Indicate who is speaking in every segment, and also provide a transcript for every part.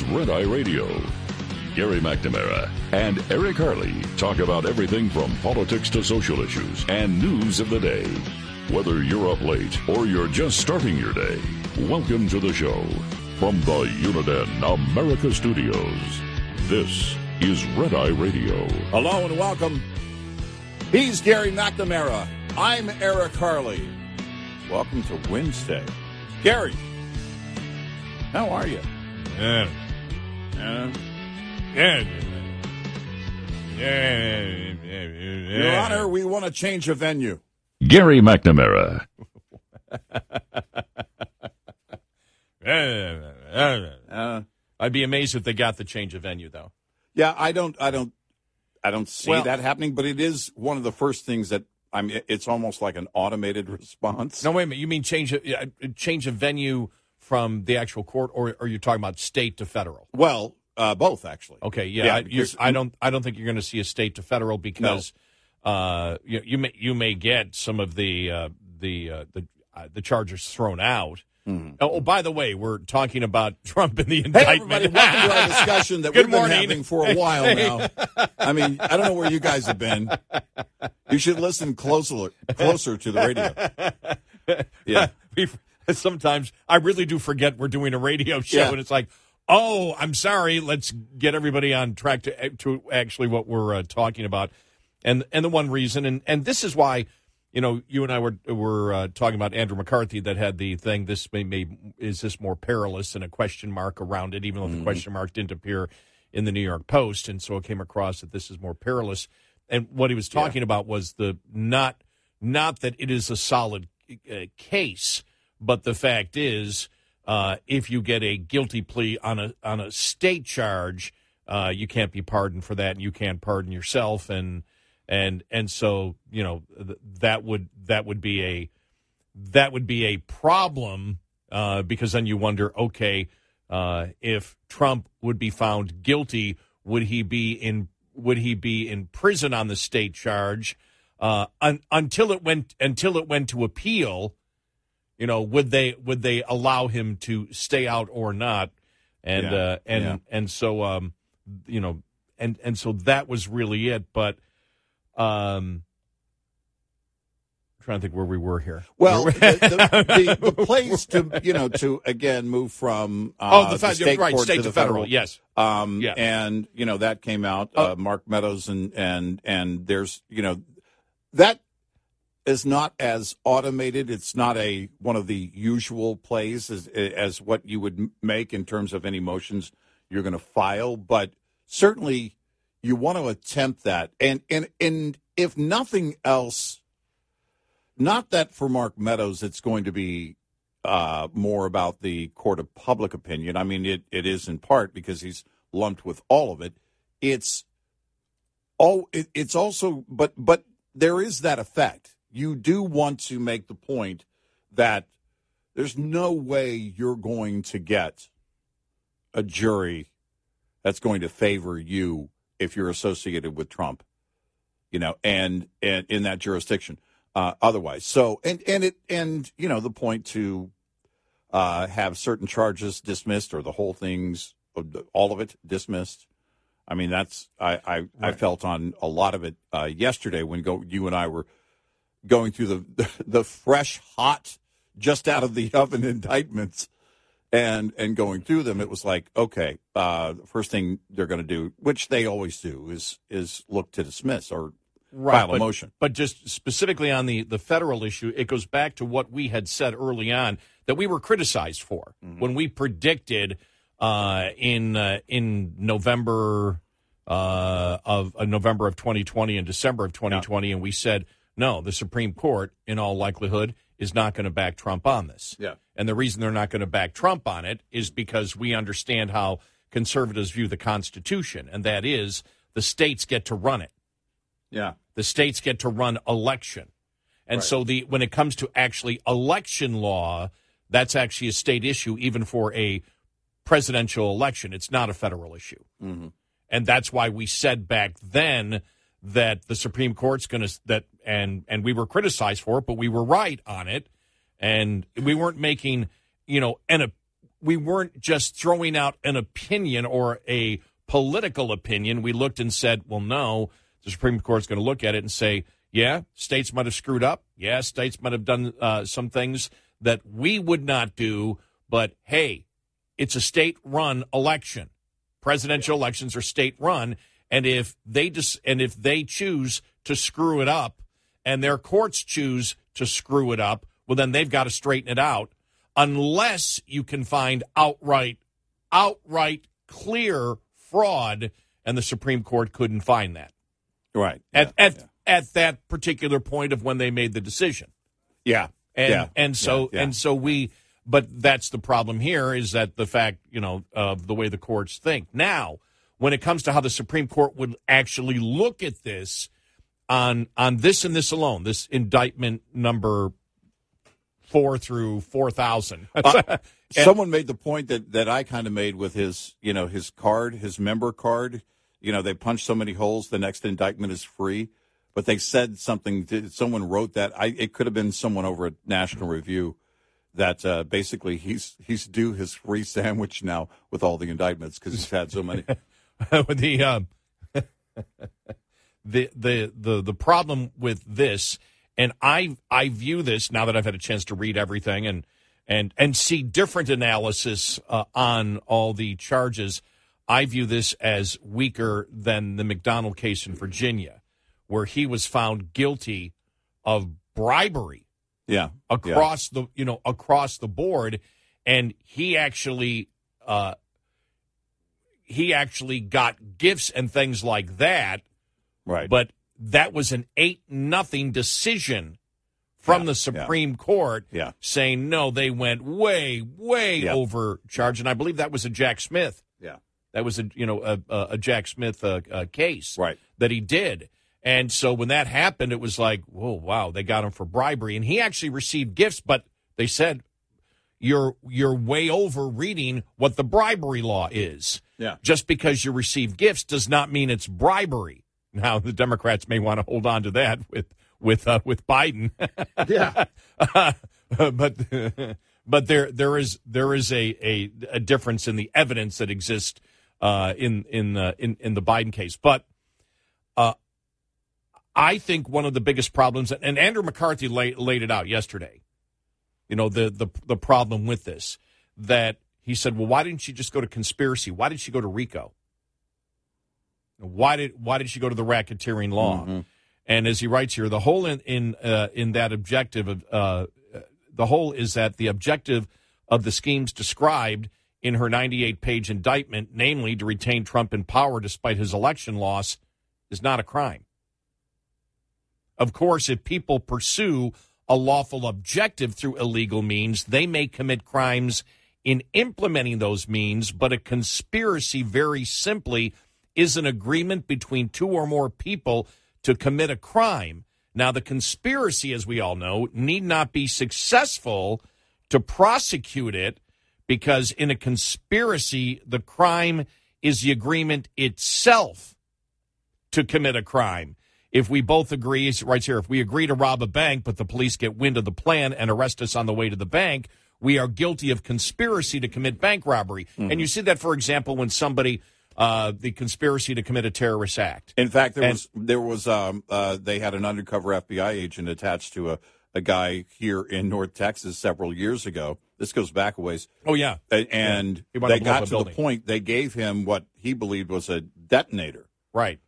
Speaker 1: it's Red Eye Radio. Gary McNamara and Eric Harley talk about everything from politics to social issues and news of the day. Whether you're up late or you're just starting your day, welcome to the show. From the Uniden America Studios, this is Red Eye Radio.
Speaker 2: Hello and welcome. He's Gary McNamara. I'm Eric Harley. Welcome to Wednesday. Gary, how are you?
Speaker 3: Yeah.
Speaker 2: Uh,
Speaker 3: Yeah. Yeah. Yeah.
Speaker 2: Your Honor, we want to change a venue.
Speaker 1: Gary McNamara.
Speaker 2: Uh,
Speaker 3: I'd be amazed if they got the change of venue, though.
Speaker 2: yeah, I don't, I don't, I don't see
Speaker 3: Well-
Speaker 2: that happening. But it is one of the first things that I mean. It's almost like an automated response.
Speaker 3: No, wait a minute. You mean change a, change of venue from the actual court, or are you talking about state to federal?
Speaker 2: Well, uh, both actually.
Speaker 3: Okay, yeah,
Speaker 2: Yeah,
Speaker 3: I,
Speaker 2: because-
Speaker 3: I don't. I don't think you're going to see a state to federal because uh, you, you may you may get some of the uh, the uh, the uh, the charges thrown out. Oh, oh, by the way, we're talking about Trump in the
Speaker 2: Hey,
Speaker 3: indictment.
Speaker 2: everybody, welcome to our discussion that we've been
Speaker 3: morning.
Speaker 2: having for a while now. I mean, I don't know where you guys have been. You should listen closer, closer to the radio. Yeah.
Speaker 3: sometimes I really do forget we're doing a radio show,
Speaker 2: Yeah.
Speaker 3: and it's like, oh, I'm sorry. Let's get everybody on track to to actually what we're uh, talking about, and and the one reason, and and this is why. You know, you and I were were uh, talking about Andrew McCarthy that had the thing. This may, may is this more perilous and a question mark around it, even though the question mark didn't appear in the New York Post, and so it came across that this is more perilous. And what he was talking about was the not not that it is a solid uh, case, but the fact is, uh, if you get a guilty plea on a on a state charge, uh, you can't be pardoned for that, and you can't pardon yourself, and and and so you know th- that would that would be a that would be a problem uh, because then you wonder, okay, uh, if Trump would be found guilty, would he be in would he be in prison on the state charge uh, un, until it went until it went to appeal? You know, would they would they allow him to stay out or not? And
Speaker 2: Yeah,
Speaker 3: uh, and
Speaker 2: yeah.
Speaker 3: and so um, you know, and and so that was really it. But um, I'm trying to think where we were here.
Speaker 2: Well, the, the, the, the place to you know to again move from uh,
Speaker 3: oh, the,
Speaker 2: state
Speaker 3: right, state
Speaker 2: to
Speaker 3: to,
Speaker 2: the
Speaker 3: federal. Yes.
Speaker 2: Um,
Speaker 3: Yeah.
Speaker 2: and you know that came out.
Speaker 3: Oh.
Speaker 2: Uh, Mark Meadows and and and there's you know that is not as automated. It's not a one of the usual plays as as what you would make in terms of any motions you're going to file, but certainly you want to attempt that. And and and if nothing else, not that for Mark Meadows it's going to be uh, more about the court of public opinion. I mean, it, it is in part because he's lumped with all of it. It's oh, it, it's also, but but there is that effect. You do want to make the point that there's no way you're going to get a jury that's going to favor you if you're associated with Trump, you know, and and in that jurisdiction. Uh, otherwise, so and and it and you know the point to uh, have certain charges dismissed or the whole thing's all of it dismissed.
Speaker 4: I mean, that's I I, I felt on a lot of it uh, yesterday when go you and I were going through the the fresh, hot, just out of the oven indictments, and and going through them. It was like, okay, uh, the first thing they're going to do, which they always do, is is look to dismiss or file a
Speaker 3: but,
Speaker 4: motion.
Speaker 3: But just specifically on the, the federal issue, it goes back to what we had said early on that we were criticized for
Speaker 4: Mm-hmm.
Speaker 3: when we predicted uh, in uh, in November uh, of uh, November of 2020 and December of 2020, and we said no, the Supreme Court, in all likelihood, is not going to back Trump on this.
Speaker 4: Yeah.
Speaker 3: And the reason they're not going to back Trump on it is because we understand how conservatives view the Constitution, and that is the states get to run it
Speaker 4: Yeah,
Speaker 3: the states get to run election. And so the when it comes to actually election law, that's actually a state issue even for a presidential election. It's not a federal issue. Mm-hmm. And that's why we said back then that the Supreme Court's going to that and and we were criticized for it, but we were right on it. And we weren't making, you know, an we weren't just throwing out an opinion or a political opinion. We looked and said, well, no, the Supreme Court's going to look at it and say, yeah, states might have screwed up. Yeah, states might have done uh, some things that we would not do. But hey, it's a state run election. Presidential elections are state run. And if they just, and if they choose to screw it up and their courts choose to screw it up, well, then they've got to straighten it out unless you can find outright, outright clear fraud. And the Supreme Court couldn't find that
Speaker 4: right.
Speaker 3: at
Speaker 4: yeah,
Speaker 3: at at that particular point of when they made the decision.
Speaker 4: yeah,
Speaker 3: And
Speaker 4: yeah,
Speaker 3: and so
Speaker 4: yeah, yeah.
Speaker 3: and so we but that's the problem here is that the fact, you know, of the way the courts think. Now, when it comes to how the Supreme Court would actually look at this on on this and this alone, this indictment number 4 through 4000.
Speaker 4: Uh, Someone made the point that, that I kind of made with his, you know, his card, his member card. You know, they punch so many holes, the next indictment is free. But they said something. Someone wrote that. I it could have been someone over at National Review that uh, basically he's he's due his free sandwich now with all the indictments because he's had so many.
Speaker 3: with the um, the the the the problem with this, and I I view this now that I've had a chance to read everything and and and see different analysis uh, on all the charges. I view this as weaker than the McDonnell case in Virginia, where he was found guilty of bribery
Speaker 4: Yeah,
Speaker 3: across the you know across the board and he actually uh he actually got gifts and things like that
Speaker 4: right.
Speaker 3: but that was an 8 nothing decision from
Speaker 4: Yeah,
Speaker 3: the Supreme Court
Speaker 4: Yeah.
Speaker 3: saying no they went way way
Speaker 4: Yeah.
Speaker 3: over charge and I believe that was a Jack Smith
Speaker 4: yeah,
Speaker 3: that was a you know a, a, a Jack Smith uh, uh, case
Speaker 4: Right.
Speaker 3: that he did. And so when that happened, it was like, whoa, wow, they got him for bribery, and he actually received gifts. But they said you're you're way over reading what the bribery law is.
Speaker 4: Yeah.
Speaker 3: Just because you receive gifts does not mean it's bribery. Now the Democrats may want to hold on to that with with uh, with Biden.
Speaker 4: yeah.
Speaker 3: but but there there is there is a, a, a difference in the evidence that exists uh, in in, uh, in in the Biden case. But uh, I think one of the biggest problems, and Andrew McCarthy laid, laid it out yesterday. You know the the the problem with this that he said, well, why didn't she just go to conspiracy? Why did she go to RICO? Why did why did she go to the racketeering law? And as he writes here, the whole in in uh, in that objective of uh, the whole is that the objective of the schemes described in her 98 page indictment, namely to retain Trump in power despite his election loss, is not a crime. Of course, if people pursue a lawful objective through illegal means, they may commit crimes in implementing those means, but a conspiracy, very simply, is an agreement between two or more people to commit a crime. Now, the conspiracy, as we all know, need not be successful to prosecute it because in a conspiracy, the crime is the agreement itself to commit a crime. If we both agree, right here, if we agree to rob a bank, but the police get wind of the plan and arrest us on the way to the bank, we are guilty of conspiracy to commit bank robbery. And you see that, for example, when somebody uh, the conspiracy to commit a terrorist act.
Speaker 4: In fact, there
Speaker 3: And-
Speaker 4: was there was um, uh, they had an undercover FBI agent attached to a, a guy here in North Texas several years ago. This goes back a ways,
Speaker 3: Oh yeah,
Speaker 4: and
Speaker 3: wanted
Speaker 4: they
Speaker 3: to blow up
Speaker 4: got to
Speaker 3: building.
Speaker 4: the point they gave him what he believed was a detonator,
Speaker 3: right.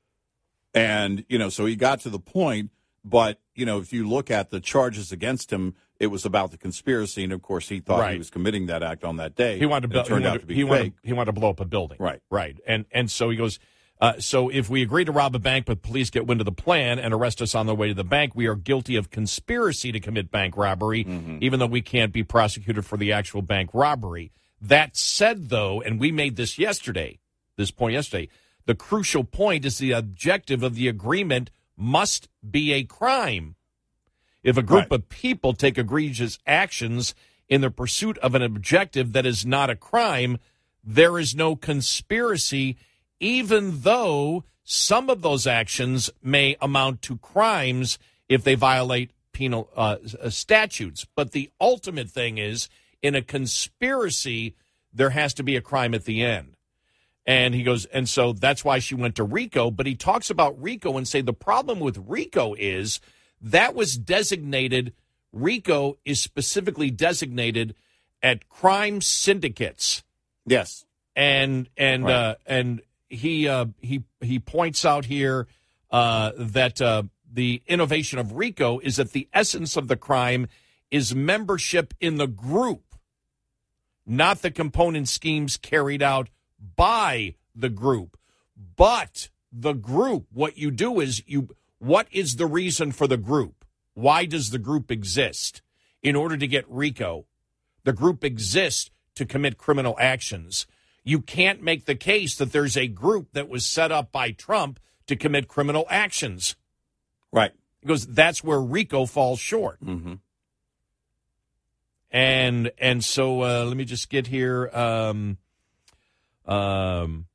Speaker 4: and you know, so he got to the point. But you know, if you look at the charges against him, it was about the conspiracy, and of course, he thought
Speaker 3: Right.
Speaker 4: he was committing that act on that day.
Speaker 3: He wanted to build.
Speaker 4: it turned
Speaker 3: he
Speaker 4: out
Speaker 3: wanted,
Speaker 4: to be
Speaker 3: he
Speaker 4: fake.
Speaker 3: wanted, he wanted to blow up a building.
Speaker 4: Right.
Speaker 3: Right. And and so he goes. Uh, so if we agree to rob a bank, but police get wind of the plan and arrest us on the way to the bank, we are guilty of conspiracy to commit bank robbery,
Speaker 4: Mm-hmm.
Speaker 3: even though we can't be prosecuted for the actual bank robbery. That said, though, and we made this yesterday, this point yesterday, the crucial point is the objective of the agreement must be a crime. If a group
Speaker 4: Right.
Speaker 3: of people take egregious actions in the pursuit of an objective that is not a crime, there is no conspiracy, even though some of those actions may amount to crimes if they violate penal uh, uh, statutes. But the ultimate thing is, in a conspiracy, there has to be a crime at the end. And he goes, and so that's why she went to RICO. But he talks about RICO and say the problem with RICO is that was designated, RICO is specifically designated at crime syndicates.
Speaker 4: Yes,
Speaker 3: And and
Speaker 4: Right.
Speaker 3: uh, and he uh, he he points out here uh, that uh, the innovation of RICO is that the essence of the crime is membership in the group, not the component schemes carried out by the group, but the group. What you do is you. What is the reason for the group? Why does the group exist? In order to get RICO, the group exists to commit criminal actions. You can't make the case that there's a group that was set up by Trump to commit criminal actions
Speaker 4: right.
Speaker 3: because that's where RICO falls short.
Speaker 4: Mm-hmm.
Speaker 3: And and so uh, let me just get here. Um, um,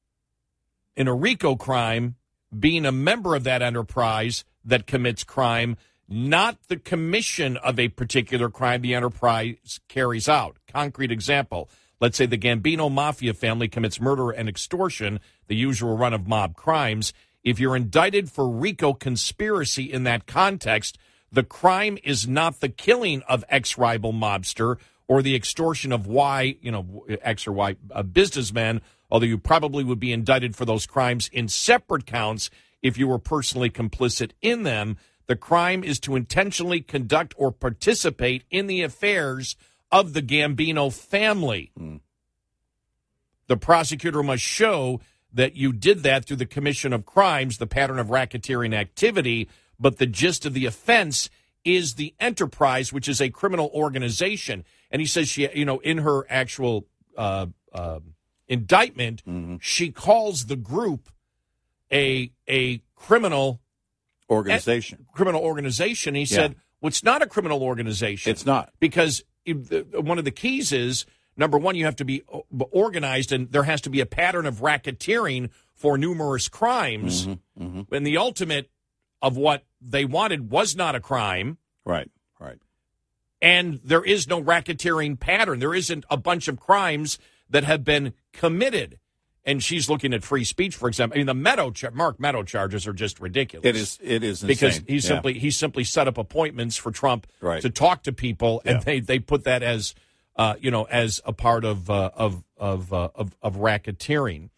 Speaker 3: in a RICO crime, being a member of that enterprise that commits crime, not the commission of a particular crime the enterprise carries out. Concrete example. Let's say the Gambino mafia family commits murder and extortion, the usual run of mob crimes. If you're indicted for RICO conspiracy in that context, the crime is not the killing of ex rival mobster or the extortion of Y, you know, X or Y uh, businessmen, although you probably would be indicted for those crimes in separate counts if you were personally complicit in them. The crime is to intentionally conduct or participate in the affairs of the Gambino family. The prosecutor must show that you did that through the commission of crimes, the pattern of racketeering activity, but the gist of the offense is the enterprise, which is a criminal organization. And he says she, you know, in her actual uh, uh, indictment, she calls the group a a criminal
Speaker 4: Organization.
Speaker 3: criminal organization. He
Speaker 4: Yeah.
Speaker 3: said, "Well, it's not a criminal organization.
Speaker 4: It's not.
Speaker 3: because one of the keys is number one, you have to be organized, and there has to be a pattern of racketeering for numerous crimes.
Speaker 4: Mm-hmm.
Speaker 3: And the ultimate of what they wanted was not a crime."
Speaker 4: Right. Right.
Speaker 3: and there is no racketeering pattern. There isn't a bunch of crimes that have been committed. And she's looking at free speech, for example. I mean, the Meadow Mark Meadow charges are just ridiculous.
Speaker 4: It is. It is insane.
Speaker 3: because he
Speaker 4: Yeah.
Speaker 3: simply he simply set up appointments for Trump
Speaker 4: Right.
Speaker 3: to talk to people, and
Speaker 4: Yeah.
Speaker 3: they they put that as uh, you know as a part of uh, of of, uh, of of racketeering.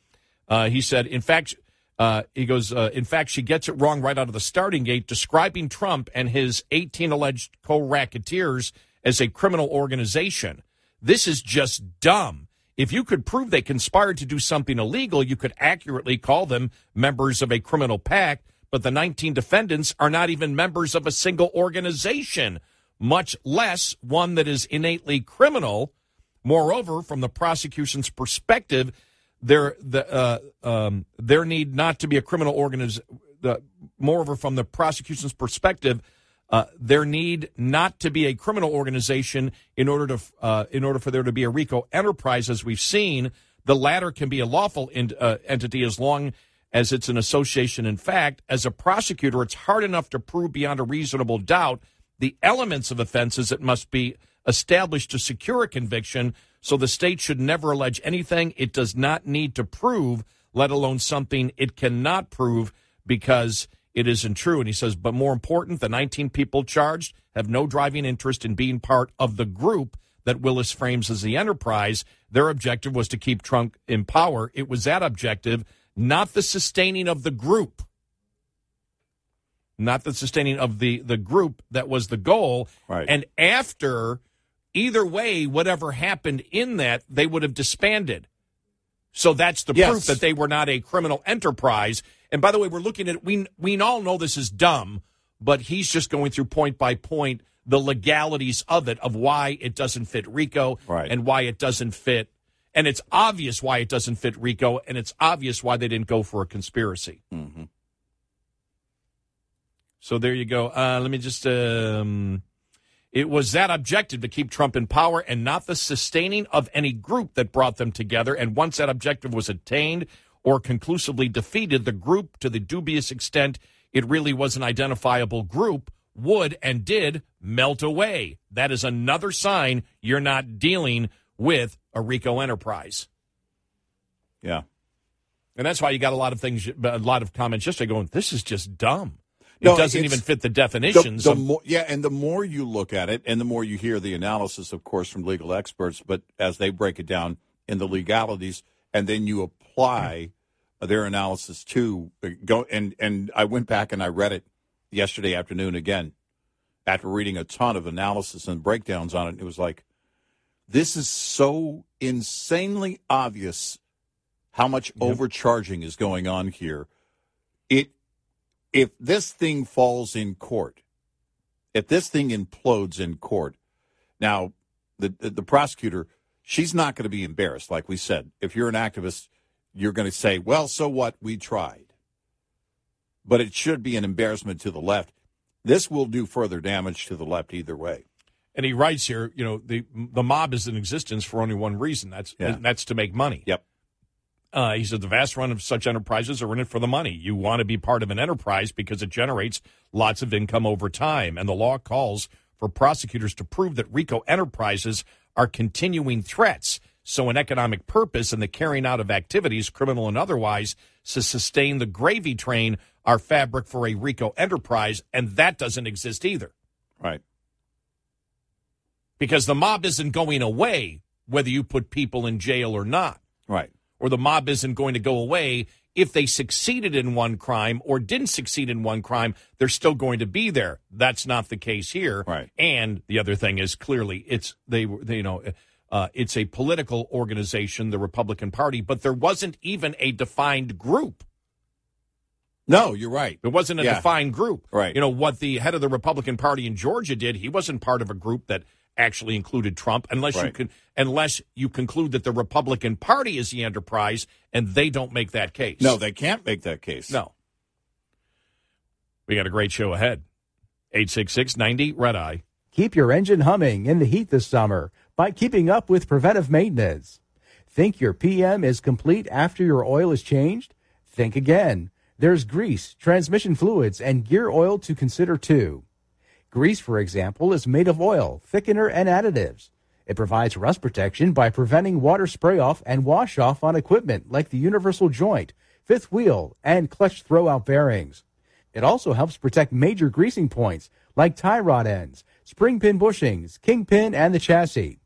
Speaker 3: Uh, he said, in fact, uh, he goes, uh, in fact, she gets it wrong right out of the starting gate, describing Trump and his 18 alleged co-racketeers as a criminal organization. This is just dumb. If you could prove they conspired to do something illegal, you could accurately call them members of a criminal pact. But the 19 defendants are not even members of a single organization, much less one that is innately criminal. Moreover, from the prosecution's perspective, there the uh, um, there need not to be a criminal organization. Moreover, from the prosecution's perspective, uh, there need not to be a criminal organization in order to uh, in order for there to be a RICO enterprise. As we've seen, the latter can be a lawful in, uh, entity as long as it's an association. In fact, as a prosecutor, it's hard enough to prove beyond a reasonable doubt the elements of offenses that must be established to secure a conviction. So the state should never allege anything it does not need to prove, let alone something it cannot prove because it isn't true. And he says, but more important, the 19 people charged have no driving interest in being part of the group that Willis frames as the enterprise. Their objective was to keep Trump in power. It was that objective, not the sustaining of the group. Not the sustaining of the, the group that was the goal.
Speaker 2: Right.
Speaker 3: And after, either way, whatever happened in that, they would have disbanded. So that's the
Speaker 2: Yes.
Speaker 3: proof that they were not a criminal enterprise. And by the way, we're looking at we we all know this is dumb, but he's just going through point by point the legalities of it of why it doesn't fit RICO
Speaker 2: Right.
Speaker 3: and why it doesn't fit and it's obvious why it doesn't fit RICO and it's obvious why they didn't go for a conspiracy.
Speaker 2: Mm-hmm.
Speaker 3: So there you go. Uh, let me just. Um, it was that objective to keep Trump in power and not the sustaining of any group that brought them together. And once that objective was attained or conclusively defeated, the group, to the dubious extent it really was an identifiable group, would and did melt away. That is another sign you're not dealing with a RICO enterprise.
Speaker 2: Yeah.
Speaker 3: And that's why you got a lot of things, a lot of comments yesterday going, this is just dumb. It
Speaker 2: No,
Speaker 3: doesn't even fit the
Speaker 2: The,
Speaker 3: definitions.
Speaker 2: the
Speaker 3: of,
Speaker 2: more, yeah, and the more you look at it, and the more you hear the analysis, of course, from legal experts, but as they break it down in the legalities, and then you apply their analysis to uh, go and and I went back and I read it yesterday afternoon again after reading a ton of analysis and breakdowns on it. It was like this is so insanely obvious how much overcharging is going on here. It if this thing falls in court, if this thing implodes in court, now the, the prosecutor, she's not going to be embarrassed. Like we said, if you're an activist, you're going to say, "Well, so what? We tried." But it should be an embarrassment to the left. This will do further damage to the left either way.
Speaker 3: and he writes here, you know, the the mob is in existence for only one reason. That's
Speaker 2: Yeah.
Speaker 3: that's to make money.
Speaker 2: Yep.
Speaker 3: Uh, he said the vast run of such enterprises are in it for the money. You want to be part of an enterprise because it generates lots of income over time. And the law calls for prosecutors to prove that RICO enterprises are continuing threats. So, an economic purpose in the carrying out of activities, criminal and otherwise, to sustain the gravy train are fabric for a RICO enterprise. And that doesn't exist either
Speaker 2: Right.
Speaker 3: because the mob isn't going away whether you put people in jail or not.
Speaker 2: Right.
Speaker 3: or the mob isn't going to go away if they succeeded in one crime or didn't succeed in one crime they're still going to be there that's not the case here
Speaker 2: Right.
Speaker 3: and the other thing is clearly it's they, they you know uh, it's a political organization the republican party but there wasn't even a defined group
Speaker 2: No, you're right.
Speaker 3: there wasn't a
Speaker 2: Yeah.
Speaker 3: defined group
Speaker 2: Right.
Speaker 3: you know what the head of the republican party in georgia did he wasn't part of a group that actually included trump unless you can unless you conclude that the republican party is the enterprise and they don't make that case
Speaker 2: No, they can't make that case.
Speaker 3: No. We got a great show ahead. 866 90 Red Eye.
Speaker 5: Keep your engine humming in the heat this summer by keeping up with preventive maintenance. Think your PM is complete after your oil is changed? Think again. There's grease, transmission fluids, and gear oil to consider too. Grease, for example, is made of oil, thickener, and additives. It provides rust protection by preventing water spray off and wash off on equipment like the universal joint, fifth wheel, and clutch throwout bearings. It also helps protect major greasing points like tie rod ends, spring pin bushings, kingpin, and the chassis.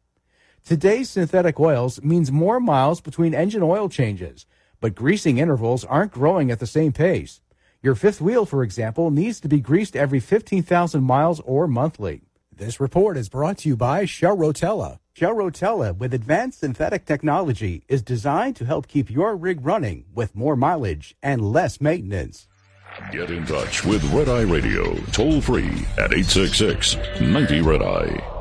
Speaker 5: Today's synthetic oils means more miles between engine oil changes, but greasing intervals aren't growing at the same pace. Your fifth wheel, for example, needs to be greased every 15,000 miles or monthly. This report is brought to you by Shell Rotella. Shell Rotella, with advanced synthetic technology, is designed to help keep your rig running with more mileage and less maintenance.
Speaker 1: Get in touch with Red Eye Radio, toll free at 866 90 Red Eye.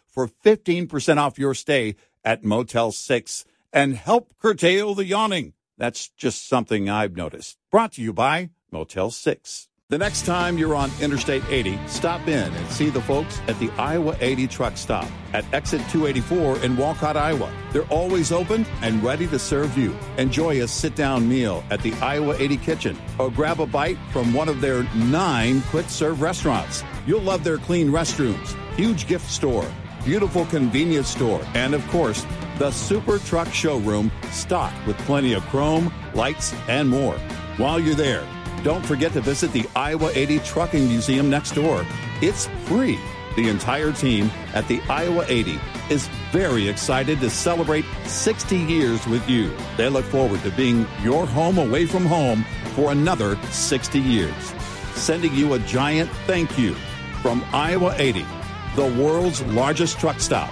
Speaker 2: for 15% off your stay at Motel 6 and help curtail the yawning. That's just something I've noticed. Brought to you by Motel 6. The next time you're on Interstate 80, stop in and see the folks at the Iowa 80 truck stop at exit 284 in Walcott, Iowa. They're always open and ready to serve you. Enjoy a sit down meal at the Iowa 80 kitchen or grab a bite from one of their nine quick serve restaurants. You'll love their clean restrooms, huge gift store, beautiful convenience store, and of course, the Super Truck Showroom stocked with plenty of chrome, lights, and more. While you're there, don't forget to visit the Iowa 80 Trucking Museum next door. It's free. The entire team at the Iowa 80 is very excited to celebrate 60 years with you. They look forward to being your home away from home for another 60 years. Sending you a giant thank you from Iowa 80, the world's largest truck stop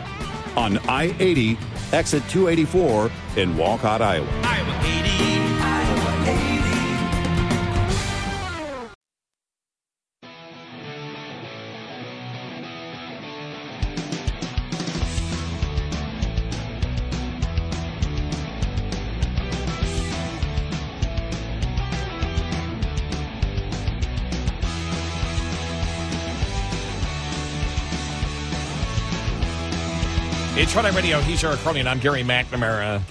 Speaker 2: on I 80, exit 284 in Walcott, Iowa.
Speaker 6: Iowa 80. Iowa
Speaker 3: It's Radio. He's Eric and I'm Gary McNamara.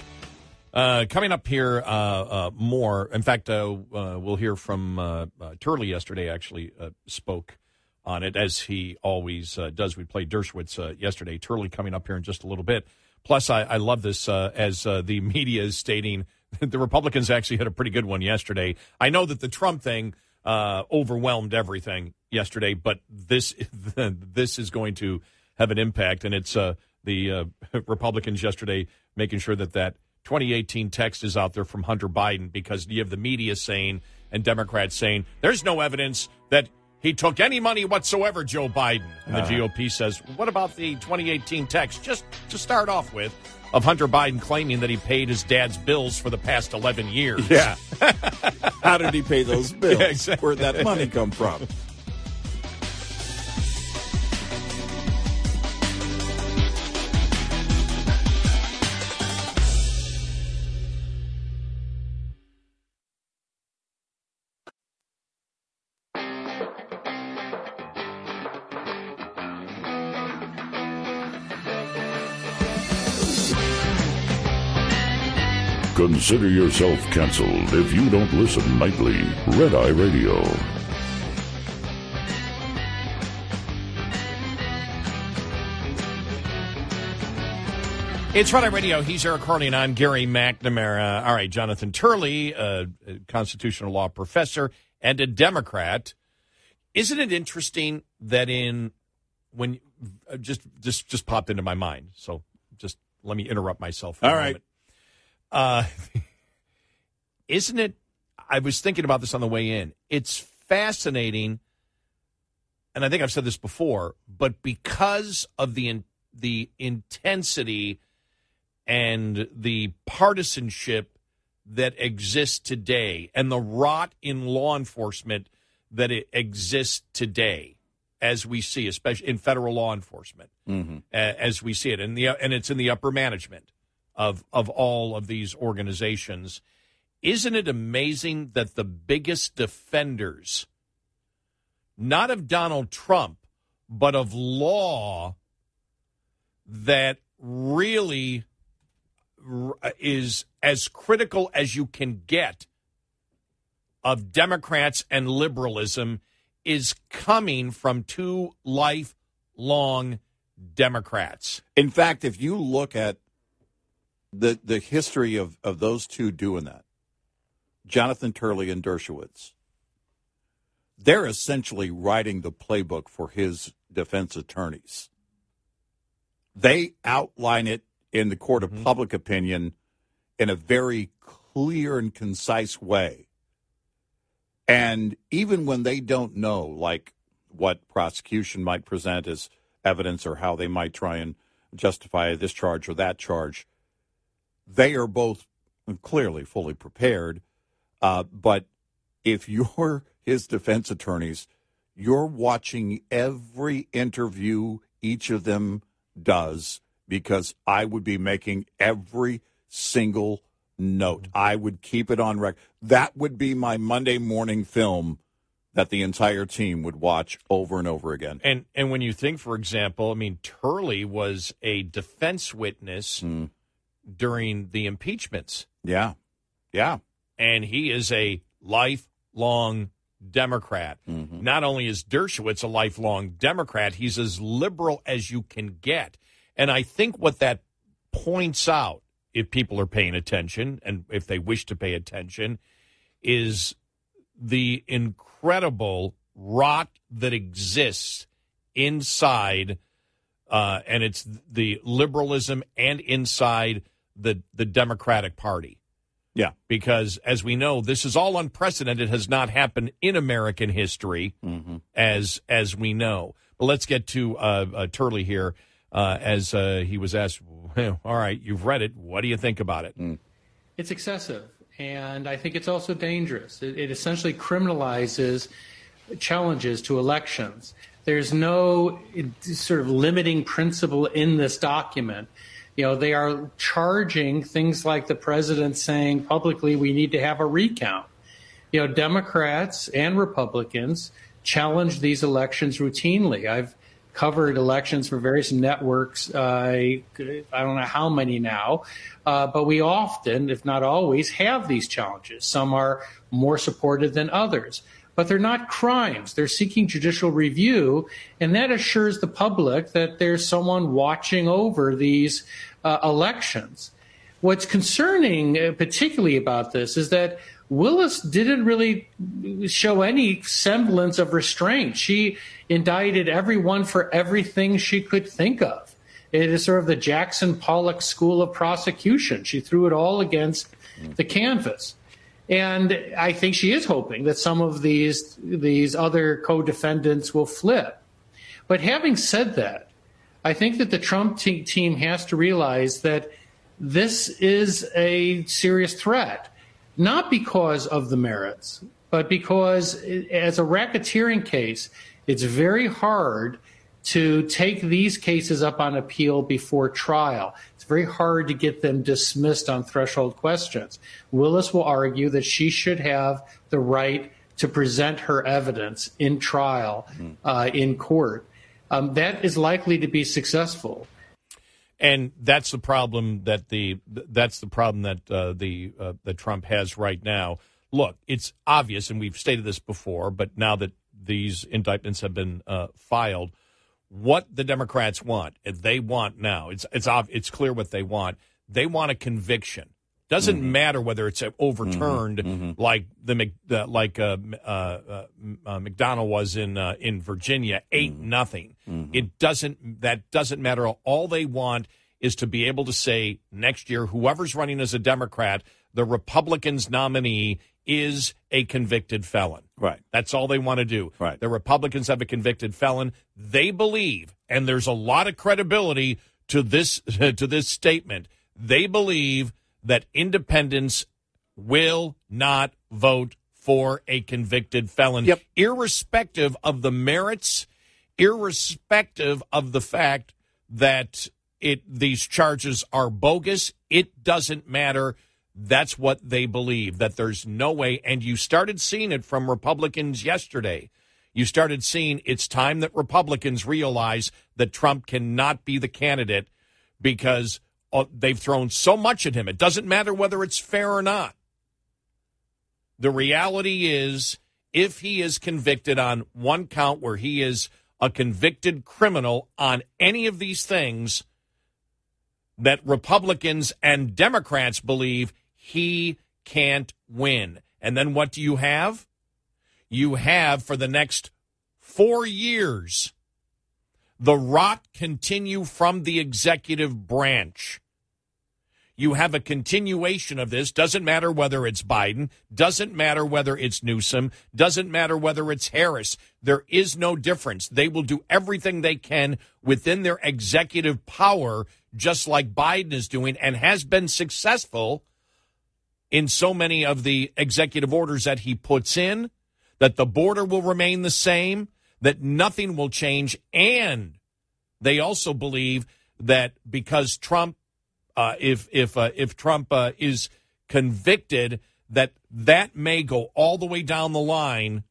Speaker 3: Uh, coming up here, uh, uh, more. In fact, uh, uh, we'll hear from uh, Turley yesterday. Actually, spoke on it as he always does. We played Dershowitz yesterday. Turley coming up here in just a little bit. Plus, I, I love this as the media is stating the Republicans actually had a pretty good one yesterday. I know that the Trump thing overwhelmed everything yesterday, but this this is going to have an impact, and it's the uh, Republicans yesterday making sure that that 2018 text is out there from Hunter Biden because you have the media saying and Democrats saying there's no evidence that he took any money whatsoever, Joe Biden. And the GOP says, what about the 2018 text? Just to start off with, of Hunter Biden claiming that he paid his dad's bills for the past 11 years.
Speaker 7: Yeah. How did he pay those bills?
Speaker 3: Yeah, exactly.
Speaker 7: Where'd that money come from?
Speaker 1: Consider yourself canceled if you don't listen nightly. Red Eye Radio.
Speaker 3: It's Red Eye Radio. He's Eric Harley, and I'm Gary McNamara. All right, Jonathan Turley, a constitutional law professor and a Democrat. Isn't it interesting that in when uh, just just just popped into my mind? So just let me interrupt myself. For
Speaker 7: All
Speaker 3: a
Speaker 7: right.
Speaker 3: moment. Uh, isn't it? I was thinking about this on the way in. It's fascinating, and I think I've said this before, but because of the in, the intensity and the partisanship that exists today, and the rot in law enforcement that it exists today, as we see, especially in federal law enforcement, a- as we see it, and the and it's in the upper management of of all of these organizations. Isn't it amazing that the biggest defenders, not of Donald Trump, but of law, that really is as critical as you can get of Democrats and liberalism is coming from two lifelong Democrats.
Speaker 2: In fact, if you look at the the history of, of those two doing that, Jonathan Turley and Dershowitz, they're essentially writing the playbook for his defense attorneys. They outline it in the court of mm-hmm. public opinion in a very
Speaker 4: clear and concise way. And even when they don't know, like what prosecution might present as evidence or how they might try and justify this charge or that charge, they are both clearly fully prepared. Uh, but if you're his defense attorneys, you're watching every interview each of them does because I would be making every single note. I would keep it on record. That would be my Monday morning film that the entire team would watch over and over again.
Speaker 3: And and when you think, for example, I mean, Turley was a defense witness
Speaker 4: Mm.
Speaker 3: During the impeachments,
Speaker 4: Yeah. Yeah.
Speaker 3: and he is a lifelong Democrat.
Speaker 4: Mm-hmm.
Speaker 3: Not only is Dershowitz a lifelong Democrat, he's as liberal as you can get. And I think what that points out, if people are paying attention and if they wish to pay attention, is the incredible rot that exists inside, uh, and it's the liberalism and inside the the Democratic Party.
Speaker 4: Yeah.
Speaker 3: Because as we know, this is all unprecedented, has not happened in American history,
Speaker 4: Mm-hmm.
Speaker 3: as as we know. But let's get to uh, uh, Turley here, uh, as uh, he was asked. "Well, all right, you've read it. What do you think about it?
Speaker 8: It's excessive, and I think it's also dangerous. It, it essentially criminalizes challenges to elections. There's no sort of limiting principle in this document. You know, they are charging things like the president saying publicly we need to have a recount. You know, Democrats and Republicans challenge these elections routinely. I've covered elections for various networks. Uh, I don't know how many now, uh, but we often, if not always, have these challenges. Some are more supported than others, but they're not crimes. They're seeking judicial review, and that assures the public that there's someone watching over these uh, elections. What's concerning, uh, particularly about this, is that Willis didn't really show any semblance of restraint. She indicted everyone for everything she could think of. It is sort of the Jackson Pollock school of prosecution. She threw it all against the canvas. And I think she is hoping that some of these these other co-defendants will flip. But having said that, I think that the Trump te- team has to realize that this is a serious threat, not because of the merits, but because as a racketeering case, it's very hard to take these cases up on appeal before trial. It's very hard to get them dismissed on threshold questions. Willis will argue that she should have the right to present her evidence in trial uh, in court. Um, that is likely to be successful.
Speaker 3: and that's the problem that the that's the problem that uh, the uh, that Trump has right now. Look, it's obvious, and we've stated this before, but now that these indictments have been uh, filed, what the Democrats want, they want now, it's it's it's clear what they want. They want a conviction. Doesn't matter whether it's overturned like the uh, like uh, uh, uh, uh, McDonnell was in uh, in Virginia, 8 nothing. It doesn't that doesn't matter. All they want is to be able to say next year, whoever's running as a Democrat, the Republicans' nominee is a convicted felon.
Speaker 4: Right.
Speaker 3: That's all they want to do.
Speaker 4: Right.
Speaker 3: The Republicans have a convicted felon. They believe, and there's a lot of credibility to this to this statement. They believe that independents will not vote for a convicted felon,
Speaker 4: Yep.
Speaker 3: irrespective of the merits, irrespective of the fact that it these charges are bogus. It doesn't matter. That's what they believe, that there's no way. And you started seeing it from Republicans yesterday. You started seeing it's time that Republicans realize that Trump cannot be the candidate because they've thrown so much at him. It doesn't matter whether it's fair or not. The reality is, if he is convicted on one count where he is a convicted criminal on any of these things, that Republicans and Democrats believe he can't win. And then what do you have? You have for the next four years the rot continue from the executive branch. you have a continuation of this. Doesn't matter whether it's Biden, doesn't matter whether it's Newsom, doesn't matter whether it's Harris. There is no difference. They will do everything they can within their executive power, just like Biden is doing and has been successful in so many of the executive orders that he puts in, that the border will remain the same, that nothing will change. And they also believe that because Trump uh, if if uh, if Trump uh, is convicted, that that may go all the way down the line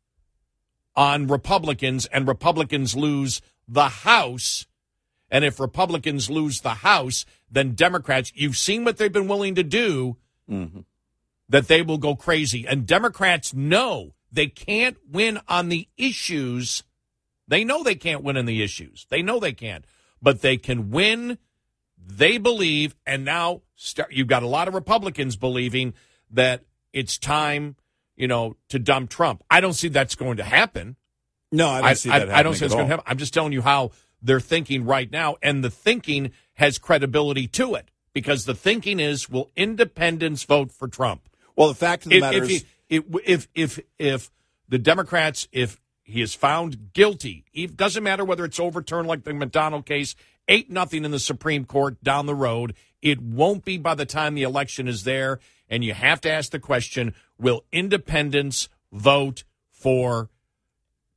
Speaker 3: on Republicans, and Republicans lose the House. And if Republicans lose the House, then Democrats, you've seen what they've been willing to do, that they will go crazy. And Democrats know they can't win on the issues. They know they can't win in the issues. They know they can't, but they can win they believe, and now start, you've got a lot of Republicans believing that it's time, you know, to dump Trump. I don't see that's going to happen.
Speaker 2: No, I don't see that.
Speaker 3: I, don't see
Speaker 2: happening
Speaker 3: it's going to happen. I'm just telling you how they're thinking right now, and the thinking has credibility to it because the thinking is, will independents vote for Trump?
Speaker 2: Well, the fact of the
Speaker 3: If
Speaker 2: matter
Speaker 3: if,
Speaker 2: is,
Speaker 3: he- if if if the Democrats, if he is found guilty, it doesn't matter whether it's overturned like the McDonnell case, eight nothing in the Supreme Court down the road. It won't be by the time the election is there, and you have to ask the question: Will independents vote for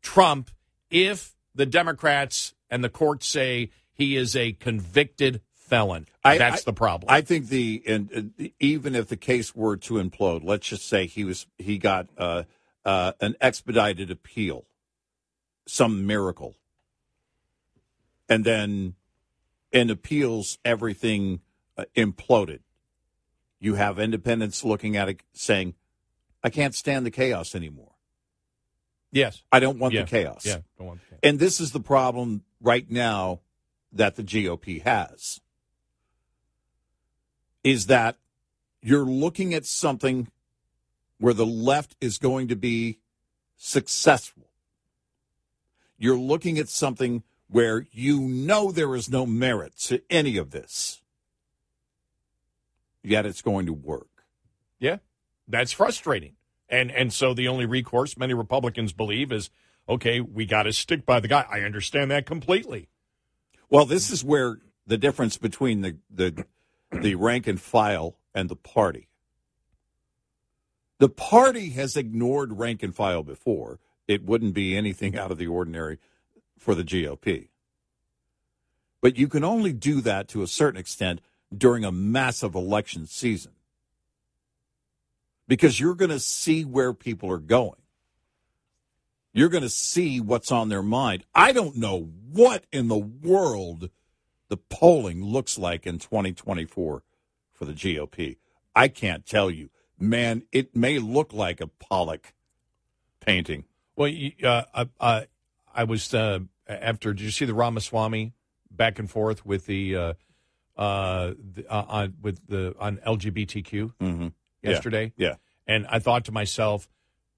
Speaker 3: Trump if the Democrats and the courts say he is a convicted felon?
Speaker 2: I-
Speaker 3: That's
Speaker 2: I-
Speaker 3: the problem.
Speaker 2: I think the and uh, even if the case were to implode, let's just say he was he got uh, uh, an expedited appeal, some miracle, and then in appeals everything uh, imploded. You have independents looking at it saying, "I can't stand the chaos anymore.
Speaker 3: yes.
Speaker 2: I don't want
Speaker 3: Yeah.
Speaker 2: the chaos."
Speaker 3: Yeah. Don't want the chaos.
Speaker 2: And this is the problem right now that the GOP has is that you're looking at something where the left is going to be successful. You're looking at something where you know there is no merit to any of this. Yet it's going to work.
Speaker 3: Yeah, that's frustrating. And and so the only recourse many Republicans believe is, okay, we got to stick by the guy. I understand that completely.
Speaker 2: Well, this is where the difference between the the the rank and file and the party. The party has ignored rank and file before. It wouldn't be anything out of the ordinary for the GOP. But you can only do that to a certain extent during a massive election season. Because you're going to see where people are going. You're going to see what's on their mind. I don't know what in the world the polling looks like in 2024 for the GOP. I can't tell you. Man, it may look like a Pollock painting.
Speaker 3: Well, you- uh, uh, I was uh, after. Did you see the Ramaswamy back and forth with the uh, uh, the, uh, on with the on LGBTQ
Speaker 2: Mm-hmm.
Speaker 3: yesterday?
Speaker 2: Yeah.
Speaker 3: And I thought to myself,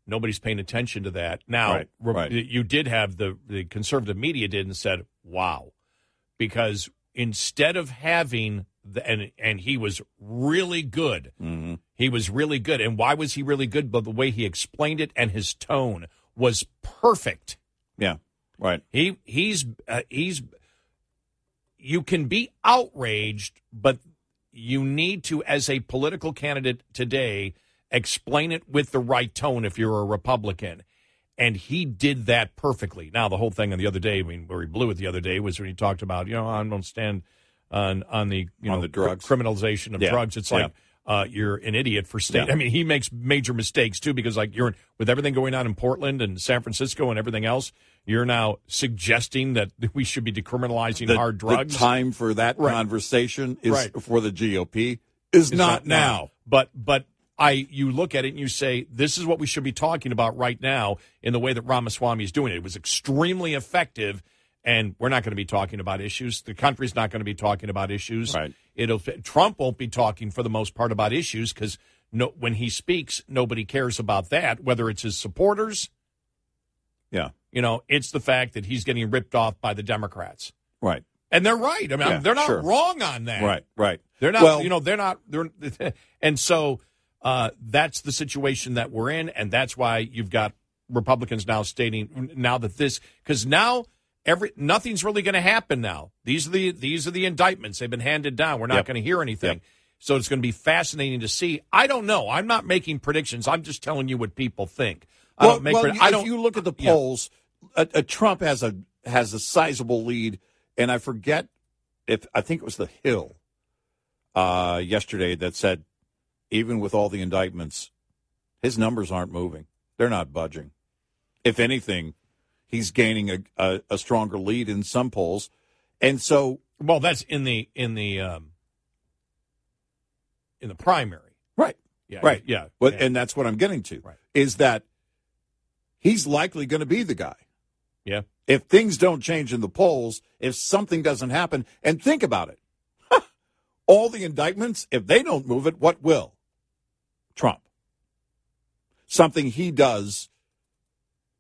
Speaker 3: nobody's paying attention to that. Now,
Speaker 2: Right, right.
Speaker 3: you did have the the conservative media did and said, "Wow," because instead of having the and and he was really good.
Speaker 2: Mm-hmm.
Speaker 3: He was really good. And why was he really good? But the way he explained it and his tone was perfect.
Speaker 2: Yeah. Right.
Speaker 3: He he's uh, he's you can be outraged, but you need to, as a political candidate today, explain it with the right tone if you're a Republican. And he did that perfectly. Now, the whole thing on the other day, I mean, where he blew it the other day was when he talked about, you know, I don't stand on on the you
Speaker 2: On
Speaker 3: know
Speaker 2: the drugs.
Speaker 3: cr- criminalization of
Speaker 2: Yeah.
Speaker 3: drugs. It's
Speaker 2: Yeah.
Speaker 3: like uh, you're an idiot for state.
Speaker 2: Yeah.
Speaker 3: I mean, he makes major mistakes too because like you're with everything going on in Portland and San Francisco and everything else, you're now suggesting that we should be decriminalizing
Speaker 2: The,
Speaker 3: hard
Speaker 2: the
Speaker 3: drugs.
Speaker 2: time for that
Speaker 3: Right.
Speaker 2: conversation is
Speaker 3: Right.
Speaker 2: for the GOP is
Speaker 3: It's
Speaker 2: not, now.
Speaker 3: But but I you look at it and you say this is what we should be talking about right now in the way that Ramaswamy is doing it. It was extremely effective, and we're not going to be talking about issues. The country's not going to be talking about issues.
Speaker 2: Right.
Speaker 3: It'll Trump won't be talking for the most part about issues because no, when he speaks, nobody cares about that. Whether it's his supporters,
Speaker 2: Yeah.
Speaker 3: you know, it's the fact that he's getting ripped off by the Democrats.
Speaker 2: Right.
Speaker 3: and they're right. I mean,
Speaker 2: Yeah,
Speaker 3: they're not
Speaker 2: sure.
Speaker 3: wrong on that.
Speaker 2: Right, right.
Speaker 3: They're not.
Speaker 2: Well-
Speaker 3: you know, they're not. They're, and so uh, that's the situation that we're in, and that's why you've got Republicans now stating now that this because now every nothing's really going to happen now. These are the these are the indictments. They've been handed down. We're not
Speaker 2: Yep.
Speaker 3: going to hear anything.
Speaker 2: Yep.
Speaker 3: So it's going to be fascinating to see. I don't know. I'm not making predictions. I'm just telling you what people think. I
Speaker 2: well,
Speaker 3: don't make.
Speaker 2: well,
Speaker 3: pred-
Speaker 2: if
Speaker 3: I don't.
Speaker 2: you look at the
Speaker 3: Yeah.
Speaker 2: polls, uh, uh, Trump has a has a sizable lead, and I forget if I think it was the Hill uh, yesterday that said even with all the indictments, his numbers aren't moving. They're not budging. If anything, he's gaining a, a, a stronger lead in some polls, and so
Speaker 3: Well, that's in the in the um, in the primary.
Speaker 2: right,
Speaker 3: Yeah.
Speaker 2: right,
Speaker 3: Yeah.
Speaker 2: But
Speaker 3: yeah.
Speaker 2: and that's what I'm getting to
Speaker 3: Right.
Speaker 2: is that he's likely going to be the guy.
Speaker 3: yeah.
Speaker 2: if things don't change in the polls, if something doesn't happen, and think about it, all the indictments, if they don't move it, what will? Trump. Something he does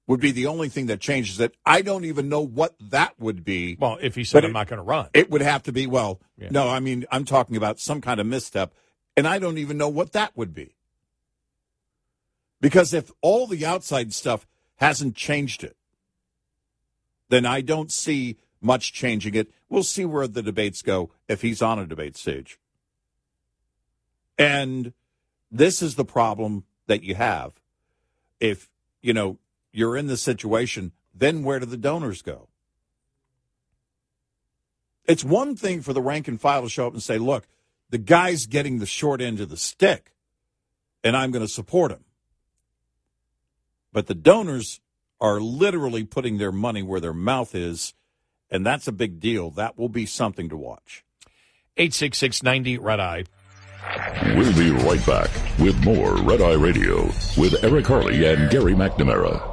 Speaker 2: would be the only thing that changes it. I don't even know what that would be.
Speaker 3: Well, if he said I'm
Speaker 2: it-
Speaker 3: not going to run,
Speaker 2: It would have to be, well,
Speaker 3: Yeah.
Speaker 2: no, I mean, I'm talking about some kind of misstep, and I don't even know what that would be. Because if all the outside stuff hasn't changed it, then I don't see much changing it. We'll see where the debates go if he's on a debate stage. And this is the problem that you have. If, you know, you're in this situation, then where do the donors go? It's one thing for the rank and file to show up and say, look, the guy's getting the short end of the stick, and I'm going to support him. But the donors are literally putting their money where their mouth is, and that's a big deal. That will be something to watch.
Speaker 3: eight six six ninety red eye.
Speaker 1: We'll be right back with more Red Eye Radio with Eric Harley and Gary McNamara.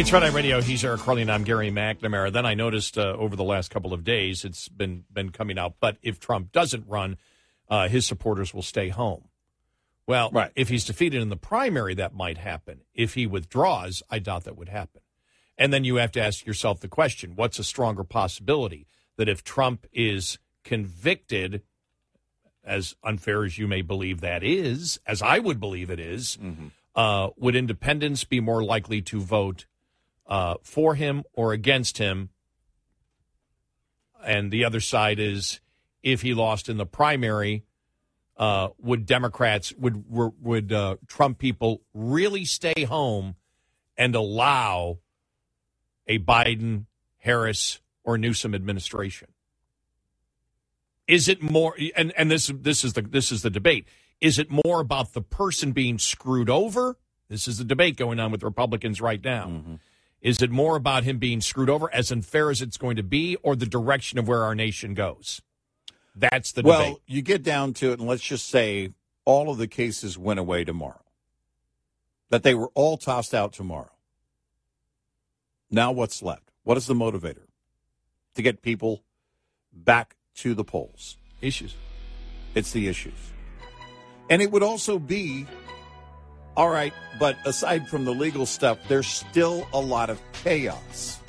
Speaker 3: It's Red Eye Radio. He's Eric Harley, and I'm Gary McNamara. Then I noticed uh, over the last couple of days, it's been been coming out. But if Trump doesn't run, uh, his supporters will stay home. Well,
Speaker 2: Right.
Speaker 3: if he's defeated in the primary, that might happen. If he withdraws, I doubt that would happen. And then you have to ask yourself the question: What's a stronger possibility that if Trump is convicted, as unfair as you may believe that is, as I would believe it is, uh, would independents be more likely to vote uh, for him or against him? And the other side is if he lost in the primary, uh, would Democrats, would would, uh, Trump people really stay home and allow a Biden, Harris, or Newsom administration? Is it more and and this this is the this is the debate. Is it more about the person being screwed over? This is the debate going on with Republicans right now. Is it more about him being screwed over, as unfair as it's going to be, or the direction of where our nation goes? That's the
Speaker 2: well,
Speaker 3: debate.
Speaker 2: you get down to it, and let's just say all of the cases went away tomorrow. That they were all tossed out tomorrow. Now, what's left? What is the motivator? To get people back to the polls.
Speaker 3: Issues.
Speaker 2: It's the issues. And it would also be All right, but aside from the legal stuff, there's still a lot of chaos.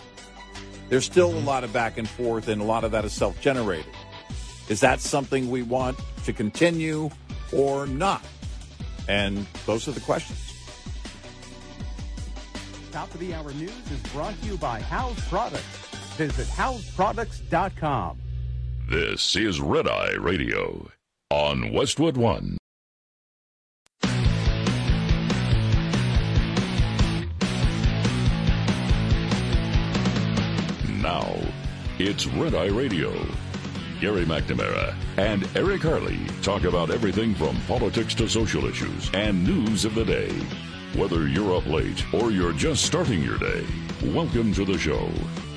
Speaker 2: There's still a lot of back and forth, and a lot of that is self generated. Is that something we want to continue or not? And those are the questions.
Speaker 5: Top of the hour news is brought to you by House Products. Visit houseproducts.com.
Speaker 1: This is Red Eye Radio on Westwood One. Now, it's Red Eye Radio. Gary McNamara and Eric Harley talk about everything from politics to social issues and news of the day. Whether you're up late or you're just starting your day, welcome to the show.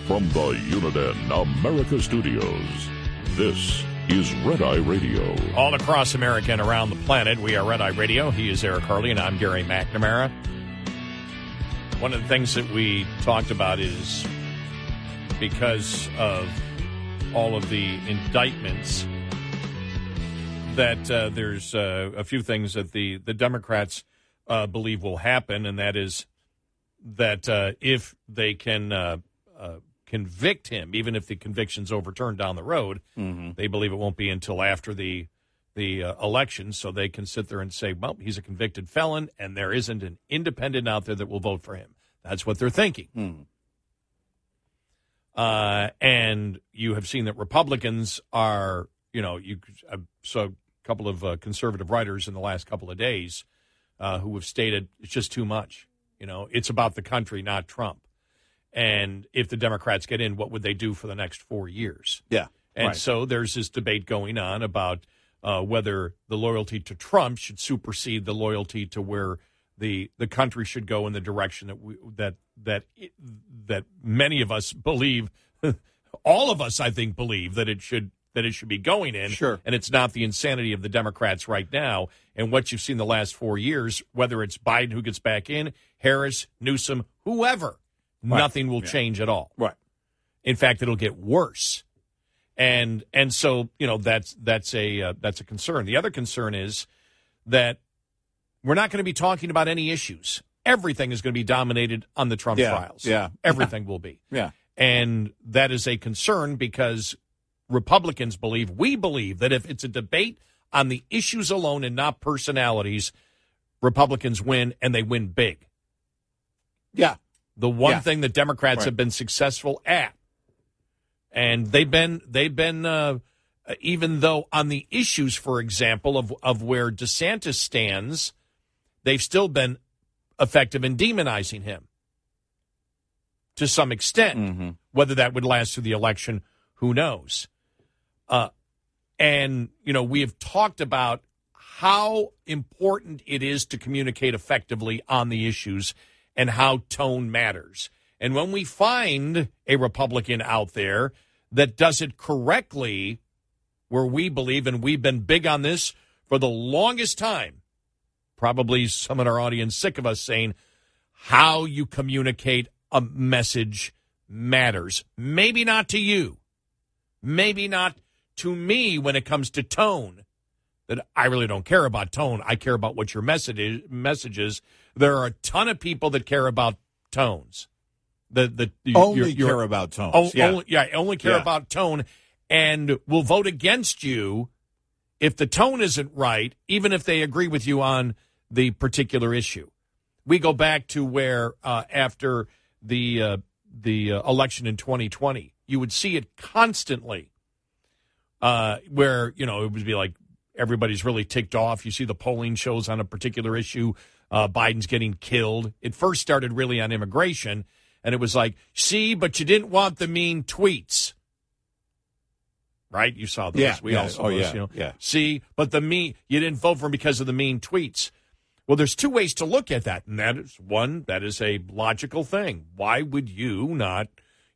Speaker 1: From the Uniden America Studios, this is Red Eye Radio.
Speaker 3: All across America and around the planet, we are Red Eye Radio. He is Eric Harley, and I'm Gary McNamara. One of the things that we talked about is because of all of the indictments that uh, there's uh, a few things that the, the Democrats uh, believe will happen, and that is that uh, if they can uh, uh, convict him, even if the conviction's overturned down the road, they believe it won't be until after the the uh, election, so they can sit there and say, "Well, he's a convicted felon, and there isn't an independent out there that will vote for him." That's what they're thinking. Uh, and you have seen that Republicans are, you know, you I saw a couple of uh, conservative writers in the last couple of days uh, who have stated it's just too much. You know, it's about the country, not Trump. And if the Democrats get in, what would they do for the next four years?
Speaker 2: Yeah.
Speaker 3: And
Speaker 2: right.
Speaker 3: so there's this debate going on about uh, whether the loyalty to Trump should supersede the loyalty to where the the country should go in the direction that we, that that that many of us believe, all of us, I think, believe that it should that it should be going in.
Speaker 2: Sure.
Speaker 3: And it's not the insanity of the Democrats right now. And what you've seen the last four years, whether it's Biden who gets back in, Harris, Newsom, whoever,
Speaker 2: Right.
Speaker 3: nothing will
Speaker 2: Yeah.
Speaker 3: change at all.
Speaker 2: Right.
Speaker 3: In fact, it'll get worse. And and so you know that's that's a uh, that's a concern. The other concern is that we're not going to be talking about any issues. Everything is going to be dominated on the Trump
Speaker 2: Yeah,
Speaker 3: trials.
Speaker 2: yeah.
Speaker 3: everything will be.
Speaker 2: Yeah.
Speaker 3: And that is a concern because Republicans believe, we believe that if it's a debate on the issues alone and not personalities, Republicans win and they win big.
Speaker 2: Yeah.
Speaker 3: The one
Speaker 2: Yeah.
Speaker 3: thing that Democrats
Speaker 2: Right.
Speaker 3: have been successful at. And they've been they've been uh, even though on the issues, for example, of of where DeSantis stands, they've still been effective in demonizing him to some extent. Whether that would last through the election, who knows? Uh, and you know, we have talked about how important it is to communicate effectively on the issues and how tone matters. And when we find a Republican out there that does it correctly, where we believe, and we've been big on this for the longest time, probably some in our audience sick of us saying how you communicate a message matters. Maybe not to you, maybe not to me when it comes to tone. That I really don't care about tone. I care about what your message is, message is. There are a ton of people that care about tones. The the
Speaker 2: Only
Speaker 3: your- your-
Speaker 2: care about tones.
Speaker 3: Oh,
Speaker 2: yeah.
Speaker 3: Only, yeah, only care
Speaker 2: Yeah.
Speaker 3: about tone, and will vote against you if the tone isn't right, even if they agree with you on the particular issue. We go back to where uh, after the uh, the uh, election in 2020, you would see it constantly, uh, where you know it would be like everybody's really ticked off. You see the polling shows on a particular issue. Uh, Biden's getting killed. It first started really on immigration, and it was like, see, but you didn't want the mean tweets. Right? You saw those.
Speaker 2: Yeah,
Speaker 3: we
Speaker 2: yeah.
Speaker 3: all saw
Speaker 2: Oh,
Speaker 3: those,
Speaker 2: yeah,
Speaker 3: you know.
Speaker 2: yeah.
Speaker 3: See, but the mean you didn't vote for him because of the mean tweets. Well, there's two ways to look at that, and that is one that is a logical thing. Why would you not,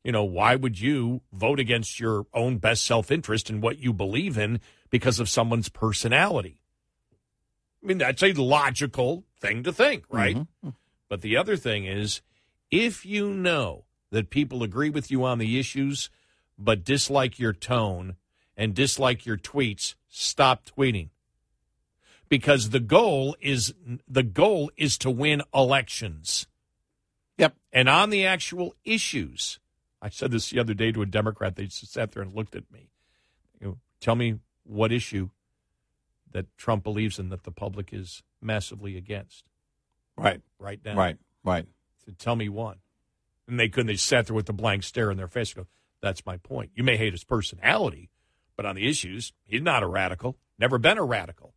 Speaker 3: you know, why would you vote against your own best self interest and what you believe in because of someone's personality? I mean, that's a logical thing to think, right? Mm-hmm. Mm-hmm. But the other thing is, if you know that people agree with you on the issues, but dislike your tone and dislike your tweets, stop tweeting. Because the goal is the goal is to win elections.
Speaker 2: Yep.
Speaker 3: And on the actual issues, I said this the other day to a Democrat. They just sat there and looked at me. You know, tell me what issue that Trump believes in that the public is massively against.
Speaker 2: Right.
Speaker 3: Right now.
Speaker 2: Right. Right.
Speaker 3: So tell me one. And they couldn't. They sat there with a blank stare in their face. Go, that's my point. You may hate his personality, but on the issues, he's not a radical. Never been a radical.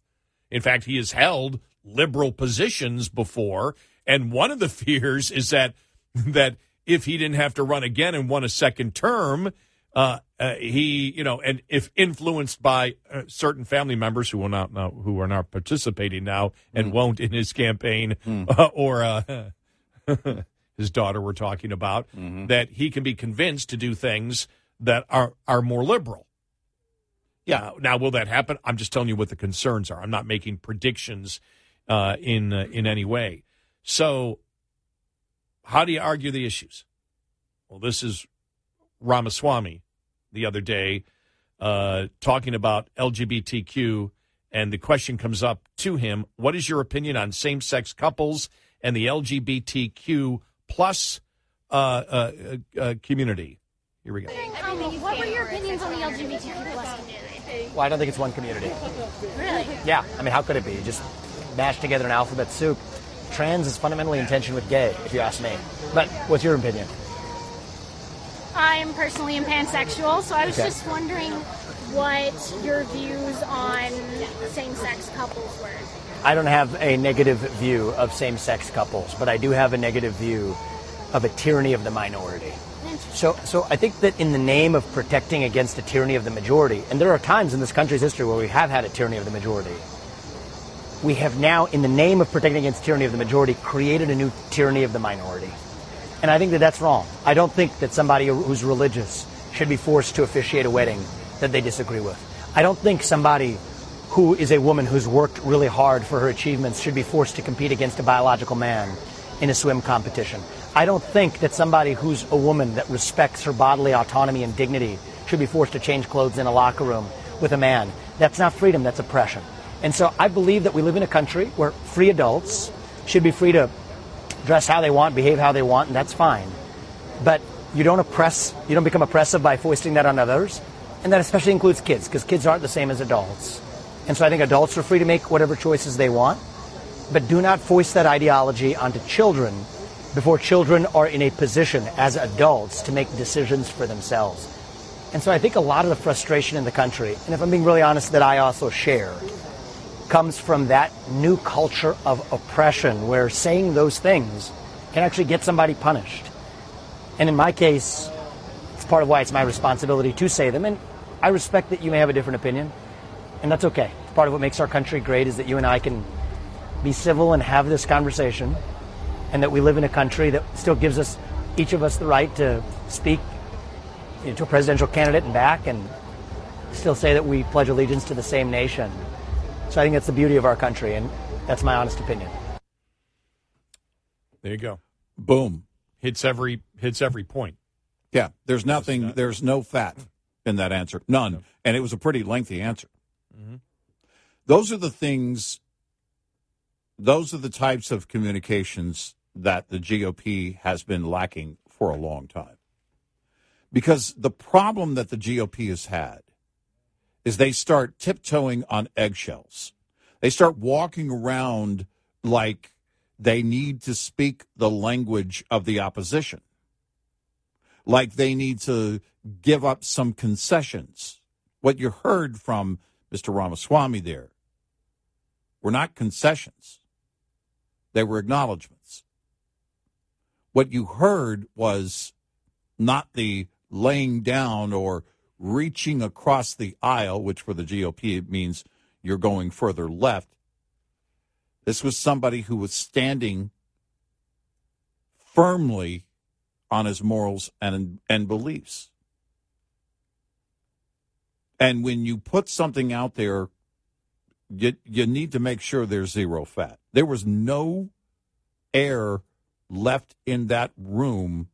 Speaker 3: In fact, he has held liberal positions before, and one of the fears is that that if he didn't have to run again and won a second term, uh, uh, he, you know, and if influenced by uh, certain family members who will not now, who are not participating now and won't in his campaign, uh, or uh, his daughter we're talking about, that he can be convinced to do things that are are more liberal. Yeah. now, will that happen? I'm just telling you what the concerns are. I'm not making predictions uh, in uh, in any way. So, how do you argue the issues? Well, this is Ramaswamy the other day uh, talking about LGBTQ, and the question comes up to him: What is your opinion on same-sex couples and the LGBTQ plus uh, uh, uh, community? Here we go.
Speaker 9: What were your opinions on the LGBTQ plus community?
Speaker 10: Well, I don't think it's one community.
Speaker 9: Really?
Speaker 10: Yeah, I mean, how could it be? Just mash together an alphabet soup. Trans is fundamentally in tension with gay, if you ask me. But what's your opinion?
Speaker 9: I'm personally am pansexual, so I was
Speaker 10: Okay.
Speaker 9: just wondering what your views on same-sex couples were.
Speaker 10: I don't have a negative view of same sex couples, but I do have a negative view of a tyranny of the minority. So, so I think that in the name of protecting against a tyranny of the majority, and there are times in this country's history where we have had a tyranny of the majority, we have now, in the name of protecting against tyranny of the majority, created a new tyranny of the minority. And I think that that's wrong. I don't think that somebody who's religious should be forced to officiate a wedding that they disagree with. I don't think somebody who is a woman who's worked really hard for her achievements should be forced to compete against a biological man in a swim competition. I don't think that somebody who's a woman that respects her bodily autonomy and dignity should be forced to change clothes in a locker room with a man. That's not freedom, that's oppression. And so I believe that we live in a country where free adults should be free to dress how they want, behave how they want, and that's fine. But you don't oppress, you don't become oppressive by foisting that on others. And that especially includes kids, because kids aren't the same as adults. And so I think adults are free to make whatever choices they want, but do not foist that ideology onto children before children are in a position as adults to make decisions for themselves. And so I think a lot of the frustration in the country, and if I'm being really honest, that I also share, comes from that new culture of oppression where saying those things can actually get somebody punished. And in my case, it's part of why it's my responsibility to say them. And I respect that you may have a different opinion, and that's okay. Part of what makes our country great is that you and I can be civil and have this conversation, and that we live in a country that still gives us, each of us, the right to speak you know, to a presidential candidate and back, and still say that we pledge allegiance to the same nation. So I think that's the beauty of our country, and that's my honest opinion.
Speaker 3: There you go.
Speaker 2: Boom.
Speaker 3: Hits every hits every point.
Speaker 2: Yeah, there's nothing, there's no fat in that answer. None. And it was a pretty lengthy answer. Mm-hmm. Those are the things, those are the types of communications that the GOP has been lacking for a long time. Because the problem that the GOP has had is they start tiptoeing on eggshells. They start walking around like they need to speak the language of the opposition, like they need to give up some concessions. What you heard from Mr. Ramaswamy there were not concessions, they were acknowledgments. What you heard was not the laying down or reaching across the aisle, which for the GOP means you're going further left. This was somebody who was standing firmly on his morals and and beliefs. And when you put something out there, you, you need to make sure there's zero fat. There was no air left in that room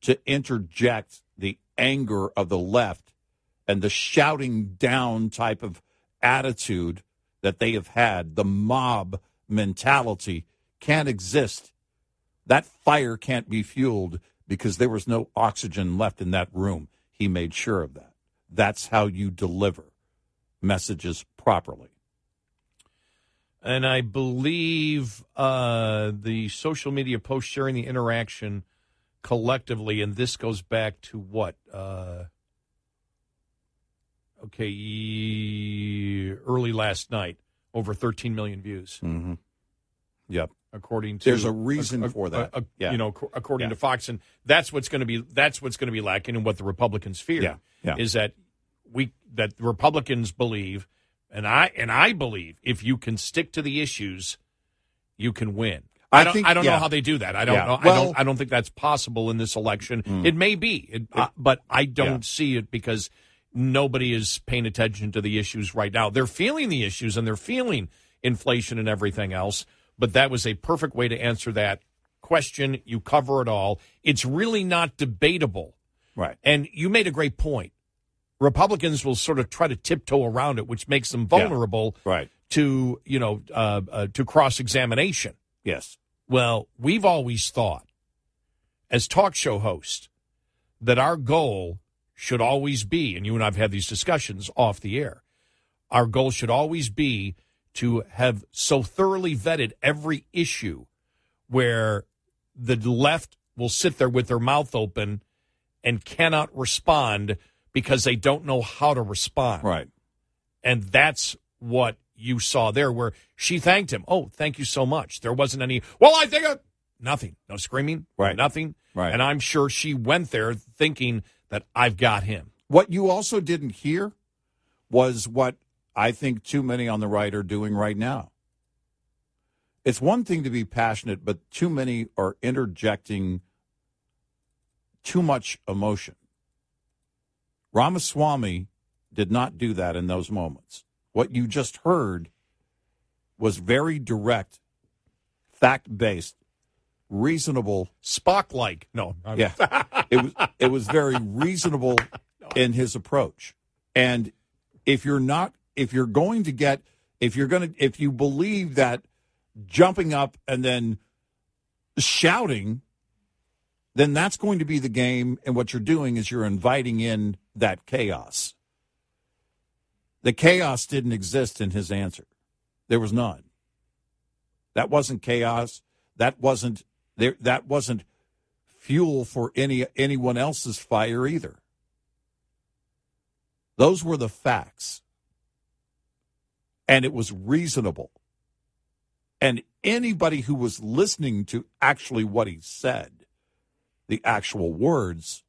Speaker 2: to interject the anger of the left and the shouting down type of attitude that they have had, the mob mentality, can't exist. That fire can't be fueled because there was no oxygen left in that room. He made sure of that. That's how you deliver messages properly.
Speaker 3: And I believe uh, the social media post sharing the interaction collectively, and this goes back to what? Uh, okay, early last night, over 13 million views.
Speaker 2: Mm-hmm. Yep.
Speaker 3: According to
Speaker 2: There's a reason for that.
Speaker 3: uh,
Speaker 2: Yeah.
Speaker 3: You know, according
Speaker 2: Yeah.
Speaker 3: to Fox, and that's what's going to be that's what's going to be lacking, and what the Republicans fear
Speaker 2: Yeah.
Speaker 3: Is that we that the Republicans believe, and I and I believe if you can stick to the issues, you can win.
Speaker 2: I
Speaker 3: I, don't.
Speaker 2: think-
Speaker 3: I don't know how they do that. I don't
Speaker 2: Yeah.
Speaker 3: know.
Speaker 2: Well- Hmm.
Speaker 3: don't. I don't think that's possible in this election. It may be, it, uh, but I don't
Speaker 2: Yeah.
Speaker 3: see it because nobody is paying attention to the issues right now. They're feeling the issues and they're feeling inflation and everything else. But that was a perfect way to answer that question. You cover it all. It's really not debatable.
Speaker 2: Right.
Speaker 3: And you made a great point. Republicans will sort of try to tiptoe around it, which makes them vulnerable
Speaker 2: Right.
Speaker 3: to you know uh, uh, to cross examination.
Speaker 2: Yes.
Speaker 3: Well, we've always thought, as talk show hosts, that our goal should always be, and you and I've had these discussions off the air, our goal should always be to have so thoroughly vetted every issue where the left will sit there with their mouth open and cannot respond because they don't know how to respond.
Speaker 2: Right.
Speaker 3: And that's what you saw there, where she thanked him. Oh, thank you so much. There wasn't any, well, I think, I, nothing. No screaming.
Speaker 2: Right.
Speaker 3: Nothing.
Speaker 2: Right.
Speaker 3: And I'm sure she went there thinking that I've got him.
Speaker 2: What you also didn't hear was what I think too many on the right are doing right now. It's one thing to be passionate, but too many are interjecting too much emotion. Ramaswamy did not do that in those moments. What you just heard was very direct, fact based, reasonable.
Speaker 3: Spock like. No. I'm-
Speaker 2: Yeah. it was it was very reasonable in his approach. And if you're not if you're going to get if you're going to if you believe that jumping up and then shouting then that's going to be the game and what you're doing is you're inviting in that chaos. The chaos didn't exist in his answer. There was none. That wasn't chaos. That wasn't there that wasn't fuel for any anyone else's fire either. Those were the facts. And it was reasonable. And anybody who was listening to actually what he said, the actual words,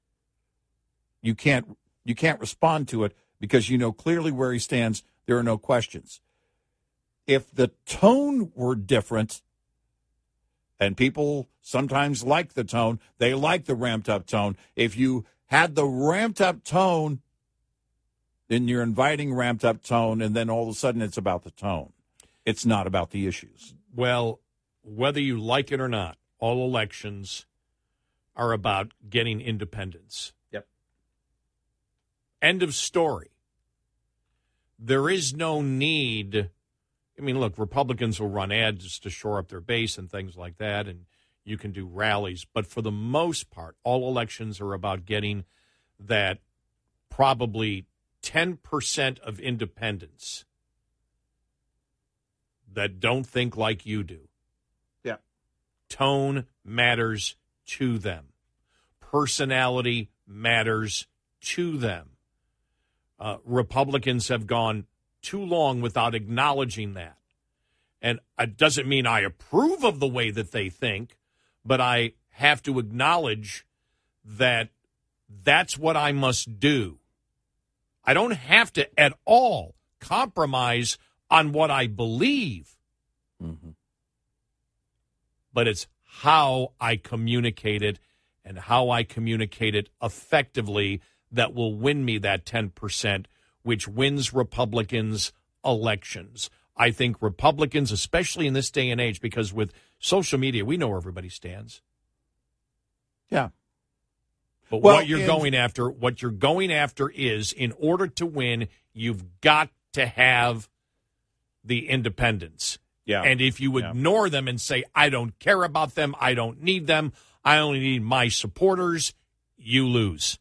Speaker 2: you can't you can't respond to it because you know clearly where he stands. There are no questions. If the tone were different, and people sometimes like the tone, they like the ramped up tone. If you had the ramped up tone, then you're inviting ramped up tone, and then all of a sudden it's about the tone. It's not about the issues.
Speaker 3: Well, whether you like it or not, all elections are about getting independence. End of story. There is no need. I mean, look, Republicans will run ads to shore up their base and things like that, and you can do rallies. But for the most part, all elections are about getting that probably 10% of independents that don't think like you do.
Speaker 2: Yeah.
Speaker 3: Tone matters to them, personality matters to them. Uh, Republicans have gone too long without acknowledging that. And it doesn't mean I approve of the way that they think, but I have to acknowledge that that's what I must do. I don't have to at all compromise on what I believe, but it's how I communicate it and how I communicate it effectively that will win me that 10%, which wins Republicans elections. I think Republicans, especially in this day and age, because with social media, we know where everybody stands.
Speaker 2: Yeah.
Speaker 3: But
Speaker 2: Well,
Speaker 3: what you're
Speaker 2: and-
Speaker 3: going after, what you're going after is in order to win, you've got to have the independents.
Speaker 2: Yeah.
Speaker 3: And if you
Speaker 2: Yeah.
Speaker 3: ignore them and say, I don't care about them, I don't need them, I only need my supporters, you lose.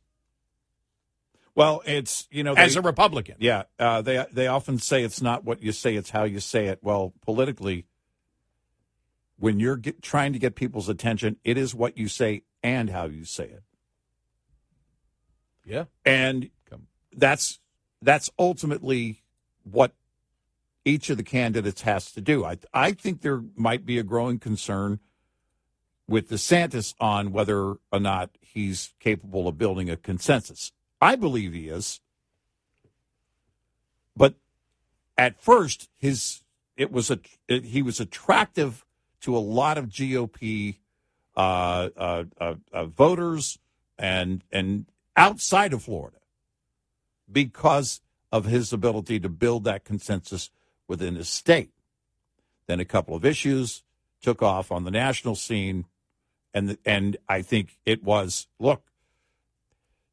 Speaker 2: Well, it's you know
Speaker 3: As a Republican.
Speaker 2: Yeah, uh, they they often say it's not what you say; it's how you say it. Well, politically, when you're get, trying to get people's attention, it is what you say and how you say it,
Speaker 3: Yeah.
Speaker 2: and that's that's ultimately what each of the candidates has to do. I I think there might be a growing concern with DeSantis on whether or not he's capable of building a consensus. I believe he is. But at first his it was a it, he was attractive to a lot of GOP uh, uh, uh, uh, voters and and outside of Florida because of his ability to build that consensus within his state. Then a couple of issues took off on the national scene, and and I think it was look,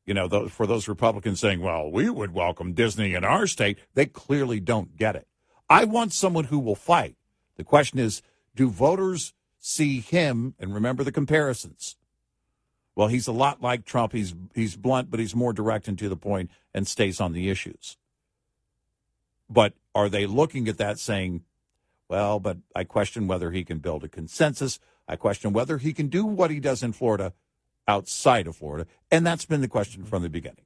Speaker 2: you know, those, for those Republicans saying, "Well, we would welcome Disney in our state," they clearly don't get it. I want someone who will fight. The question is, do voters see him and remember the comparisons? Well, he's a lot like Trump. He's he's blunt, but he's more direct and to the point and stays on the issues. But are they looking at that saying, well, but I question whether he can build a consensus. I question whether he can do what he does in Florida outside of Florida. And that's been the question from the beginning.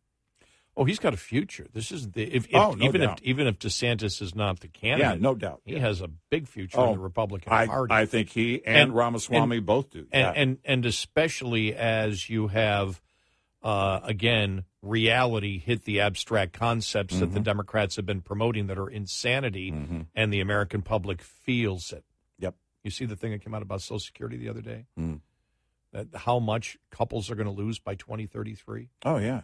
Speaker 3: Oh, he's got a future. This is the if, if
Speaker 2: Oh, no
Speaker 3: even
Speaker 2: doubt.
Speaker 3: if even if DeSantis is not the candidate,
Speaker 2: Yeah, no doubt.
Speaker 3: he has a big future
Speaker 2: Oh,
Speaker 3: in the Republican
Speaker 2: I-
Speaker 3: Party.
Speaker 2: I think he and Ramaswamy both do,
Speaker 3: and,
Speaker 2: yeah.
Speaker 3: and and especially as you have uh, again reality hit the abstract concepts that the
Speaker 2: Mhm.
Speaker 3: Democrats have been promoting that are insanity, and the American public feels it.
Speaker 2: Yep.
Speaker 3: You see the thing that came out about Social Security the other day.
Speaker 2: Mm.
Speaker 3: That how much couples are going to lose by twenty thirty three.
Speaker 2: Oh yeah.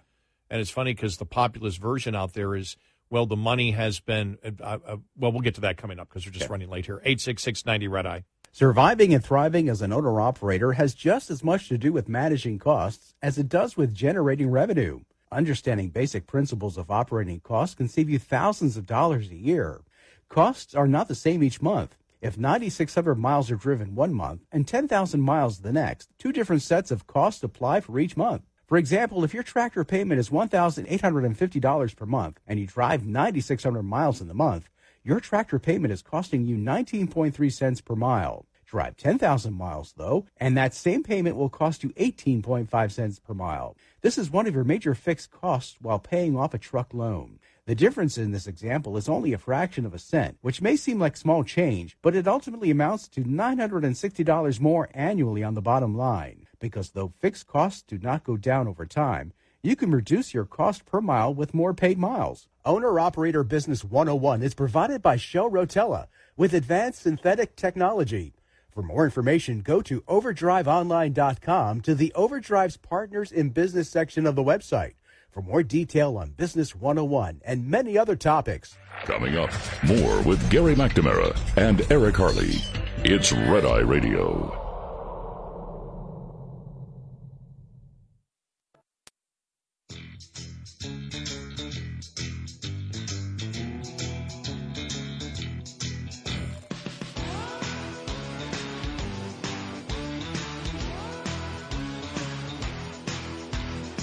Speaker 3: And it's funny because the populist version out there is, well, the money has been, uh, uh, well, we'll get to that coming up because we're just running late here. 86690 Red Eye.
Speaker 5: Surviving and thriving as an owner operator has just as much to do with managing costs as it does with generating revenue. Understanding basic principles of operating costs can save you thousands of dollars a year. Costs are not the same each month. If 9,600 miles are driven one month and 10,000 miles the next, two different sets of costs apply for each month. For example, if your tractor payment is $1,850 per month and you drive 9,600 miles in the month, your tractor payment is costing you 19.3 cents per mile. Drive 10,000 miles though, and that same payment will cost you 18.5 cents per mile. This is one of your major fixed costs while paying off a truck loan. The difference in this example is only a fraction of a cent, which may seem like small change, but it ultimately amounts to $960 more annually on the bottom line. Because though fixed costs do not go down over time, you can reduce your cost per mile with more paid miles. Owner Operator Business 101 is provided by Shell Rotella with advanced synthetic technology. For more information, go to overdriveonline.com to the Overdrive's Partners in Business section of the website for more detail on Business 101 and many other topics.
Speaker 1: Coming up, more with Gary McNamara and Eric Harley. It's Red Eye Radio.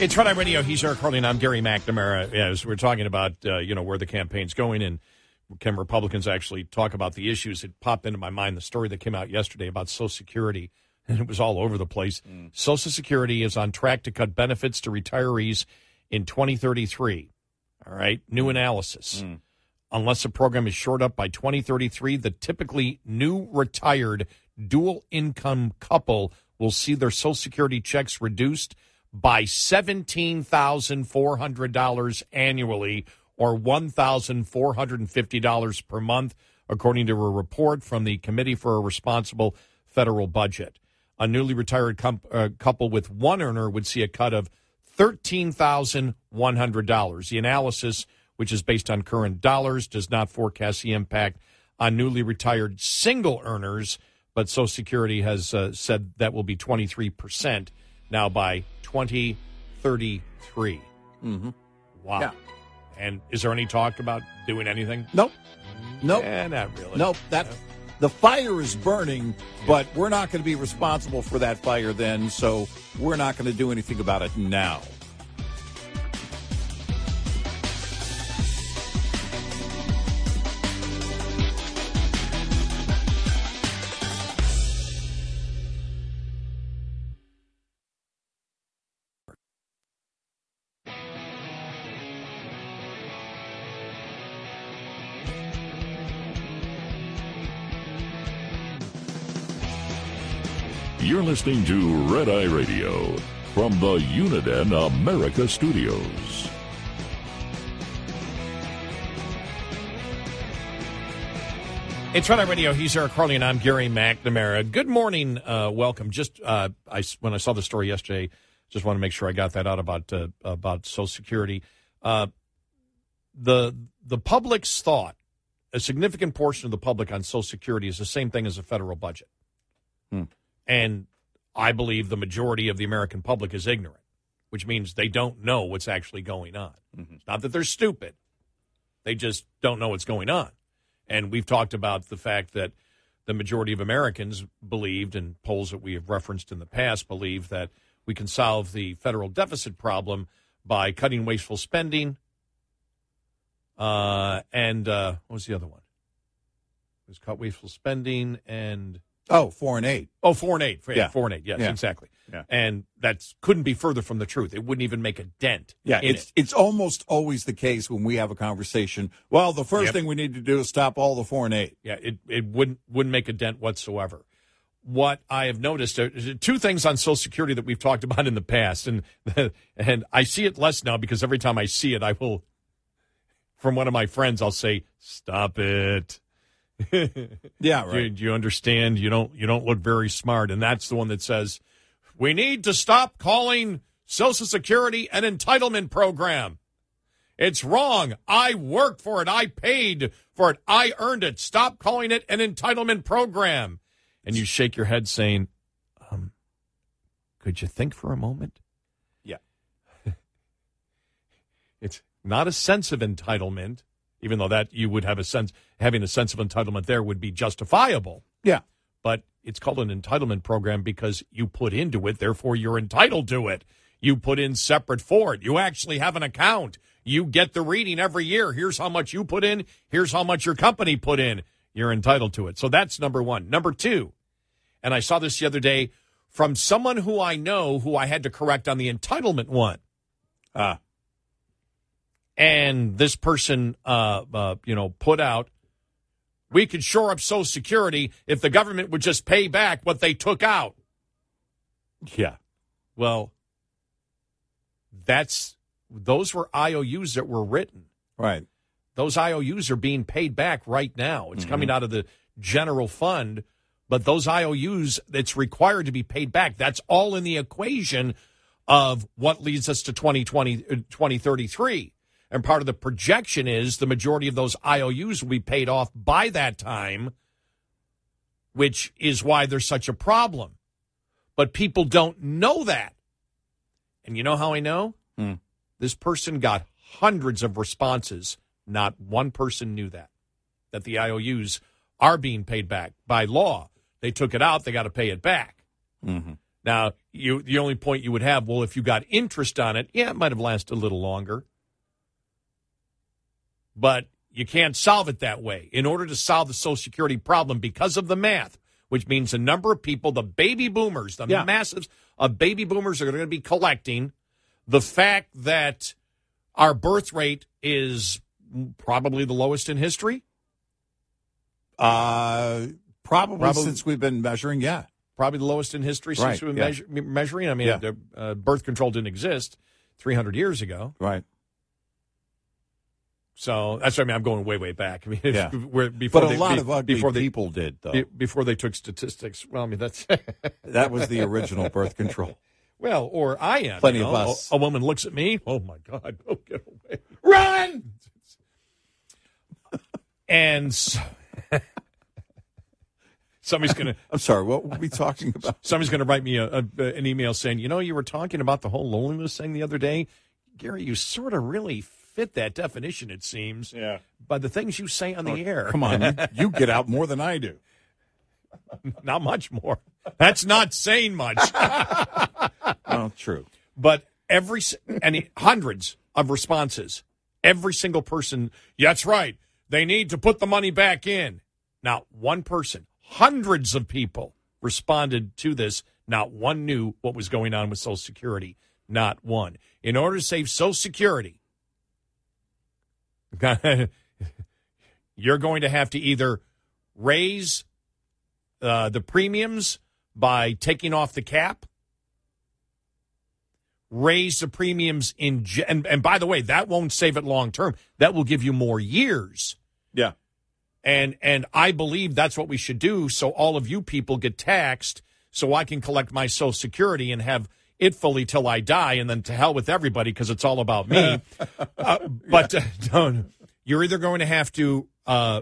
Speaker 3: It's Red Eye Radio. He's Eric and I'm Gary McNamara. As we're talking about, uh, you know, where the campaign's going and can Republicans actually talk about the issues? It popped into my mind the story that came out yesterday about Social Security, and it was all over the place. Hmm. Social Security is on track to cut benefits to retirees in 2033. All right, new hmm. analysis. Hmm. Unless the program is shored up by 2033, the typically new retired dual income couple will see their Social Security checks reduced by $17,400 annually or $1,450 per month, according to a report from the Committee for a Responsible Federal Budget. A newly retired com- uh, couple with one earner would see a cut of $13,100. The analysis, which is based on current dollars, does not forecast the impact on newly retired single earners, but Social Security has uh, said that will be 23% now by 2033.
Speaker 2: Mm-hmm.
Speaker 3: Wow.
Speaker 2: Yeah.
Speaker 3: And is there any talk about doing anything?
Speaker 2: Nope. Nope.
Speaker 3: Eh, not really.
Speaker 2: Nope. That the fire is burning, but we're not going to be responsible for that fire then, so we're not going to do anything about it now.
Speaker 1: Listening to Red Eye Radio from the Uniden America Studios.
Speaker 3: It's Red Eye Radio. He's Eric Harley, and I'm Gary McNamara. Good morning. Uh, welcome. Just uh, I, when I saw the story yesterday, just want to make sure I got that out about uh, about Social Security. Uh, the the public's thought, a significant portion of the public on Social Security is the same thing as a federal budget,
Speaker 2: Hmm.
Speaker 3: and I believe the majority of the American public is ignorant, which means they don't know what's actually going on. It's not that they're stupid; they just don't know what's going on. And we've talked about the fact that the majority of Americans believed, and polls that we have referenced in the past believe that we can solve the federal deficit problem by cutting wasteful spending. Uh, and uh, what was the other one? It was cut wasteful spending and
Speaker 2: Oh, foreign aid.
Speaker 3: oh, foreign aid. Yeah,
Speaker 2: Yeah.
Speaker 3: and eight. Yes,
Speaker 2: Yeah.
Speaker 3: exactly.
Speaker 2: Yeah.
Speaker 3: And that couldn't be further from the truth. It wouldn't even make a dent.
Speaker 2: Yeah, it's
Speaker 3: it.
Speaker 2: it's almost always the case when we have a conversation. Well, the first
Speaker 3: Yep.
Speaker 2: thing we need to do is stop all the four and eight.
Speaker 3: Yeah, it, it wouldn't wouldn't make a dent whatsoever. What I have noticed uh, are two things on Social Security that we've talked about in the past, and and I see it less now because every time I see it, I will, from one of my friends, I'll say, "Stop it."
Speaker 2: Yeah, right.
Speaker 3: do you understand? You don't you don't look very smart, and that's the one that says we need to stop calling Social Security an entitlement program. It's wrong. I worked for it. I paid for it. I earned it. Stop calling it an entitlement program. And you shake your head saying, um, could you think for a moment?
Speaker 2: Yeah.
Speaker 3: It's not a sense of entitlement, even though that you would have a sense, having a sense of entitlement there would be justifiable.
Speaker 2: Yeah.
Speaker 3: But it's called an entitlement program because you put into it, therefore you're entitled to it. You put in separate for it. You actually have an account. You get the reading every year. Here's how much you put in. Here's how much your company put in. You're entitled to it. So that's number one. Number two, and I saw this the other day from someone who I know who I had to correct on the entitlement one.
Speaker 2: Ah.
Speaker 3: And this person, uh, uh, you know, put out, we could shore up Social Security if the government would just pay back what they took out.
Speaker 2: Yeah.
Speaker 3: Well, that's those were IOUs that were written.
Speaker 2: Right.
Speaker 3: Those IOUs are being paid back right now. It's coming out of the general fund, but those IOUs, it's required to be paid back. That's all in the equation of what leads us to 2020, uh, 2033. And part of the projection is the majority of those IOUs will be paid off by that time, which is why there's such a problem. But people don't know that. And you know how I know?
Speaker 2: Hmm.
Speaker 3: This person got hundreds of responses. Not one person knew that, that the IOUs are being paid back by law. They took it out, they got to pay it back.
Speaker 2: Mm-hmm.
Speaker 3: Now, you the only point you would have, well, if you got interest on it, yeah, it might have lasted a little longer. But you can't solve it that way. In order to solve the Social Security problem because of the math, which means the number of people, the baby boomers, the
Speaker 2: Yeah.
Speaker 3: masses of baby boomers are going to be collecting, the fact that our birth rate is probably the lowest in history.
Speaker 2: Uh, probably,
Speaker 3: Probably-
Speaker 2: since we've been measuring, yeah.
Speaker 3: probably the lowest in history since
Speaker 2: Right,
Speaker 3: we've been
Speaker 2: yeah.
Speaker 3: measure, measuring. I mean,
Speaker 2: Yeah.
Speaker 3: the, uh, birth control didn't exist 300 years ago.
Speaker 2: Right.
Speaker 3: So that's what I mean. I'm going way, way back. I mean,
Speaker 2: Yeah.
Speaker 3: where, before
Speaker 2: But a
Speaker 3: they,
Speaker 2: lot
Speaker 3: be-
Speaker 2: of ugly
Speaker 3: before they,
Speaker 2: people did, though.
Speaker 3: be- before they took statistics. Well, I mean, that's
Speaker 2: that was the original birth control.
Speaker 3: well, or I am.
Speaker 2: Plenty
Speaker 3: you
Speaker 2: of us.
Speaker 3: A, a woman looks at me. Oh my God! Oh, get away!
Speaker 2: Run!
Speaker 3: And so, somebody's gonna.
Speaker 2: I'm sorry, what were we talking about?
Speaker 3: Somebody's going to write me a, a, an email saying, you know, you were talking about the whole loneliness thing the other day. Gary, you sort of really fit that definition, it seems.
Speaker 2: Yeah.
Speaker 3: By the things you say on the
Speaker 2: Oh,
Speaker 3: air.
Speaker 2: Come on, you, get out more than I do.
Speaker 3: not much more. That's not saying much.
Speaker 2: Oh, true.
Speaker 3: but every and hundreds of responses. Every single person, "Yeah, that's right. They need to put the money back in. Not one person, hundreds of people responded to this. Not one knew what was going on with Social Security. Not one. In order to save Social Security, you're going to have to either raise uh, the premiums by taking off the cap raise the premiums in and, and by the way that won't save it long term that will give you more years
Speaker 2: Yeah.
Speaker 3: and and i believe that's what we should do so all of you people get taxed so i can collect my social security and have it fully till i die and then to hell with everybody because it's all about me. Uh, but uh, no, you're either going to have to uh,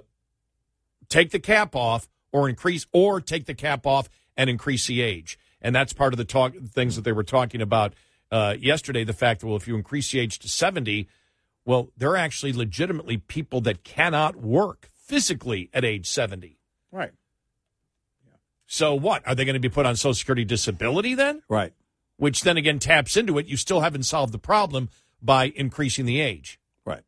Speaker 3: take the cap off or increase or take the cap off and increase the age. And that's part of the talk things that they were talking about uh, yesterday the fact that well if you increase the age to 70 well there are actually legitimately people that cannot work physically at age 70
Speaker 2: Right.
Speaker 3: so what? Are they going to be put on social security disability then?
Speaker 2: Right.
Speaker 3: Which then again taps into it you still haven't solved the problem by increasing the age
Speaker 2: Right.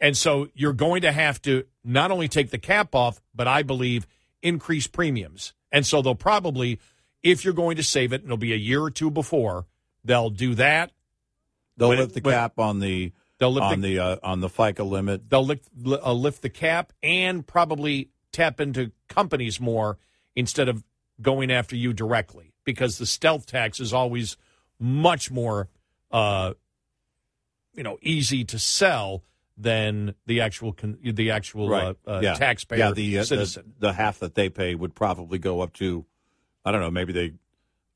Speaker 3: And so you're going to have to not only take the cap off, but I believe increase premiums. And so they'll probably, if you're going to save it, and it'll be a year or two before, they'll do that.
Speaker 2: They'll lift the cap on the
Speaker 3: They'll lift
Speaker 2: on
Speaker 3: the-
Speaker 2: the, uh, on the FICA limit.
Speaker 3: They'll lift, uh, lift the cap and probably tap into companies more instead of going after you directly because the stealth tax is always much more, uh, you know, easy to sell than the actual con- the actual
Speaker 2: right.
Speaker 3: uh, uh,
Speaker 2: yeah.
Speaker 3: taxpayer
Speaker 2: Yeah. The, uh, the the half that they pay would probably go up to, I don't know, maybe they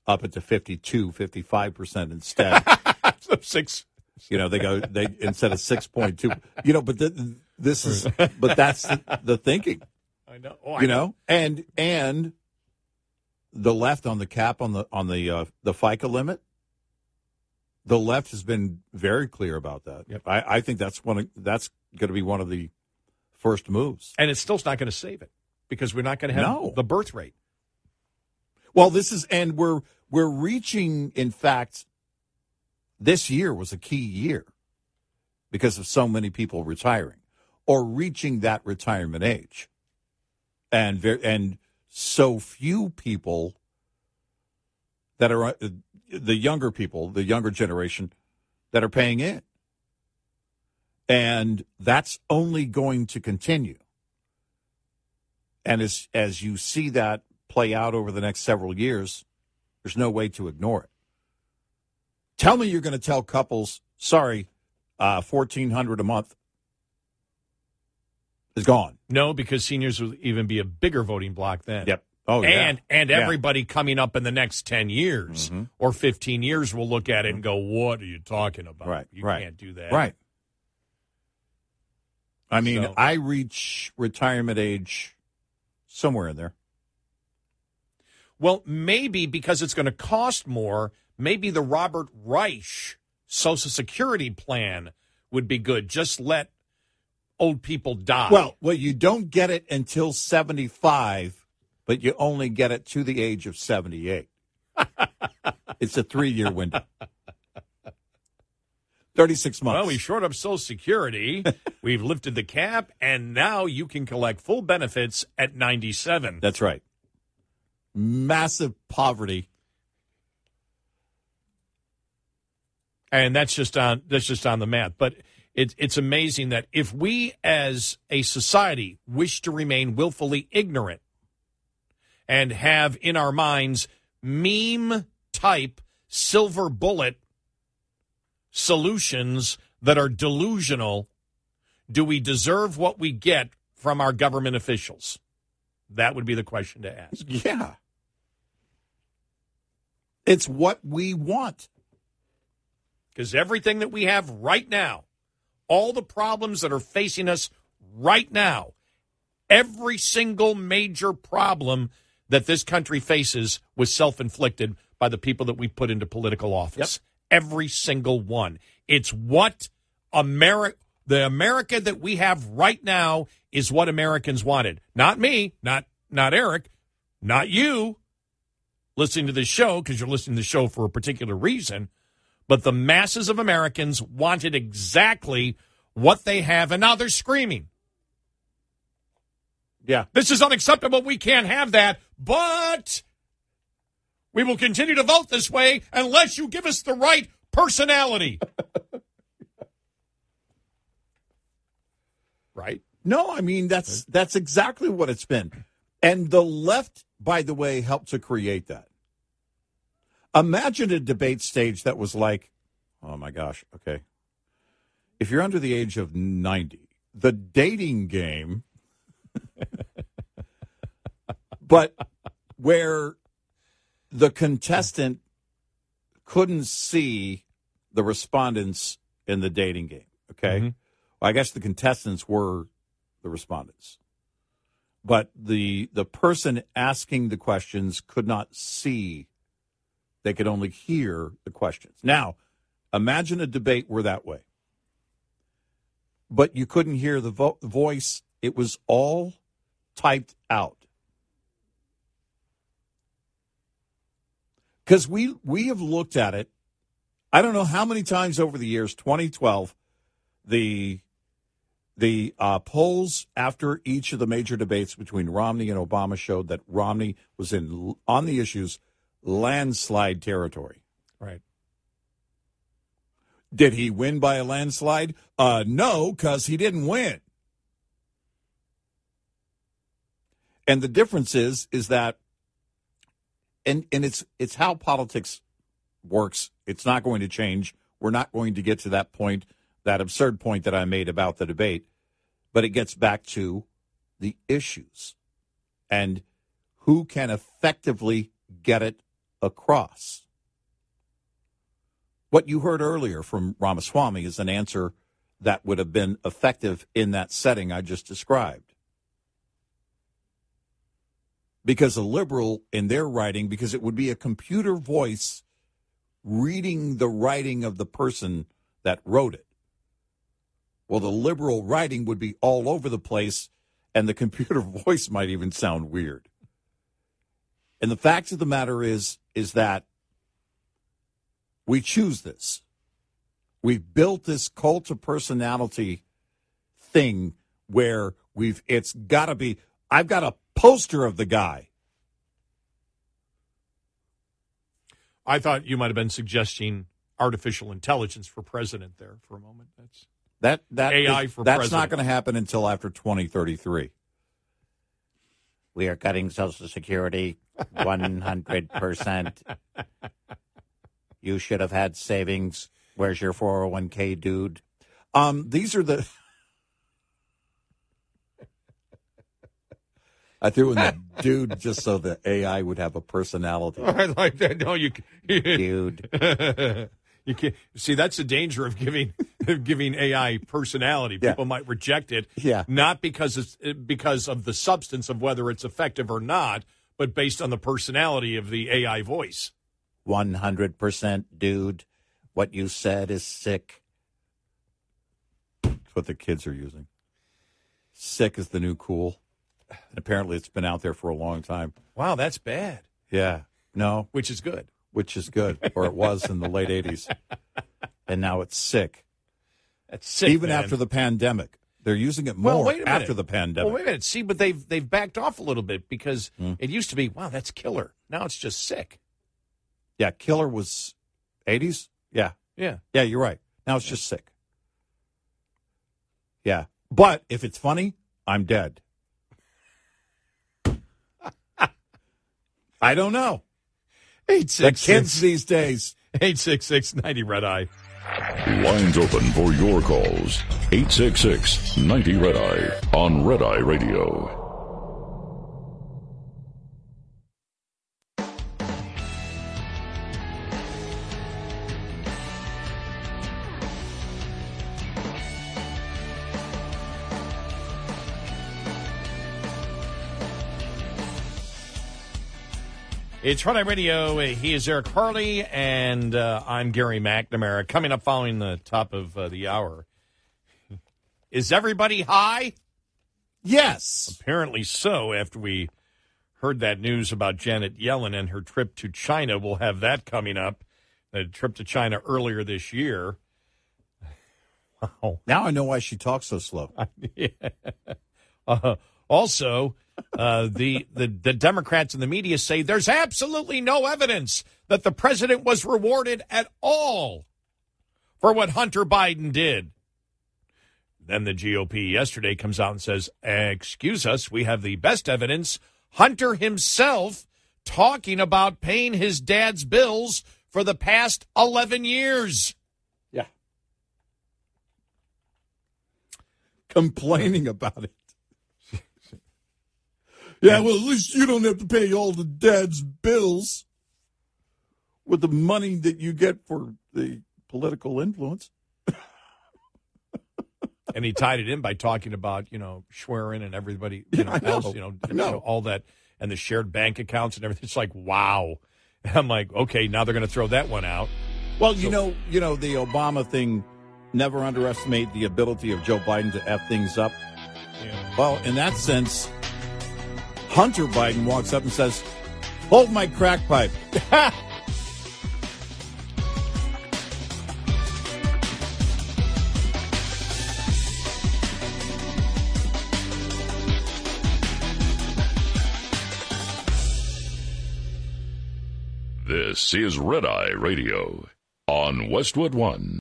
Speaker 2: up it to 52, 55 percent instead.
Speaker 3: Six.
Speaker 2: You know, they go they instead of six point two. You know, but th- this is but that's the, the thinking.
Speaker 3: I know. Oh, I
Speaker 2: you know, and and the left on the cap on the on the uh, the FICA limit. The left has been very clear about that. I, I think that's one. Of, that's going to be one of the first moves.
Speaker 3: and it's still not going to save it because we're not going to have
Speaker 2: No.
Speaker 3: the birth rate.
Speaker 2: Well, this is, and we're we're reaching. In fact, this year was a key year because of so many people retiring or reaching that retirement age, and and so few people that are uh, the younger people, the younger generation that are paying in, and that's only going to continue. And as as you see that play out over the next several years, there's no way to ignore it. Tell me you're going to tell couples, sorry, uh, fourteen hundred a month is gone.
Speaker 3: No, because seniors will even be a bigger voting block then.
Speaker 2: Yep. Oh, yeah.
Speaker 3: and and
Speaker 2: Yeah.
Speaker 3: everybody coming up in the next ten years
Speaker 2: Mm-hmm.
Speaker 3: or fifteen years will look at it and go, "What are you talking about?
Speaker 2: Right,
Speaker 3: You
Speaker 2: right.
Speaker 3: can't do that."
Speaker 2: Right. I mean,
Speaker 3: So-
Speaker 2: I reach retirement age somewhere in there.
Speaker 3: Well, maybe because it's going to cost more, maybe the Robert Reich Social Security plan would be good. Just let old people die.
Speaker 2: Well, well, you don't get it until 75, but you only get it to the age of 78. it's a three year window. 36 months.
Speaker 3: Well, we shored up Social Security. We've lifted the cap, and now you can collect full benefits at 97.
Speaker 2: That's right. Massive poverty.
Speaker 3: and that's just on that's just on the math. But it's it's amazing that if we as a society wish to remain willfully ignorant and have in our minds meme type silver bullet solutions that are delusional, do we deserve what we get from our government officials? That would be the question to ask.
Speaker 2: Yeah. It's what we want.
Speaker 3: Because everything that we have right now, all the problems that are facing us right now, every single major problem that this country faces was self inflicted by the people that we put into political office. every single one. It's what America, the America that we have right now, is what Americans wanted. Not me, not not Eric, not you. Listening to this show because you're listening to the show for a particular reason, but the masses of Americans wanted exactly what they have, and now they're screaming.
Speaker 2: Yeah.
Speaker 3: This is unacceptable. We can't have that. But we will continue to vote this way unless you give us the right personality. right?
Speaker 2: No, I mean that's that's exactly what it's been. And the left, by the way, helped to create that. Imagine a debate stage that was like, oh my gosh, okay. If you're under the age of 90, the dating game, but where the contestant couldn't see the respondents in the dating game, okay? Mm-hmm. Well, I guess the contestants were the respondents. But the the person asking the questions could not see they could only hear the questions. Now, imagine a debate were that way. But you couldn't hear the vo- voice. It was all typed out. Because we, we have looked at it, I don't know how many times over the years, 2012, the the uh, polls after each of the major debates between Romney and Obama showed that Romney was in on the issues landslide territory.
Speaker 3: Right.
Speaker 2: Did he win by a landslide? Uh, no, because he didn't win. And the difference is is that, and and it's it's how politics works. It's not going to change. We're not going to get to that point, that absurd point that I made about the debate, but it gets back to the issues and who can effectively get it across. What you heard earlier from Ramaswamy is an answer that would have been effective in that setting I just described. Because a liberal in their writing, because it would be a computer voice reading the writing of the person that wrote it. Well, the liberal writing would be all over the place, and the computer voice might even sound weird. And the fact of the matter is, is that we choose this. We've built this cult of personality thing where we've, it's got to be, I've got a poster of the guy.
Speaker 3: I thought you might have been suggesting artificial intelligence for president there for a moment. That's
Speaker 2: That, that
Speaker 3: AI
Speaker 2: is-
Speaker 3: for
Speaker 2: That's
Speaker 3: president.
Speaker 2: not going to happen until after 2033.
Speaker 11: We are cutting Social Security 100%.
Speaker 2: You should have had savings. Where's your 401k, dude? Um, these are the. I threw in the dude just so the AI would have a personality.
Speaker 3: I like that. No, you,
Speaker 2: dude.
Speaker 3: you can't see. That's the danger of giving of giving AI personality.
Speaker 2: Yeah.
Speaker 3: People might reject it,
Speaker 2: Yeah.
Speaker 3: not because it's eh, because of the substance of whether it's effective or not, but based on the personality of the AI voice.
Speaker 2: 100% dude. What you said is sick. That's what the kids are using. Sick is the new cool. And apparently it's been out there for a long time.
Speaker 3: Wow, that's bad.
Speaker 2: Yeah. No.
Speaker 3: Which is good.
Speaker 2: Which is good. Or it was in the late 80s. And now it's sick.
Speaker 3: That's sick.
Speaker 2: Even
Speaker 3: man.
Speaker 2: after the pandemic. They're using it more
Speaker 3: well, wait a minute.
Speaker 2: after the pandemic.
Speaker 3: Well, wait a minute. See, but they've they've backed off a little bit because
Speaker 2: Hmm.
Speaker 3: it used to be, wow, that's killer. Now it's just sick.
Speaker 2: Yeah, Killer was 80s? Yeah.
Speaker 3: Yeah.
Speaker 2: Yeah, you're right. Now it's just sick. Yeah. But if it's funny, I'm dead. I don't know.
Speaker 3: Eight
Speaker 2: The kids these days.
Speaker 3: Eight six six ninety red eye.
Speaker 1: Lines open for your calls. 866 90 Red Eye on Red Eye Radio.
Speaker 3: It's Red Eye Radio. He is Eric Harley, and uh, I'm Gary McNamara. Coming up following the top of uh, the hour. Is everybody high?
Speaker 2: Yes.
Speaker 3: Apparently so, after we heard that news about Janet Yellen and her trip to China. We'll have that coming up. The trip to China earlier this year. Wow.
Speaker 2: Now I know why she talks so slow.
Speaker 3: yeah. Uh, also, uh, the, the the Democrats and the media say there's absolutely no evidence that the president was rewarded at all for what Hunter Biden did. Then the GOP yesterday comes out and says, "Excuse us, we have the best evidence. Hunter himself talking about paying his dad's bills for the past 11 years."
Speaker 2: Yeah. Complaining about it. Yeah, well, at least you don't have to pay all the dad's bills with the money that you get for the political influence.
Speaker 3: and he tied it in by talking about you know Schwerin and everybody you know,
Speaker 2: I know.
Speaker 3: else you know,
Speaker 2: I
Speaker 3: you
Speaker 2: know.
Speaker 3: know, all that and the shared bank accounts and everything. It's like wow. And I'm like, okay, now they're going to throw that one out.
Speaker 2: Well, you know, you know, the Obama thing. Never underestimate the ability of Joe Biden to f things up. Well, in that sense, Hunter Biden walks up and says, "Hold my crack pipe."
Speaker 1: This is Red Eye Radio on Westwood One.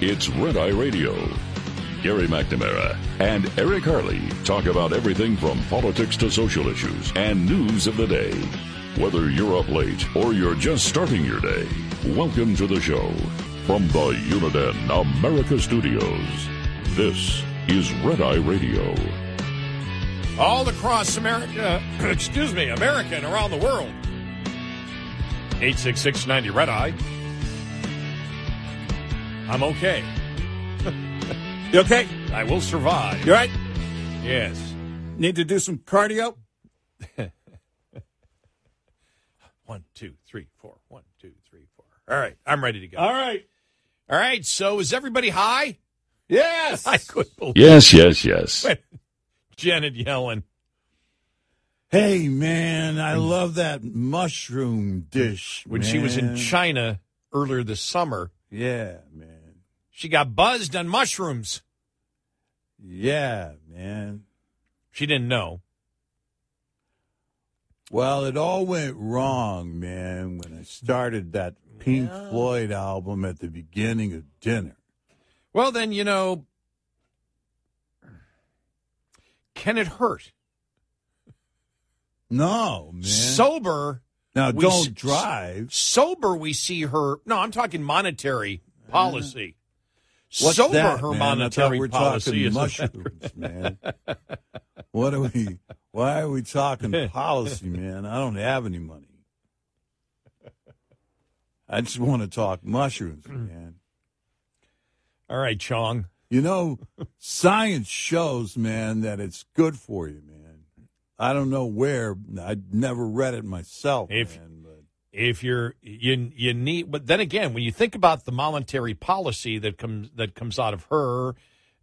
Speaker 1: It's Red Eye Radio. Gary McNamara and Eric Harley talk about everything from politics to social issues and news of the day. Whether you're up late or you're just starting your day, welcome to the show. From the Uniden America Studios, this is Red Eye Radio.
Speaker 3: All across America, excuse me, America and around the world. 86690 Red Eye. I'm okay.
Speaker 2: You okay?
Speaker 3: I will survive.
Speaker 2: You all right?
Speaker 3: Yes.
Speaker 2: Need to do some cardio?
Speaker 3: One, two, three, four. One, two, three, four. All right. I'm ready to go.
Speaker 2: All right.
Speaker 3: All right. So is everybody high?
Speaker 2: Yes.
Speaker 3: I couldn't believe
Speaker 1: Yes, yes, yes.
Speaker 3: Janet Yellen.
Speaker 2: Hey, man, I love that mushroom dish.
Speaker 3: When she was in
Speaker 2: man.
Speaker 3: China earlier this summer,
Speaker 2: Yeah, man.
Speaker 3: She got buzzed on mushrooms.
Speaker 2: Yeah, man.
Speaker 3: She didn't know.
Speaker 2: Well, it all went wrong, man, when I started that Pink Floyd album at the beginning of dinner.
Speaker 3: Well, then, you know, can it hurt?
Speaker 2: No, man.
Speaker 3: Sober.
Speaker 2: now, don't
Speaker 3: s-
Speaker 2: drive.
Speaker 3: Sober, we see her. No, I'm talking monetary policy.
Speaker 2: What's
Speaker 3: Sober,
Speaker 2: that,
Speaker 3: her
Speaker 2: man?
Speaker 3: Monetary
Speaker 2: we're
Speaker 3: policy
Speaker 2: talking
Speaker 3: is
Speaker 2: mushrooms, man. What are we? Why are we talking policy, man? I don't have any money. I just want to talk mushrooms, man.
Speaker 3: All right, Chong.
Speaker 2: You know, science shows, man, that it's good for you, man. I don't know where. I never read it myself,
Speaker 3: If-
Speaker 2: man.
Speaker 3: If you're you you need but then again when you think about the monetary policy that comes that comes out of her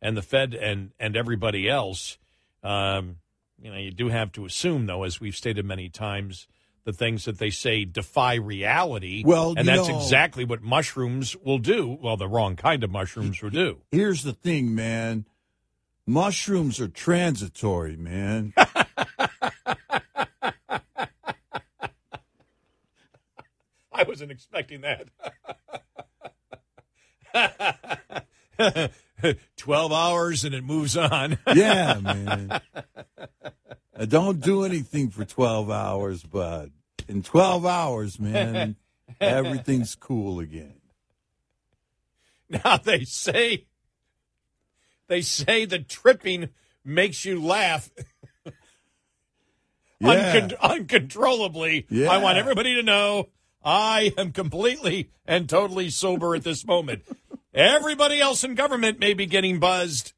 Speaker 3: and the fed and and everybody else um you know you do have to assume though as we've stated many times the things that they say defy reality
Speaker 2: Well,
Speaker 3: and that's
Speaker 2: know-
Speaker 3: exactly what mushrooms will do well the wrong kind of mushrooms will do
Speaker 2: here's the thing, man. Mushrooms are transitory, man.
Speaker 3: i wasn't expecting that 12 hours and it moves on
Speaker 2: yeah, man. I don't do anything for 12 hours, but in 12 hours, man, everything's cool again.
Speaker 3: Now they say they say the tripping makes you laugh
Speaker 2: Yeah.
Speaker 3: uncon- uncontrollably.
Speaker 2: Yeah.
Speaker 3: I want everybody to know I am completely and totally sober at this moment. Everybody else in government may be getting buzzed.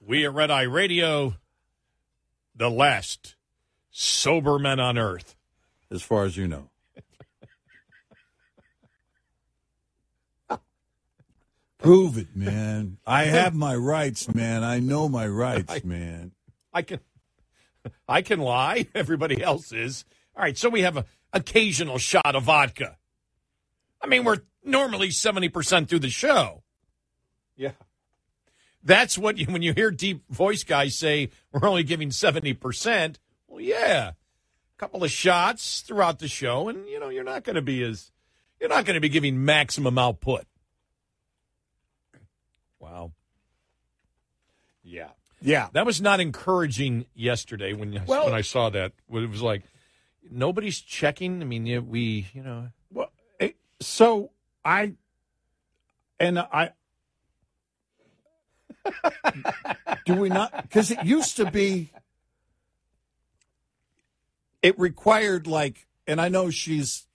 Speaker 3: We at Red Eye Radio, the last sober men on earth.
Speaker 2: As far as you know. Prove it, man. I have my rights, man. I know my rights, man.
Speaker 3: I can I can lie. Everybody else is. All right, so we have a occasional shot of vodka. I mean, we're normally 70% through the show.
Speaker 2: Yeah.
Speaker 3: That's what you when you hear deep voice guys say we're only giving 70%. Well, yeah. A couple of shots throughout the show and you know, you're not going to be as you're not going to be giving maximum output. Wow.
Speaker 2: Yeah. Yeah.
Speaker 3: That was not encouraging yesterday when
Speaker 2: Well-
Speaker 3: when I saw that. It was like nobody's checking. I mean, we, you know,
Speaker 2: Well, eh, so I and I do we not because it used to be it required like and I know she's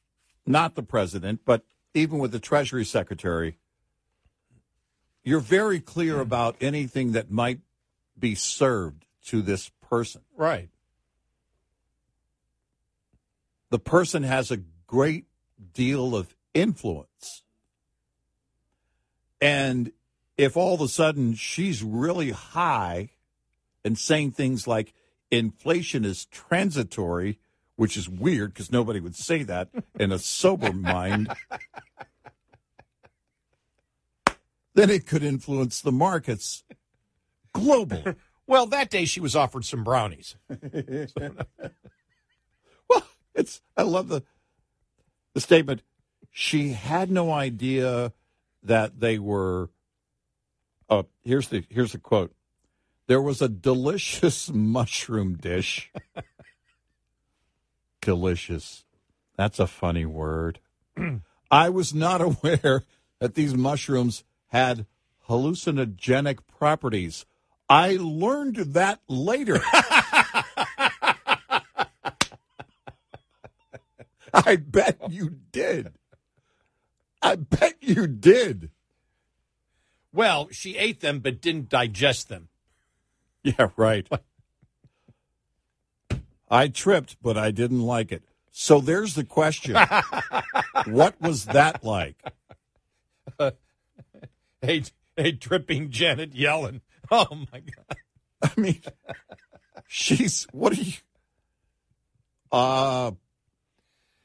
Speaker 2: not the president, but even with the Treasury Secretary, you're very clear about anything that might be served to this person.
Speaker 3: right.
Speaker 2: The person has a great deal of influence. And if all of a sudden she's really high and saying things like inflation is transitory, which is weird because nobody would say that in a sober mind, then it could influence the markets globally.
Speaker 3: Well, that day she was offered some brownies.
Speaker 2: it's I love the the statement. She had no idea that they were. Uh, here's the here's the quote. There was a delicious mushroom dish. delicious. That's a funny word. I was not aware that these mushrooms had hallucinogenic properties. I learned that later. I bet you did. I bet you did.
Speaker 3: Well, she ate them but didn't digest them.
Speaker 2: Yeah, right. I tripped, but I didn't like it. So there's the question. what was that like?
Speaker 3: Hey, hey, tripping Janet Yellen. Oh my God.
Speaker 2: I mean, she's what are you? Uh,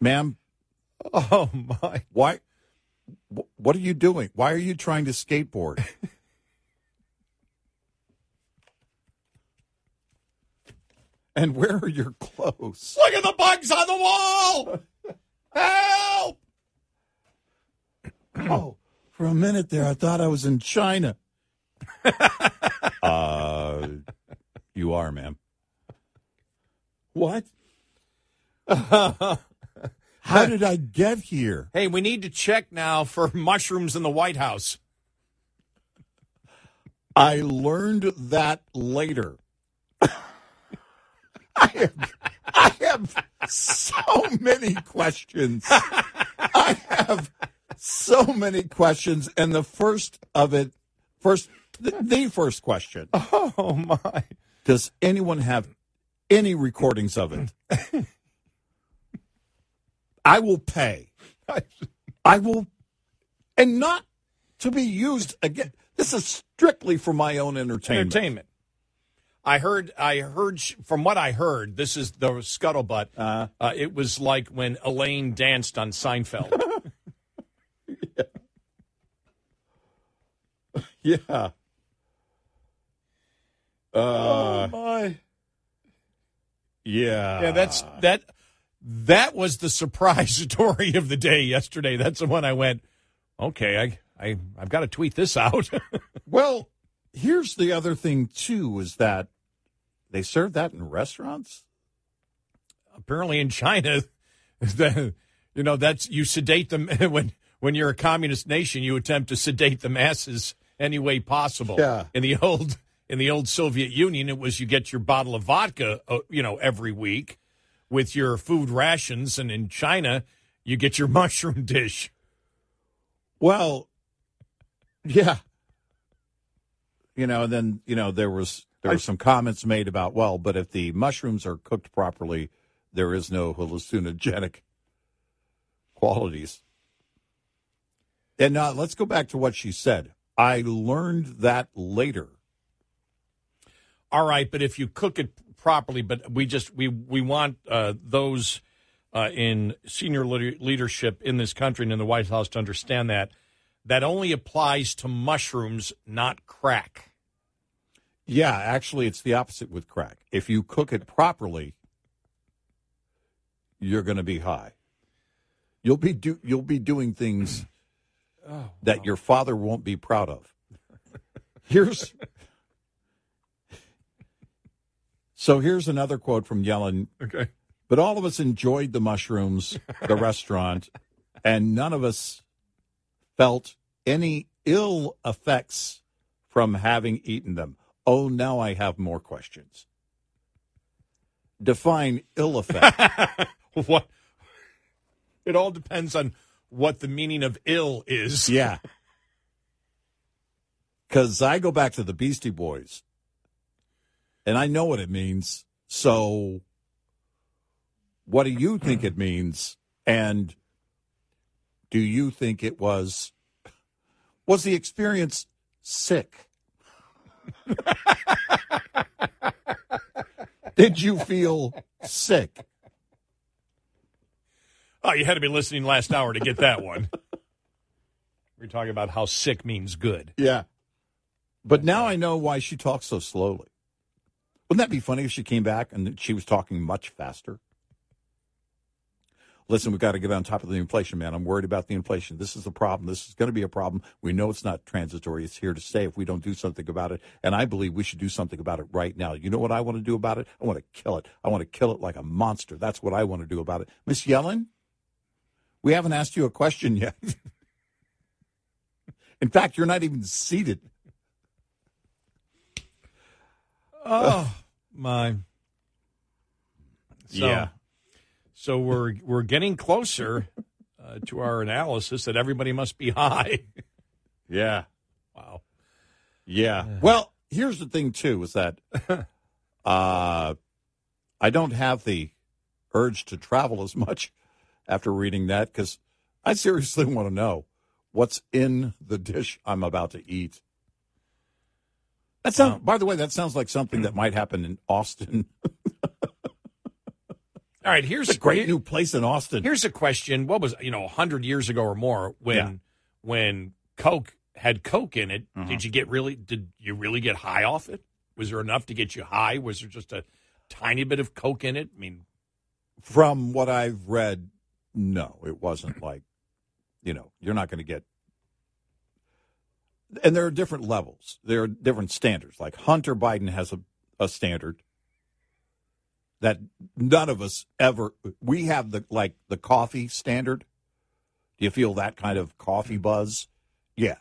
Speaker 2: ma'am.
Speaker 3: Oh my.
Speaker 2: Why? What are you doing? Why are you trying to skateboard? and where are your clothes?
Speaker 3: Look at the bugs on the wall. Help!
Speaker 2: Oh, for a minute there, I thought I was in China. uh, you are, ma'am. What? How did I get here?
Speaker 3: Hey, we need to check now for mushrooms in the White House.
Speaker 2: I learned that later. I have, I have so many questions. I have so many questions, and the first of it, first, the, the first question:
Speaker 3: Oh my.
Speaker 2: Does anyone have any recordings of it? I will pay. I will, and not to be used again. This is strictly for my own entertainment.
Speaker 3: Entertainment. I heard. I heard from what I heard. This is the scuttlebutt. Uh, it was like when Elaine danced on Seinfeld.
Speaker 2: Yeah. Uh,
Speaker 3: oh my.
Speaker 2: yeah.
Speaker 3: Yeah, that's that. That was the surprise story of the day yesterday. That's the one I went. Okay, I I I've got to tweet this out.
Speaker 2: Well, here's the other thing too: is that they serve that in restaurants.
Speaker 3: Apparently, in China, the, you know that's you sedate them when when you're a communist nation. You attempt to sedate the masses any way possible.
Speaker 2: Yeah.
Speaker 3: In the old in the old Soviet Union, it was you get your bottle of vodka, uh, you know, every week with your food rations, and in China, you get your mushroom dish.
Speaker 2: Well, Yeah. You know, and then you know there was there were some comments made about well, but if the mushrooms are cooked properly, there is no hallucinogenic qualities. And uh, let's go back to what she said. I learned that later.
Speaker 3: All right, but if you cook it properly, but we just we we want uh, those uh, in senior leader- leadership in this country and in the White House to understand that that only applies to mushrooms, not crack.
Speaker 2: Yeah, actually, it's the opposite with crack. If you cook it properly, you're going to be high. You'll be do, you'll be doing things
Speaker 3: Oh,
Speaker 2: that your father won't be proud of. Here's so here's another quote from Yellen.
Speaker 3: Okay.
Speaker 2: But all of us enjoyed the mushrooms, the restaurant, and none of us felt any ill effects from having eaten them. Oh, now I have more questions. Define ill effect.
Speaker 3: what? It all depends on what the meaning of ill is.
Speaker 2: Yeah. Because I go back to the Beastie Boys, and I know what it means. So, what do you think it means? And do you think it was was the experience sick? Did you feel sick?
Speaker 3: Oh, you had to be listening last hour to get that one. We're talking about how sick means good.
Speaker 2: Yeah. But now I know why she talks so slowly. Wouldn't that be funny if she came back and she was talking much faster? Listen, we've got to get on top of the inflation, man. I'm worried about the inflation. This is the problem. This is going to be a problem. We know it's not transitory. It's here to stay if we don't do something about it. And I believe we should do something about it right now. You know what I want to do about it? I want to kill it. I want to kill it like a monster. That's what I want to do about it. Miss Yellen, we haven't asked you a question yet. In fact, you're not even seated.
Speaker 3: Oh my. So,
Speaker 2: Yeah.
Speaker 3: So we're we're getting closer uh, to our analysis that everybody must be high.
Speaker 2: Yeah.
Speaker 3: Wow.
Speaker 2: Yeah. Well, here's the thing too is that uh I don't have the urge to travel as much after reading that cuz I seriously want to know what's in the dish I'm about to eat. That sounds by the way, that sounds like something that might happen in Austin.
Speaker 3: All right, here's
Speaker 2: a great new place in Austin.
Speaker 3: Here's a question: What was you know hundred years ago or more when
Speaker 2: Yeah.
Speaker 3: when Coke had Coke in it?
Speaker 2: Uh-huh.
Speaker 3: Did you get really? Did you really get high off it? Was there enough to get you high? Was there just a tiny bit of Coke in it? I mean,
Speaker 2: From what I've read, no, it wasn't like, you know, you're not going to get. And there are different levels. There are different standards. Like Hunter Biden has a, a standard that none of us ever. We have the like the coffee standard. Do you feel that kind of coffee buzz? Yeah.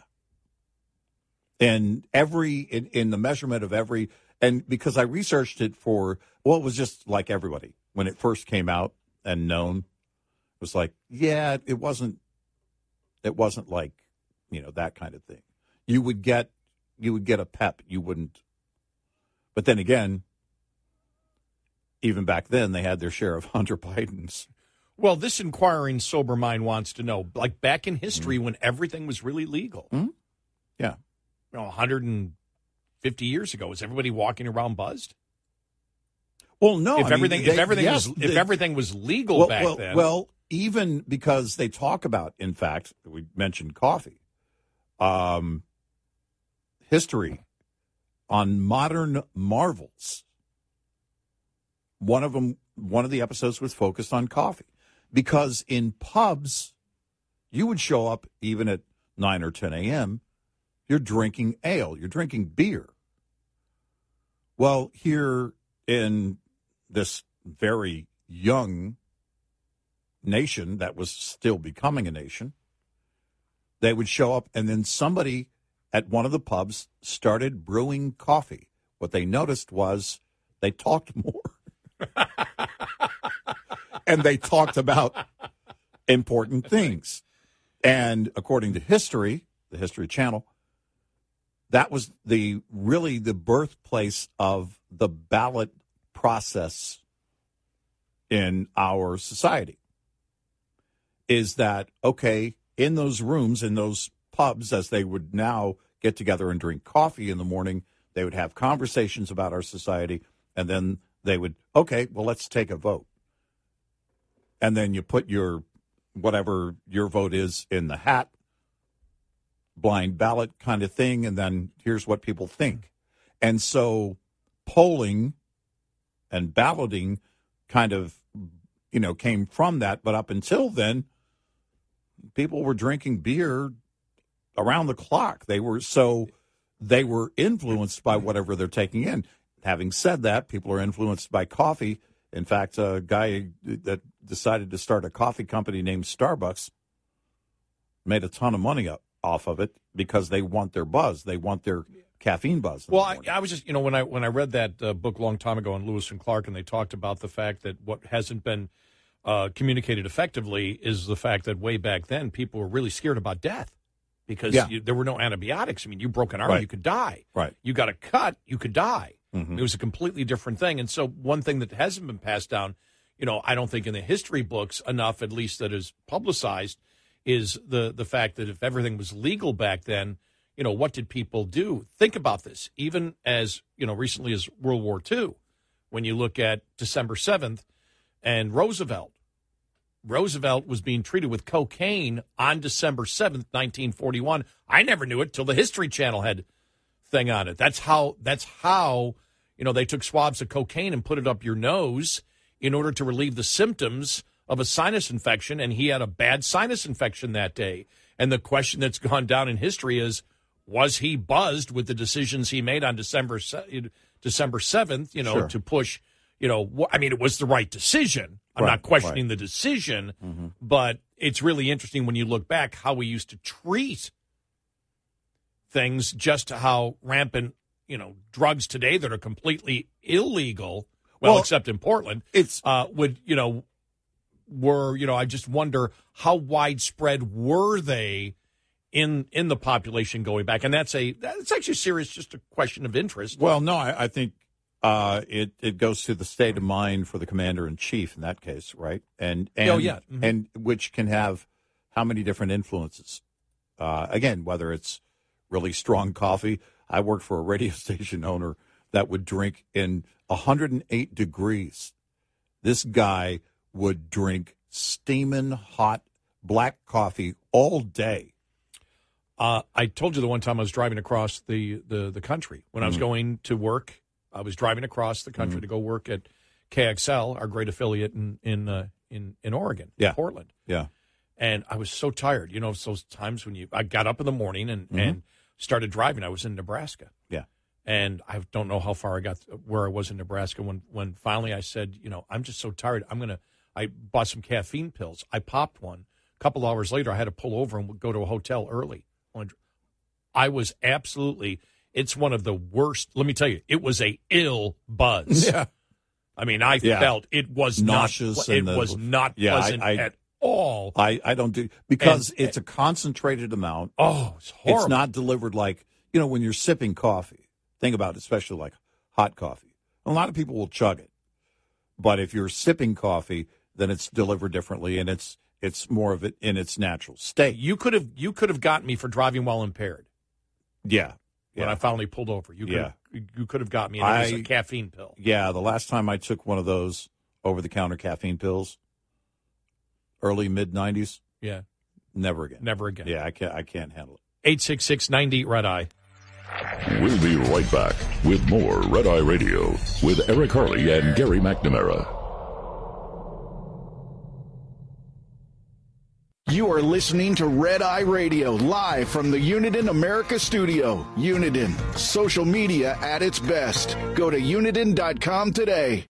Speaker 2: And every in, in the measurement of every and because I researched it for well, it was just like everybody when it first came out and known. It was like, yeah, it wasn't it wasn't like, you know, that kind of thing. You would get you would get a pep, you wouldn't but then again, even back then they had their share of Hunter Biden's.
Speaker 3: well, this inquiring sober mind wants to know, like back in history when everything was really legal.
Speaker 2: Yeah.
Speaker 3: You know, 150 years ago, was everybody walking around buzzed?
Speaker 2: Well, no.
Speaker 3: If
Speaker 2: I mean,
Speaker 3: everything, if everything
Speaker 2: yes,
Speaker 3: was, if everything was legal
Speaker 2: well,
Speaker 3: back
Speaker 2: well,
Speaker 3: then,
Speaker 2: Well, even because they talk about, in fact, we mentioned coffee, um, history on modern marvels. One of them, one of the episodes was focused on coffee because in pubs, you would show up even at nine or ten a.m. You're drinking ale, you're drinking beer. Well, here in this very young nation that was still becoming a nation, they would show up and then somebody at one of the pubs started brewing coffee. What they noticed was they talked more. and they talked about important things. And according to history, the History Channel, that was the really the birthplace of the ballot process in our society. Is that okay? In those rooms, in those pubs, as they would now get together and drink coffee in the morning, they would have conversations about our society, and then they would, okay, well, let's take a vote. And then you put your whatever your vote is in the hat, blind ballot kind of thing, and then here's what people think. And so polling and balloting kind of, you know, came from that. But up until then, people were drinking beer around the clock. They were so they were influenced by whatever they're taking in. Having said that, people are influenced by coffee. In fact, a guy that decided to start a coffee company named Starbucks made a ton of money up, off of it because they want their buzz. They want their caffeine buzz.
Speaker 3: Well, I, I was just you know when I when I read that uh, book a long time ago on Lewis and Clark, and they talked about the fact that what hasn't been uh, communicated effectively is the fact that way back then people were really scared about death because
Speaker 2: Yeah.
Speaker 3: you, there were no antibiotics. I mean, you broke an arm,
Speaker 2: Right.
Speaker 3: you could die.
Speaker 2: Right.
Speaker 3: You got a cut, you could die.
Speaker 2: Mhm.
Speaker 3: It was a completely different thing. And so, one thing that hasn't been passed down, you know, I don't think in the history books enough, at least that is publicized, is the the fact that if everything was legal back then, you know, what did people do? Think about this. Even as you know, recently as World War II, when you look at December seventh and Roosevelt, Roosevelt was being treated with cocaine on December 7th, 1941. I never knew it till the History Channel had thing on it. That's how that's how, you know, they took swabs of cocaine and put it up your nose in order to relieve the symptoms of a sinus infection and he had a bad sinus infection that day. And the question that's gone down in history is was he buzzed with the decisions he made on December December 7th, you know,
Speaker 2: Sure.
Speaker 3: to push, you know, wh- I mean it was the right decision. I'm
Speaker 2: Right,
Speaker 3: not questioning
Speaker 2: right.
Speaker 3: the decision, but it's really interesting when you look back how we used to treat things, just how rampant, you know, drugs today that are completely illegal. Well,
Speaker 2: Well,
Speaker 3: except in Portland,
Speaker 2: it's
Speaker 3: uh, would you know were you know I just wonder how widespread were they in in the population going back, and that's a that's actually serious, just a question of interest.
Speaker 2: Well, no, I, I think uh, it it goes to the state of mind for the commander in chief in that case, right? And and
Speaker 3: Oh, yeah. Mhm.
Speaker 2: and which can have how many different influences? Uh, again, whether it's really strong coffee. I worked for a radio station owner that would drink in 108 degrees. This guy would drink steaming hot black coffee all day.
Speaker 3: Uh, I told you the one time I was driving across the, the, the country when I was
Speaker 2: Mhm.
Speaker 3: going to work. I was driving across the
Speaker 2: Mm-hmm.
Speaker 3: country to go work at KXL, our great affiliate in in uh, in in Oregon,
Speaker 2: Yeah.
Speaker 3: Portland.
Speaker 2: Yeah.
Speaker 3: And I was so tired. You know, those times when you I got up in the morning and
Speaker 2: Mhm.
Speaker 3: and started driving. I was in Nebraska.
Speaker 2: Yeah.
Speaker 3: And I don't know how far I got where I was in Nebraska when when finally I said, you know, I'm just so tired. I'm gonna. I bought some caffeine pills. I popped one. A couple hours later, I had to pull over and go to a hotel early. I was absolutely. It's one of the worst. Let me tell you, it was a ill buzz.
Speaker 2: Yeah.
Speaker 3: I mean, I
Speaker 2: Yeah.
Speaker 3: felt it was
Speaker 2: nauseous.
Speaker 3: Not, it
Speaker 2: the-
Speaker 3: was not
Speaker 2: yeah, I-
Speaker 3: pleasant
Speaker 2: I,
Speaker 3: at all.
Speaker 2: I, I don't do because
Speaker 3: And-
Speaker 2: it's a concentrated amount.
Speaker 3: Oh, it's horrible.
Speaker 2: It's not delivered like you know when you're sipping coffee. Think about it, especially like hot coffee. A lot of people will chug it, but if you're sipping coffee, then it's delivered differently, and it's it's more of it in its natural state.
Speaker 3: You could have you could have gotten me for driving while impaired
Speaker 2: Yeah,
Speaker 3: when
Speaker 2: yeah,
Speaker 3: I finally pulled over. You could
Speaker 2: Yeah.
Speaker 3: have, you could have got me. And it was
Speaker 2: I-
Speaker 3: a caffeine pill.
Speaker 2: yeah. The last time I took one of those over the counter caffeine pills, early mid '90s,
Speaker 3: Yeah,
Speaker 2: never again.
Speaker 3: never again.
Speaker 2: Yeah, I can't. I can't handle it.
Speaker 3: Eight six six ninety red eye.
Speaker 1: We'll be right back with more Red Eye Radio with Eric Harley and Gary McNamara.
Speaker 12: You are listening to Red Eye Radio live from the Uniden America studio. Uniden, social media at its best. Go to uniden.com today.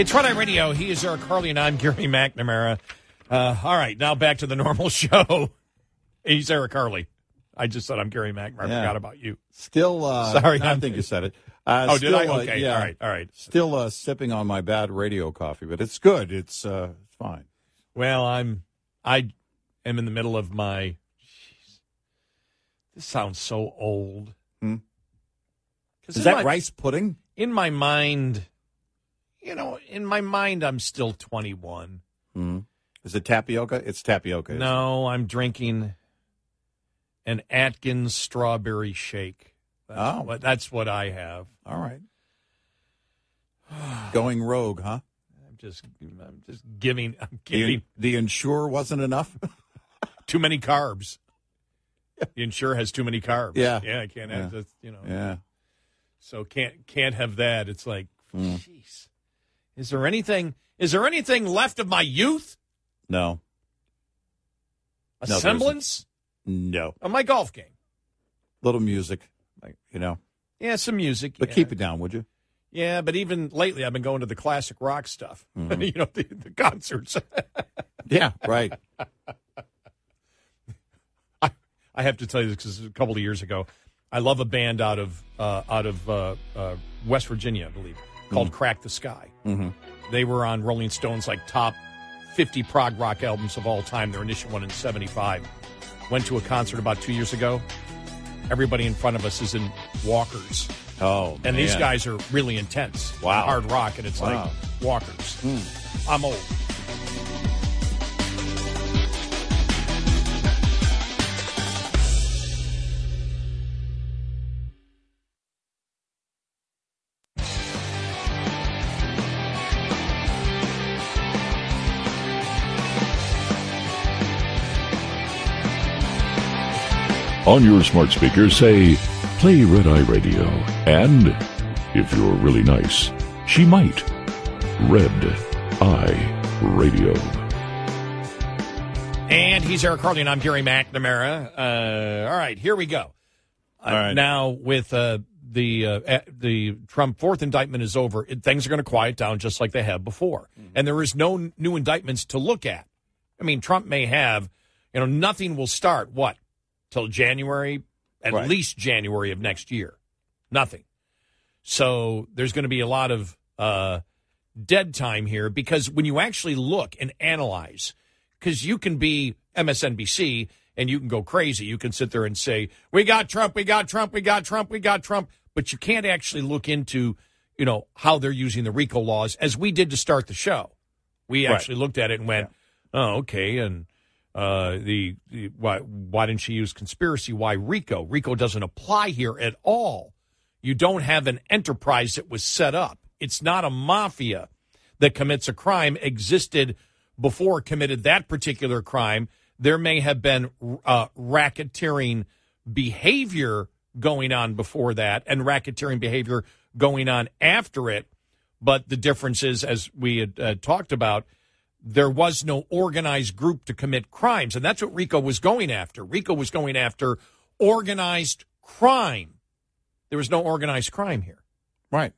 Speaker 3: It's Eye Radio. He is Eric Harley, and I'm Gary McNamara. Uh, all right, now back to the normal show. He's Eric Harley. I just said I'm Gary McNamara. I forgot about you.
Speaker 2: Still, uh,
Speaker 3: Sorry,
Speaker 2: I
Speaker 3: I'm-
Speaker 2: think you said it. Uh,
Speaker 3: Oh, did I?
Speaker 2: still, uh,
Speaker 3: Okay,
Speaker 2: yeah,
Speaker 3: all right, all right.
Speaker 2: Still uh, sipping on my bad radio coffee, but it's good. It's uh, it's fine.
Speaker 3: Well, I'm I am in the middle of my. Jeez, this sounds so old.
Speaker 2: Hmm. Is that
Speaker 3: my-
Speaker 2: rice pudding?
Speaker 3: In my mind, you know, in my mind, I'm still 21.
Speaker 2: Hmm. Is it tapioca? It's tapioca.
Speaker 3: No, I'm drinking an Atkins strawberry shake. That's
Speaker 2: Oh.
Speaker 3: what, that's what I have.
Speaker 2: All right. Going rogue, huh?
Speaker 3: I'm just, I'm just giving, I'm
Speaker 2: The,
Speaker 3: giving
Speaker 2: the Ensure wasn't enough.
Speaker 3: too many carbs. The Ensure has too many carbs.
Speaker 2: Yeah.
Speaker 3: yeah, I can't have
Speaker 2: Yeah.
Speaker 3: this. You know,
Speaker 2: yeah.
Speaker 3: so can't can't have that. It's like,
Speaker 2: Mm.
Speaker 3: Is there anything? Is there anything left of my youth?
Speaker 2: No.
Speaker 3: A
Speaker 2: No,
Speaker 3: semblance
Speaker 2: No.
Speaker 3: of my golf game?
Speaker 2: Little music, like you know.
Speaker 3: Yeah, some music.
Speaker 2: But
Speaker 3: yeah.
Speaker 2: keep it down, would you?
Speaker 3: Yeah, but even lately, I've been going to the classic rock stuff.
Speaker 2: Mhm.
Speaker 3: you know, the, the concerts.
Speaker 2: Yeah. Right.
Speaker 3: I, I have to tell you this because a couple of years ago, I love a band out of uh, out of uh, uh, West Virginia, I believe, called Crack the Sky.
Speaker 2: Mm-hmm.
Speaker 3: They were on Rolling Stone's like top 50 prog rock albums of all time. Their initial one in 75. Went to a concert about two years ago. Everybody in front of us is in walkers.
Speaker 2: Oh,
Speaker 3: And these guys are really intense.
Speaker 2: Wow.
Speaker 3: Hard rock, and it's
Speaker 2: Wow.
Speaker 3: like walkers.
Speaker 2: Hmm.
Speaker 3: I'm old.
Speaker 1: On your smart speaker, say, play Red Eye Radio. And, if you're really nice, she might. Red Eye Radio.
Speaker 3: And he's Eric Harley, and I'm Gary McNamara. Uh, all right, here we go. Uh,
Speaker 2: All right.
Speaker 3: Now, with uh, the uh, the Trump fourth indictment is over, it, things are going to quiet down just like they have before,
Speaker 2: Mm-hmm.
Speaker 3: and there is no n- new indictments to look at. I mean, Trump may have, you know, nothing will start what till January, at
Speaker 2: Right.
Speaker 3: least January of next year, nothing. So there's going to be a lot of uh, dead time here because when you actually look and analyze, because you can be MSNBC and you can go crazy. You can sit there and say, "We got Trump, we got Trump, we got Trump, we got Trump," but you can't actually look into, you know, how they're using the RICO laws as we did to start the show. We
Speaker 2: Right.
Speaker 3: actually looked at it and went, "Oh, okay," and uh, the, the why why didn't she use conspiracy? Why RICO? RICO doesn't apply here at all. You don't have an enterprise that was set up. It's not a mafia that commits a crime existed before committed that particular crime. There may have been uh, racketeering behavior going on before that and racketeering behavior going on after it. But the difference is, as we had uh, talked about, there was no organized group to commit crimes. And that's what RICO was going after. RICO was going after organized crime. There was no organized crime here.
Speaker 2: Right.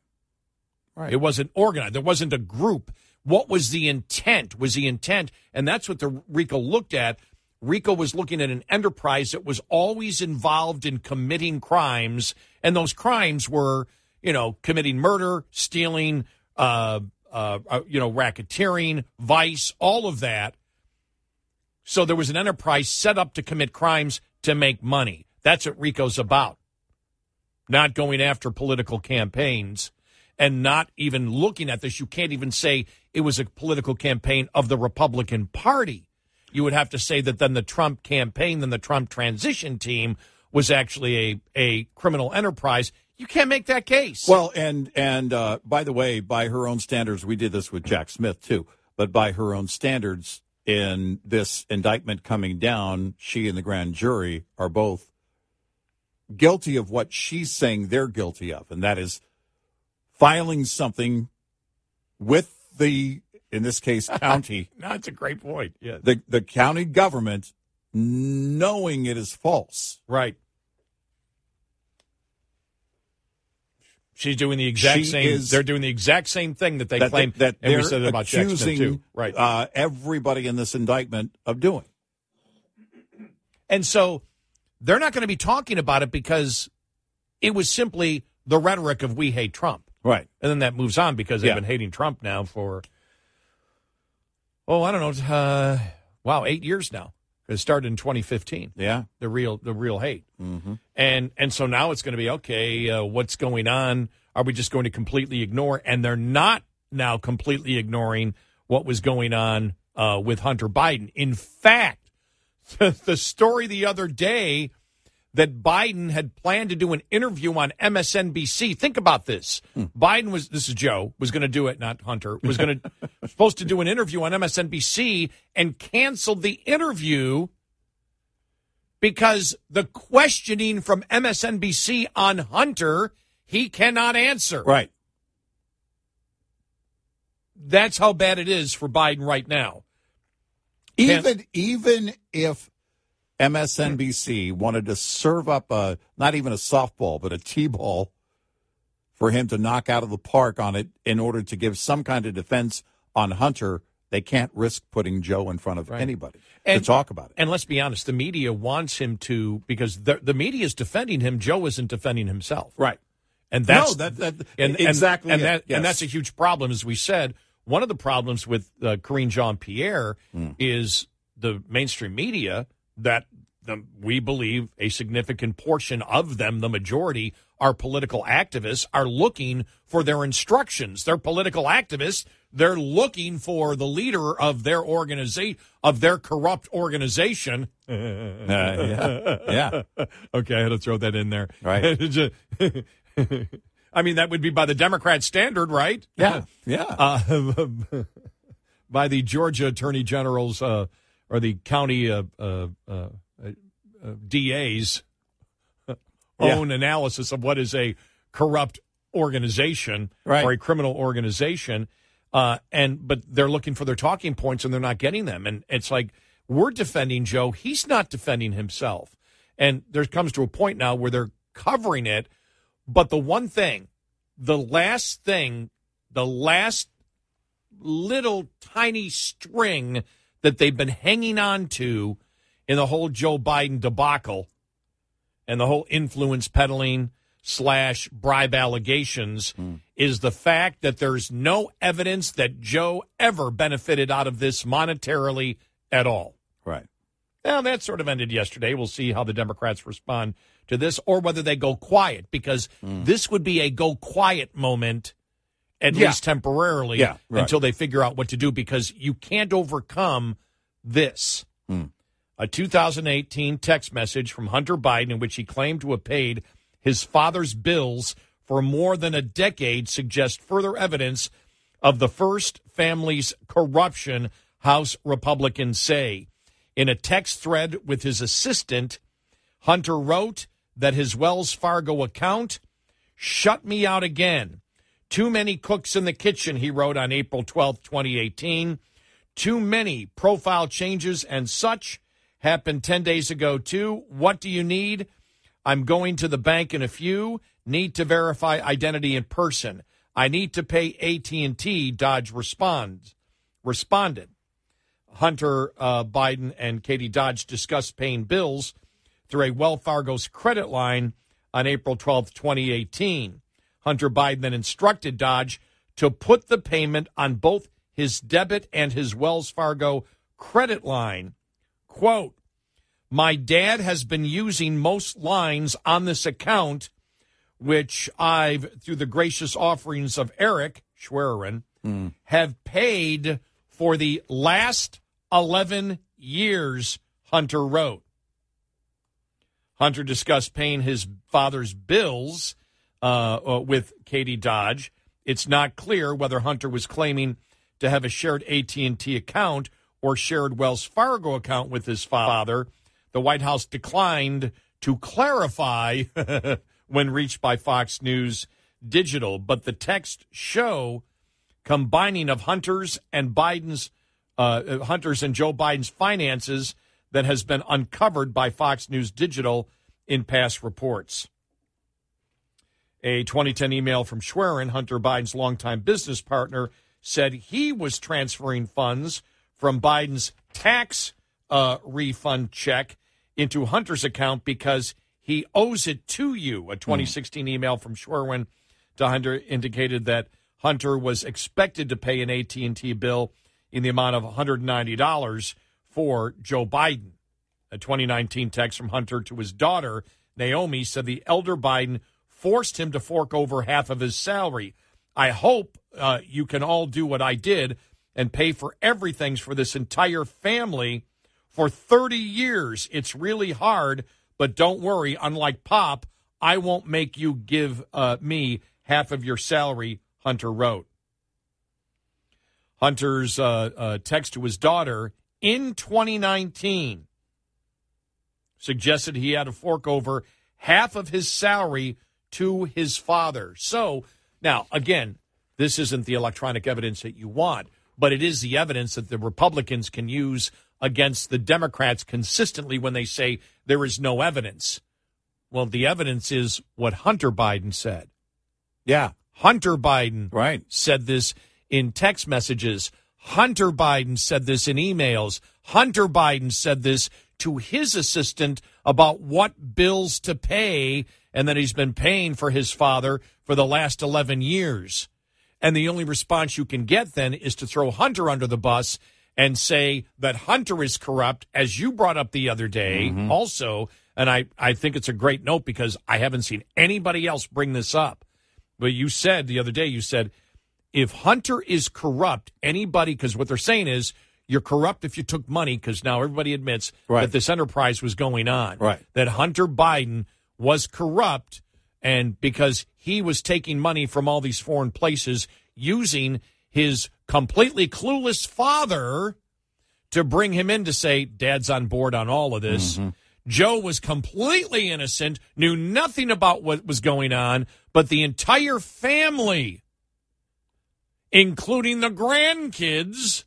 Speaker 2: Right.
Speaker 3: It wasn't organized. There wasn't a group. What was the intent? Was the intent, and that's what the RICO looked at. RICO was looking at an enterprise that was always involved in committing crimes, and those crimes were, you know, committing murder, stealing, uh, uh, uh, you know, racketeering, vice, all of that. So there was an enterprise set up to commit crimes to make money. That's what RICO's about. Not going after political campaigns and not even looking at this. You can't even say it was a political campaign of the Republican Party. You would have to say that then the Trump campaign, then the Trump transition team was actually a, a criminal enterprise. You can't make that case.
Speaker 2: Well, and and uh, by the way, by her own standards, we did this with Jack Smith too. But by her own standards, in this indictment coming down, she and the grand jury are both guilty of what she's saying they're guilty of, and that is filing something with the, in this case, county,
Speaker 3: no, it's a great point. Yeah.
Speaker 2: the the county government, knowing it is false.
Speaker 3: Right. She's doing the exact
Speaker 2: She
Speaker 3: same.
Speaker 2: is-
Speaker 3: they're doing the exact same thing that they
Speaker 2: that
Speaker 3: claim.
Speaker 2: that
Speaker 3: and we
Speaker 2: they're
Speaker 3: said about
Speaker 2: accusing
Speaker 3: too. Right.
Speaker 2: uh, everybody in this indictment of doing.
Speaker 3: And so they're not going to be talking about it because it was simply the rhetoric of we hate Trump.
Speaker 2: Right.
Speaker 3: And then that moves on because they've
Speaker 2: Yeah.
Speaker 3: been hating Trump now for, oh, I don't know, uh, wow, eight years now. It started in 2015.
Speaker 2: Yeah.
Speaker 3: The real, the real hate.
Speaker 2: Mm-hmm.
Speaker 3: And and so now it's going to be okay. Uh, what's going on? Are we just going to completely ignore? And they're not now completely ignoring what was going on uh, with Hunter Biden. In fact, the story the other day that Biden had planned to do an interview on MSNBC. Think about this. Hmm. Biden was this is Joe was going to do it, not Hunter. Was going to supposed to do an interview on MSNBC and canceled the interview because the questioning from MSNBC on Hunter he cannot answer.
Speaker 2: Right.
Speaker 3: That's how bad it is for Biden right now.
Speaker 2: Even even if MSNBC wanted to serve up a not even a softball but a t-ball for him to knock out of the park on it in order to give some kind of defense on Hunter, they can't risk putting Joe in front of
Speaker 3: Right.
Speaker 2: anybody
Speaker 3: And-
Speaker 2: to talk about it.
Speaker 3: And let's be honest, the media wants him to because the the media is defending him. Joe isn't defending himself.
Speaker 2: Right.
Speaker 3: And that's
Speaker 2: No, that- that-
Speaker 3: and, and-
Speaker 2: exactly
Speaker 3: and,
Speaker 2: it,
Speaker 3: that,
Speaker 2: yes.
Speaker 3: and that's a huge problem, as we said. One of the problems with uh, Karine Jean Pierre
Speaker 2: Hmm.
Speaker 3: is the mainstream media that the, we believe a significant portion of them, the majority, are political activists, are looking for their instructions. They're political activists. They're looking for the leader of their organization, of their corrupt organization.
Speaker 2: yeah. Yeah.
Speaker 3: okay, I had to throw that in there.
Speaker 2: Right.
Speaker 3: I mean, that would be by the Democrat standard, right?
Speaker 2: Yeah. Yeah.
Speaker 3: Uh, by the Georgia Attorney General's uh, or the county uh, uh, uh, uh, DA's
Speaker 2: Yeah.
Speaker 3: own analysis of what is a corrupt organization
Speaker 2: Right.
Speaker 3: or a criminal organization. Uh, and but they're looking for their talking points and they're not getting them. And it's like we're defending Joe. He's not defending himself. And there comes to a point now where they're covering it. But the one thing, the last thing, the last little tiny string that they've been hanging on to in the whole Joe Biden debacle and the whole influence peddling slash bribe allegations hmm. is the fact that there's no evidence that Joe ever benefited out of this monetarily at all.
Speaker 2: Right.
Speaker 3: Now, that sort of ended yesterday. We'll see how the Democrats respond to this or whether they go quiet because hmm. this would be a go quiet moment, at
Speaker 2: Yeah.
Speaker 3: least temporarily,
Speaker 2: Yeah, right.
Speaker 3: until they figure out what to do because you can't overcome this. Hmm. A 2018 text message from Hunter Biden in which he claimed to have paid his father's bills for more than a decade suggests further evidence of the first family's corruption, House Republicans say. In a text thread with his assistant, Hunter wrote that his Wells Fargo account shut me out again. Too many cooks in the kitchen, he wrote on April 12, 2018. Too many profile changes and such happened 10 days ago, too. What do you need? I'm going to the bank in a few. Need to verify identity in person. I need to pay AT&T. Dodge responds. Responded. Hunter uh, Biden and Katie Dodge discussed paying bills through a Wells Fargo's credit line on April 12, 2018. Hunter Biden then instructed Dodge to put the payment on both his debit and his Wells Fargo credit line. Quote, my dad has been using most lines on this account, which I've, through the gracious offerings of Eric Schwerin, have paid for the last 11 years, Hunter wrote. Hunter discussed paying his father's bills uh, uh, with Katie Dodge. It's not clear whether Hunter was claiming to have a shared AT&T account or shared Wells Fargo account with his father. The White House declined to clarify when reached by Fox News Digital, but the text show combining of Hunter's and Biden's uh, Hunter's and Joe Biden's finances that has been uncovered by Fox News Digital in past reports. A 2010 email from Schwerin, Hunter Biden's longtime business partner, said he was transferring funds from Biden's tax uh, refund check into Hunter's account because he owes it to you. A 2016 email from Schwerin to Hunter indicated that Hunter was expected to pay an AT&T bill in the amount of $190 for Joe Biden. A 2019 text from Hunter to his daughter, Naomi, said the elder Biden forced him to fork over half of his salary. I hope uh, you can all do what I did and pay for everything for this entire family for 30 years. It's really hard, but don't worry. Unlike Pop, I won't make you give uh, me half of your salary, Hunter wrote. Hunter's uh, uh, text to his daughter in 2019 suggested he had to fork over half of his salary to his father. So now, again, this isn't the electronic evidence that you want, but it is the evidence that the Republicans can use against the Democrats consistently when they say there is no evidence. Well, the evidence is what Hunter Biden said.
Speaker 2: Yeah.
Speaker 3: Hunter Biden
Speaker 2: right.
Speaker 3: said this in text messages. Hunter Biden said this in emails. Hunter Biden said this to his assistant about what bills to pay and that he's been paying for his father for the last 11 years. And the only response you can get then is to throw Hunter under the bus and say that Hunter is corrupt, as you brought up the other day
Speaker 2: Mm-hmm.
Speaker 3: also. And I, I think it's a great note because I haven't seen anybody else bring this up. But you said the other day, you said, if Hunter is corrupt, anybody, because what they're saying is you're corrupt if you took money, because now everybody admits
Speaker 2: Right.
Speaker 3: that this enterprise was going on.
Speaker 2: Right.
Speaker 3: That Hunter Biden was corrupt, and because he was taking money from all these foreign places using his completely clueless father to bring him in to say, Dad's on board on all of this. Mm-hmm. Joe was completely innocent, knew nothing about what was going on, but the entire family, including the grandkids,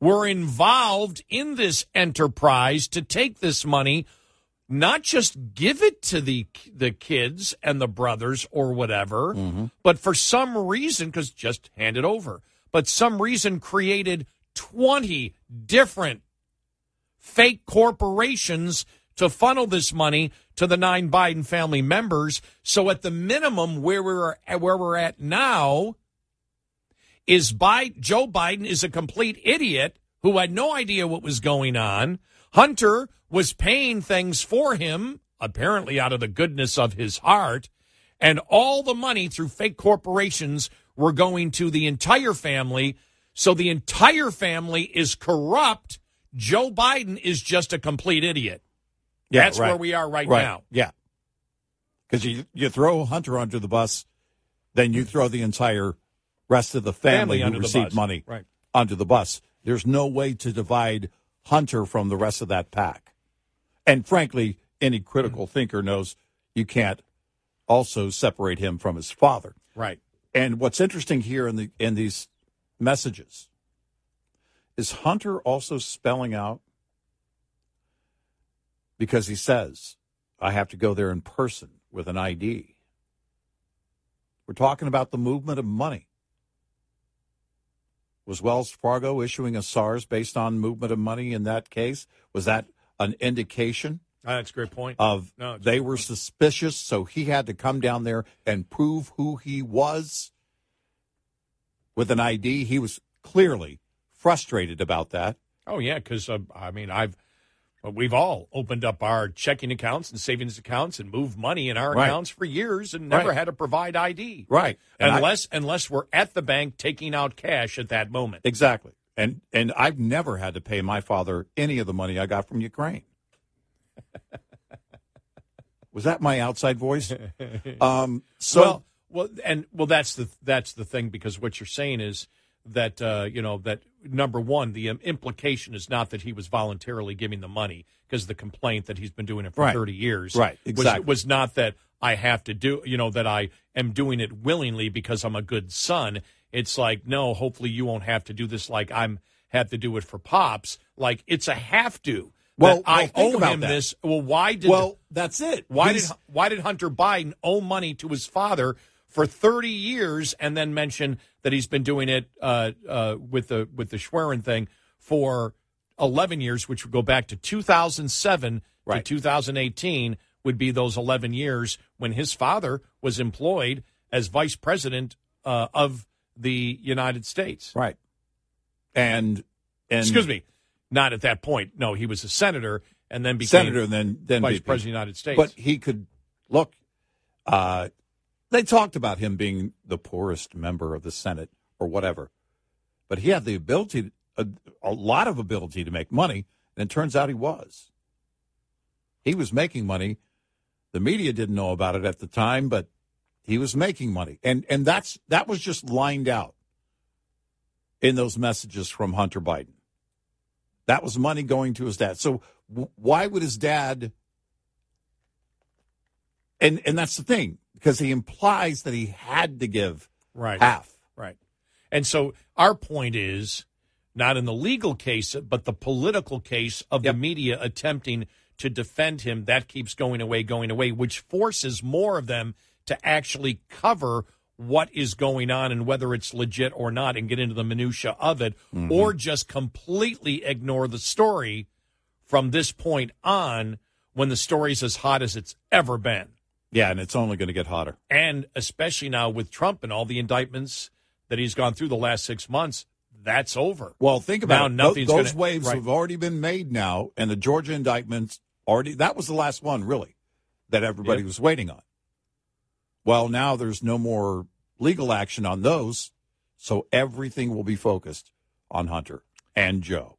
Speaker 3: were involved in this enterprise to take this money, not just give it to the the kids and the brothers or whatever, mm-hmm. but for some reason, because just hand it over, but some reason created twenty different fake corporations to funnel this money to the nine Biden family members. So at the minimum, where we're where we're at now is Biden, Joe Biden is a complete idiot who had no idea what was going on. Hunter was paying things for him, apparently out of the goodness of his heart, and all the money through fake corporations were going to the entire family. So the entire family is corrupt. Joe Biden is just a complete idiot.
Speaker 2: Yeah,
Speaker 3: That's
Speaker 2: right.
Speaker 3: where we are right,
Speaker 2: Right.
Speaker 3: now.
Speaker 2: Yeah. Because you, you throw Hunter under the bus, then you throw the entire rest of the family,
Speaker 3: Family
Speaker 2: who received money
Speaker 3: Right.
Speaker 2: under the bus. There's no way to divide Hunter from the rest of that pack. And frankly, any critical thinker knows you can't also separate him from his father.
Speaker 3: Right.
Speaker 2: And what's interesting here in the in these messages is Hunter also spelling out because he says, I have to go there in person with an ID. We're talking about the movement of money. Was Wells Fargo issuing a SARS based on movement of money in that case? Was that an indication
Speaker 3: Ah, that's a great point.
Speaker 2: of
Speaker 3: No,
Speaker 2: they were suspicious, so he had to come down there and prove who he was with an ID? He was clearly frustrated about that.
Speaker 3: Oh yeah, because uh, I mean, I've we've all opened up our checking accounts and savings accounts and moved money in our
Speaker 2: Right.
Speaker 3: accounts for years and never
Speaker 2: Right.
Speaker 3: had to provide ID.
Speaker 2: Right. And I-
Speaker 3: unless unless we're at the bank taking out cash at that moment.
Speaker 2: Exactly. And and I've never had to pay my father any of the money I got from Ukraine. Was that my outside voice? Um, so
Speaker 3: well, well, and well, that's the that's the thing because what you're saying is that uh, you know that number one, the um, implication is not that he was voluntarily giving the money because the complaint that he's been doing it for
Speaker 2: Right.
Speaker 3: 30 years,
Speaker 2: Right,
Speaker 3: was-
Speaker 2: exactly.
Speaker 3: was not that I have to do, you know, that I am doing it willingly because I'm a good son. It's like, no, hopefully you won't have to do this like I'm have to do it for pops. Like it's a have to.
Speaker 2: Well,
Speaker 3: that I owe him
Speaker 2: that.
Speaker 3: this. Well, why did
Speaker 2: well, that's it.
Speaker 3: why
Speaker 2: He's-
Speaker 3: did why did Hunter Biden owe money to his father for 30 years and then mention that he's been doing it uh, uh, with the with the Schwerin thing for 11 years, which would go back to 2007
Speaker 2: Right.
Speaker 3: to 2018, would be those 11 years when his father was employed as vice president uh, of the United States.
Speaker 2: Right. And and
Speaker 3: Excuse me, not at that point. No, he was a senator and then became
Speaker 2: senator and then then
Speaker 3: vice
Speaker 2: VP.
Speaker 3: president of the United States.
Speaker 2: But he could look. Uh, they talked about him being the poorest member of the Senate or whatever, but he had the ability, a, a lot of ability to make money, and it turns out he was. He was making money. The media didn't know about it at the time, but he was making money, and and that's that was just lined out in those messages from Hunter Biden. That was money going to his dad. So w- why would his dad? And and that's the thing because he implies that he had to give
Speaker 3: right.
Speaker 2: half.
Speaker 3: Right. And so our point is not in the legal case, but the political case of the media attempting to defend him. That keeps going away, going away, which forces more of them to actually cover what is going on and whether it's legit or not and get into the minutia of it mm-hmm. or just completely ignore the story from this point on when the story's as hot as it's ever been.
Speaker 2: Yeah, and it's only going to get hotter.
Speaker 3: And especially now with Trump and all the indictments that he's gone through the last six months, that's over.
Speaker 2: Well, think about
Speaker 3: now,
Speaker 2: it.
Speaker 3: Nothing's
Speaker 2: Tho- Those
Speaker 3: gonna-
Speaker 2: waves
Speaker 3: right.
Speaker 2: have already been made now, and the Georgia indictments already. That was the last one, really, that everybody
Speaker 3: Yep.
Speaker 2: was waiting on. Well, now there's no more legal action on those, so everything will be focused on Hunter and Joe.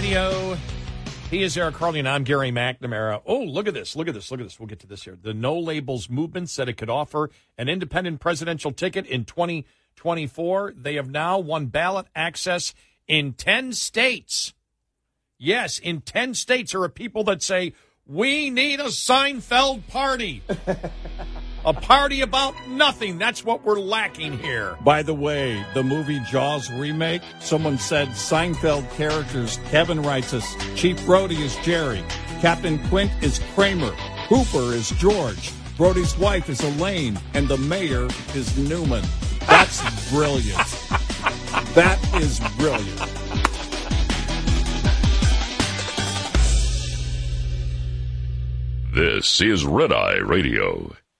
Speaker 3: Radio. He is Eric Harley, and I'm Gary McNamara. Oh, look at this. Look at this. Look at this. We'll get to this here. The No Labels movement said it could offer an independent presidential ticket in 2024. They have now won ballot access in 10 states. Yes, in 10 states, there are people that say, we need a Seinfeld party. a party about nothing. That's what we're lacking here.
Speaker 2: By the way, the movie Jaws remake, someone said Seinfeld characters. Kevin writes us Chief Brody is Jerry, Captain Quint is Kramer, Hooper is George, Brody's wife is Elaine, and the mayor is Newman. That's brilliant. That is brilliant.
Speaker 1: This is Red Eye Radio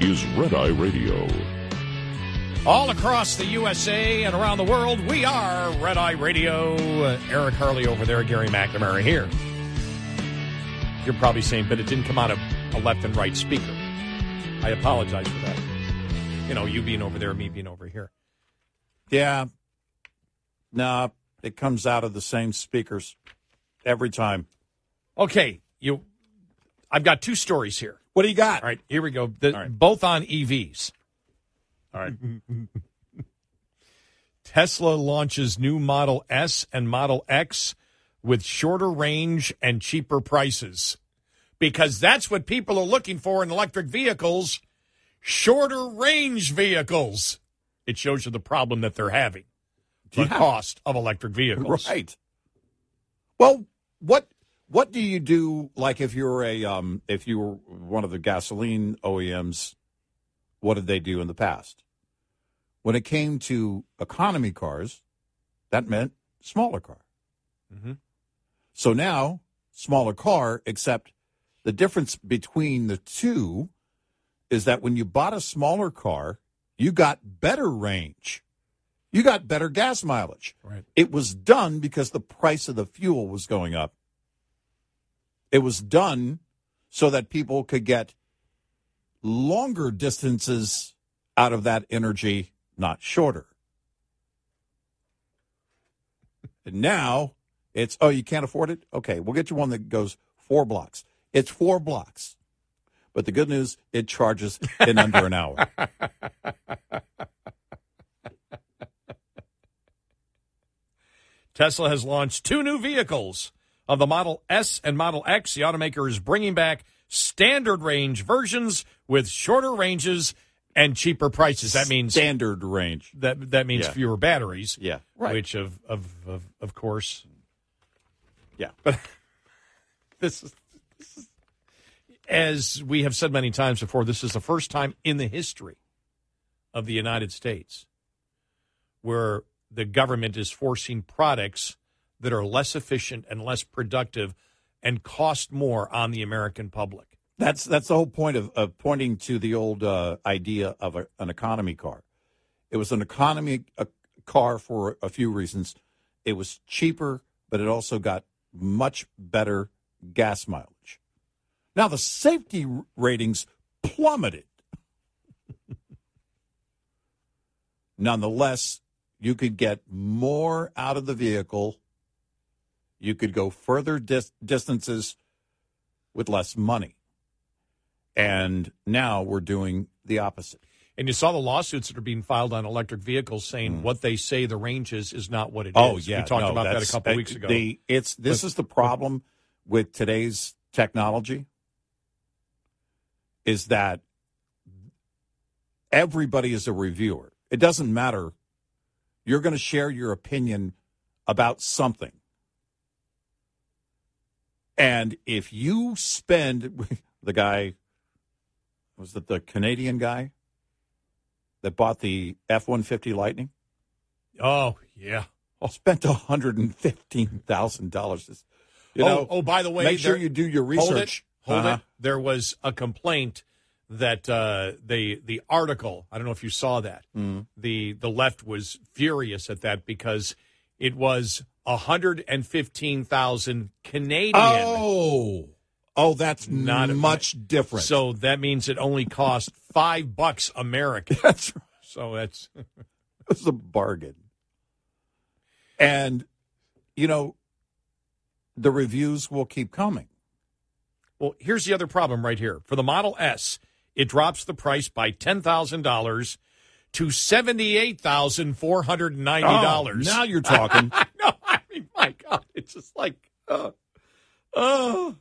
Speaker 1: is Red Eye Radio.
Speaker 3: All across the USA and around the world, we are Red Eye Radio. Eric Harley over there, Gary McNamara here. You're probably saying, but it didn't come out of a left and right speaker. I apologize for that. You know, you being over there, me being over here.
Speaker 2: Yeah. No, it comes out of the same speakers every time.
Speaker 3: Okay, you. I've got two stories here.
Speaker 2: What do you got?
Speaker 3: All right, here we go. The- Both on EVs.
Speaker 2: All right.
Speaker 3: Tesla launches new Model S and Model X with shorter range and cheaper prices. Because that's what people are looking for in electric vehicles shorter range vehicles. It shows you the problem that they're having the
Speaker 2: Yeah.
Speaker 3: cost of electric vehicles.
Speaker 2: Right. Well, what what do you do like if you're a um if you were one of the gasoline OEMs, what did they do in the past? When it came to economy cars, that meant smaller car.
Speaker 3: Mm-hmm.
Speaker 2: So now, smaller car, except the difference between the two is that when you bought a smaller car, you got better range You got better gas mileage.
Speaker 3: Right.
Speaker 2: It was done because the price of the fuel was going up. It was done so that people could get longer distances out of that energy, not shorter. And now it's, oh, you can't afford it? Okay, we'll get you one that goes four blocks. It's four blocks. But the good news, it charges in under an hour.
Speaker 3: Tesla has launched two new vehicles of the Model S and Model X. The automaker is bringing back standard range versions with shorter ranges and cheaper prices. That means
Speaker 2: standard range.
Speaker 3: That that means
Speaker 2: Yeah.
Speaker 3: fewer batteries.
Speaker 2: Yeah, right.
Speaker 3: Which of of of, of course.
Speaker 2: Yeah.
Speaker 3: But this is, this is as we have said many times before, this is the first time in the history of the United States where the government is forcing products that are less efficient and less productive and cost more on the American public.
Speaker 2: That's that's the whole point of, of pointing to the old uh, idea of a, an economy car. It was an economy a car for a few reasons. It was cheaper, but it also got much better gas mileage. Now the safety ratings plummeted. Nonetheless, you could get more out of the vehicle. You could go further dis- distances with less money. And now we're doing the opposite.
Speaker 3: And you saw the lawsuits that are being filed on electric vehicles saying what they say the range is is not what it is.
Speaker 2: Mm. Oh yeah,
Speaker 3: we talked
Speaker 2: no,
Speaker 3: about that a couple weeks ago.
Speaker 2: The, it's this
Speaker 3: But-
Speaker 2: is the problem with today's technology is that everybody is a reviewer. It doesn't matter. You're going to share your opinion about something. And if you spend the guy was it the Canadian guy that bought the F-150 Lightning?
Speaker 3: Oh yeah, Oh
Speaker 2: spent hundred and fifteen thousand dollars. You
Speaker 3: oh,
Speaker 2: know,
Speaker 3: oh, by the way,
Speaker 2: make sure you do your
Speaker 3: Hold it.
Speaker 2: research.
Speaker 3: Hold
Speaker 2: Uh-huh.
Speaker 3: it. There was a complaint that uh, the the article. I don't know if you saw that.
Speaker 2: Mm.
Speaker 3: The the left was furious at that because it was hundred and fifteen thousand Canadian.
Speaker 2: Oh, oh, that's
Speaker 3: not
Speaker 2: much different.
Speaker 3: So that means it only cost five bucks American.
Speaker 2: That's right.
Speaker 3: So that's
Speaker 2: It's a bargain. And you know, the reviews will keep coming.
Speaker 3: Well, here's the other problem right here. For the Model S, it drops the price by $10,000 to $78,490.
Speaker 2: Oh, now you're talking.
Speaker 3: I mean, my God, it's just like, uh, oh,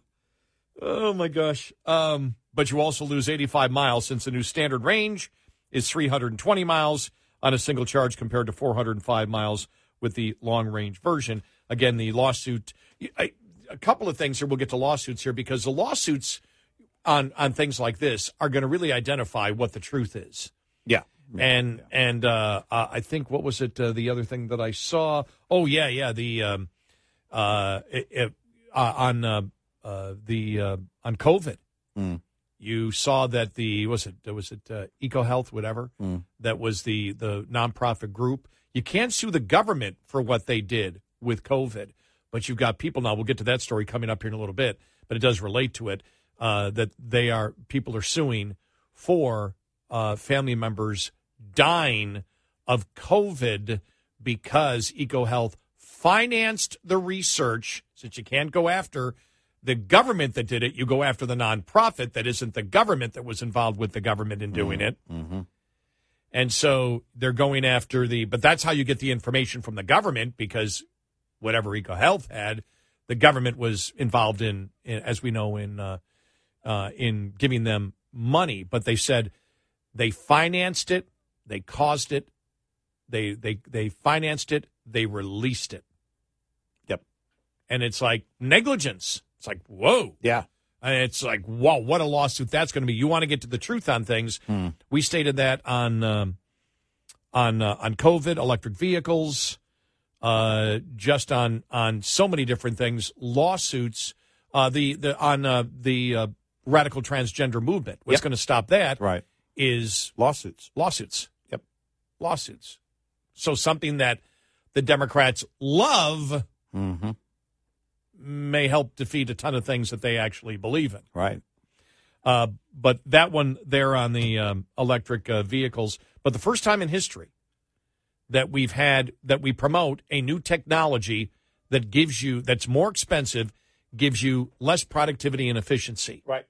Speaker 3: oh my gosh. Um, but you also lose 85 miles since the new standard range is 320 miles on a single charge compared to 405 miles with the long range version. Again, the lawsuit, I, a couple of things here. We'll get to lawsuits here because the lawsuits on, on things like this are going to really identify what the truth is.
Speaker 2: Yeah.
Speaker 3: And and uh, I think what was it? Uh, the other thing that I saw. Oh yeah, yeah. The um, uh, it, it, uh, on uh, uh, the uh, on COVID,
Speaker 2: Mm.
Speaker 3: you saw that the was it was it uh, EcoHealth whatever
Speaker 2: Mm.
Speaker 3: that was the the nonprofit group. You can't sue the government for what they did with COVID, but you've got people now. We'll get to that story coming up here in a little bit, but it does relate to it. Uh, that they are people are suing for uh, family members dying of COVID because EcoHealth financed the research. Since you can't go after the government that did it, you go after the nonprofit that isn't the government that was involved with the government in doing it.
Speaker 2: Mm-hmm.
Speaker 3: And so they're going after the, but that's how you get the information from the government because whatever EcoHealth had, the government was involved in, in as we know, in uh, uh, in giving them money. But they said they financed it, they caused it, they they they financed it, they released it.
Speaker 2: Yep.
Speaker 3: And it's like negligence. It's like whoa.
Speaker 2: Yeah.
Speaker 3: And it's like, wow, what a lawsuit that's going to be. You want to get to the truth on things.
Speaker 2: Hmm.
Speaker 3: We stated that on um, on uh, on COVID, electric vehicles, uh, just on on so many different things. Lawsuits, uh, the the on uh, the uh, radical transgender movement. What's
Speaker 2: Yep.
Speaker 3: going to stop that?
Speaker 2: Right.
Speaker 3: Is
Speaker 2: lawsuits.
Speaker 3: Lawsuits.
Speaker 2: Yep.
Speaker 3: Lawsuits. So something that the Democrats love
Speaker 2: Mm-hmm.
Speaker 3: may help defeat a ton of things that they actually believe in.
Speaker 2: Right.
Speaker 3: Uh, but that one there on the um, electric uh, vehicles. But the first time in history that we've had that we promote a new technology that gives you that's more expensive, gives you less productivity and efficiency.
Speaker 2: Right.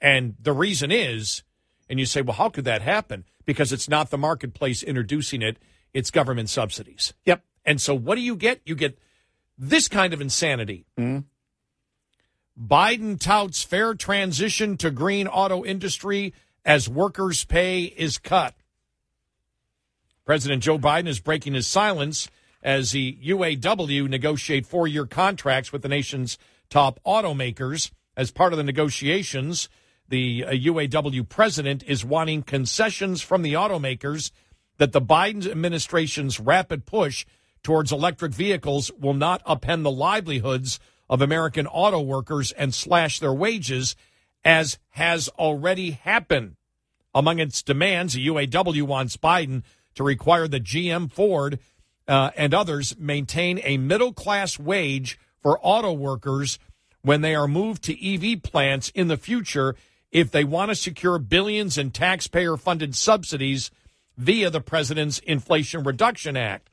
Speaker 3: And the reason is, and you say, well, how could that happen? Because it's not the marketplace introducing it; it's government subsidies.
Speaker 2: Yep.
Speaker 3: And so, what do you get? You get this kind of insanity. Mm-hmm. Biden touts fair transition to green auto industry as workers' pay is cut. President Joe Biden is breaking his silence as the UAW negotiate four year contracts with the nation's top automakers. As part of the negotiations, the uh, UAW president is wanting concessions from the automakers that the Biden administration's rapid push towards electric vehicles will not upend the livelihoods of American auto workers and slash their wages, as has already happened. Among its demands, the UAW wants Biden to require that GM, Ford, uh, and others maintain a middle class wage for auto workers when they are moved to EV plants in the future if they want to secure billions in taxpayer funded subsidies via the president's Inflation Reduction Act.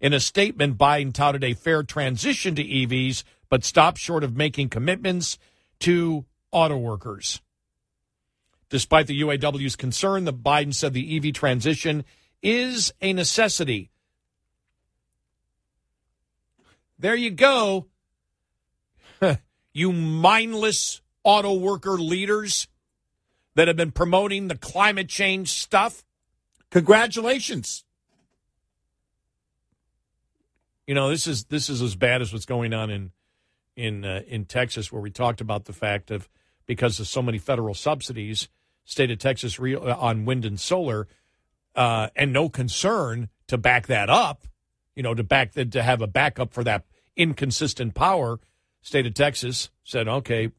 Speaker 3: In a statement, Biden touted a fair transition to EVs, but stopped short of making commitments to auto workers. Despite the UAW's concern, the Biden said the EV transition is a necessity. There you go. you mindless auto worker leaders that have been promoting the climate change stuff.
Speaker 2: Congratulations.
Speaker 3: You know, this is this is as bad as what's going on in in uh, in Texas, where we talked about the fact of because of so many federal subsidies, state of Texas re- uh, on wind and solar, uh, and no concern to back that up. You know, to back the, to have a backup for that inconsistent power. State of Texas said, okay,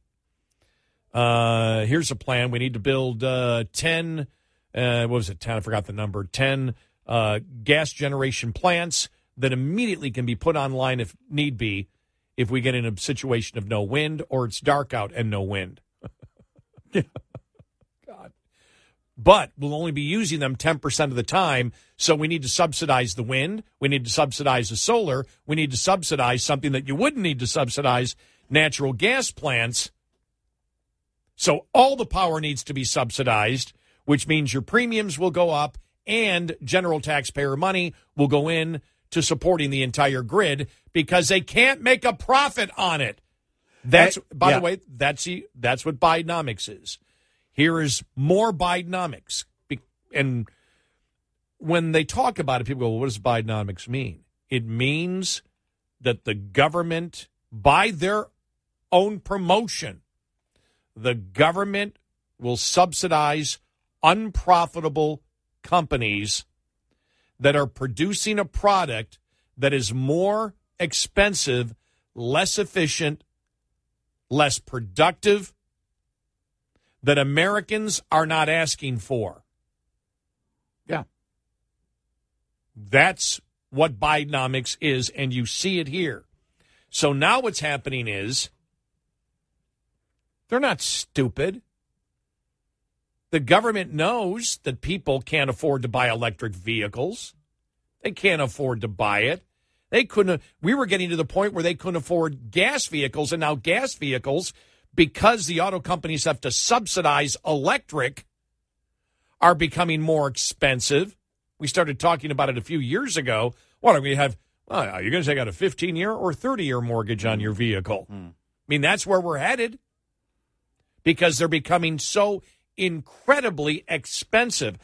Speaker 3: uh, here's a plan. We need to build uh, ten. Uh, what was it? Ten? I forgot the number. Ten uh, gas generation plants that immediately can be put online if need be if we get in a situation of no wind or it's dark out and no wind. God. But we'll only be using them 10% of the time. So we need to subsidize the wind. We need to subsidize the solar. We need to subsidize something that you wouldn't need to subsidize natural gas plants. So all the power needs to be subsidized, which means your premiums will go up and general taxpayer money will go in to supporting the entire grid because they can't make a profit on it. That's by
Speaker 2: yeah.
Speaker 3: the way, that's the, that's what Bidenomics is. Here is more Bidenomics, and when they talk about it, people go, well, "What does Bidenomics mean?" It means that the government, by their own promotion, the government will subsidize unprofitable companies that are producing a product that is more expensive, less efficient, less productive, that Americans are not asking for.
Speaker 2: Yeah.
Speaker 3: That's what Bidenomics is, and you see it here. So now what's happening is they're not stupid. The government knows that people can't afford to buy electric vehicles. They can't afford to buy it. They couldn't. We were getting to the point where they couldn't afford gas vehicles, and now gas vehicles, because the auto companies have to subsidize electric, are becoming more expensive. We started talking about it a few years ago. What are we have? You're going to take out a 15 year or 30 year mortgage on your vehicle? Hmm. I mean, that's where we're headed because they're becoming so incredibly expensive.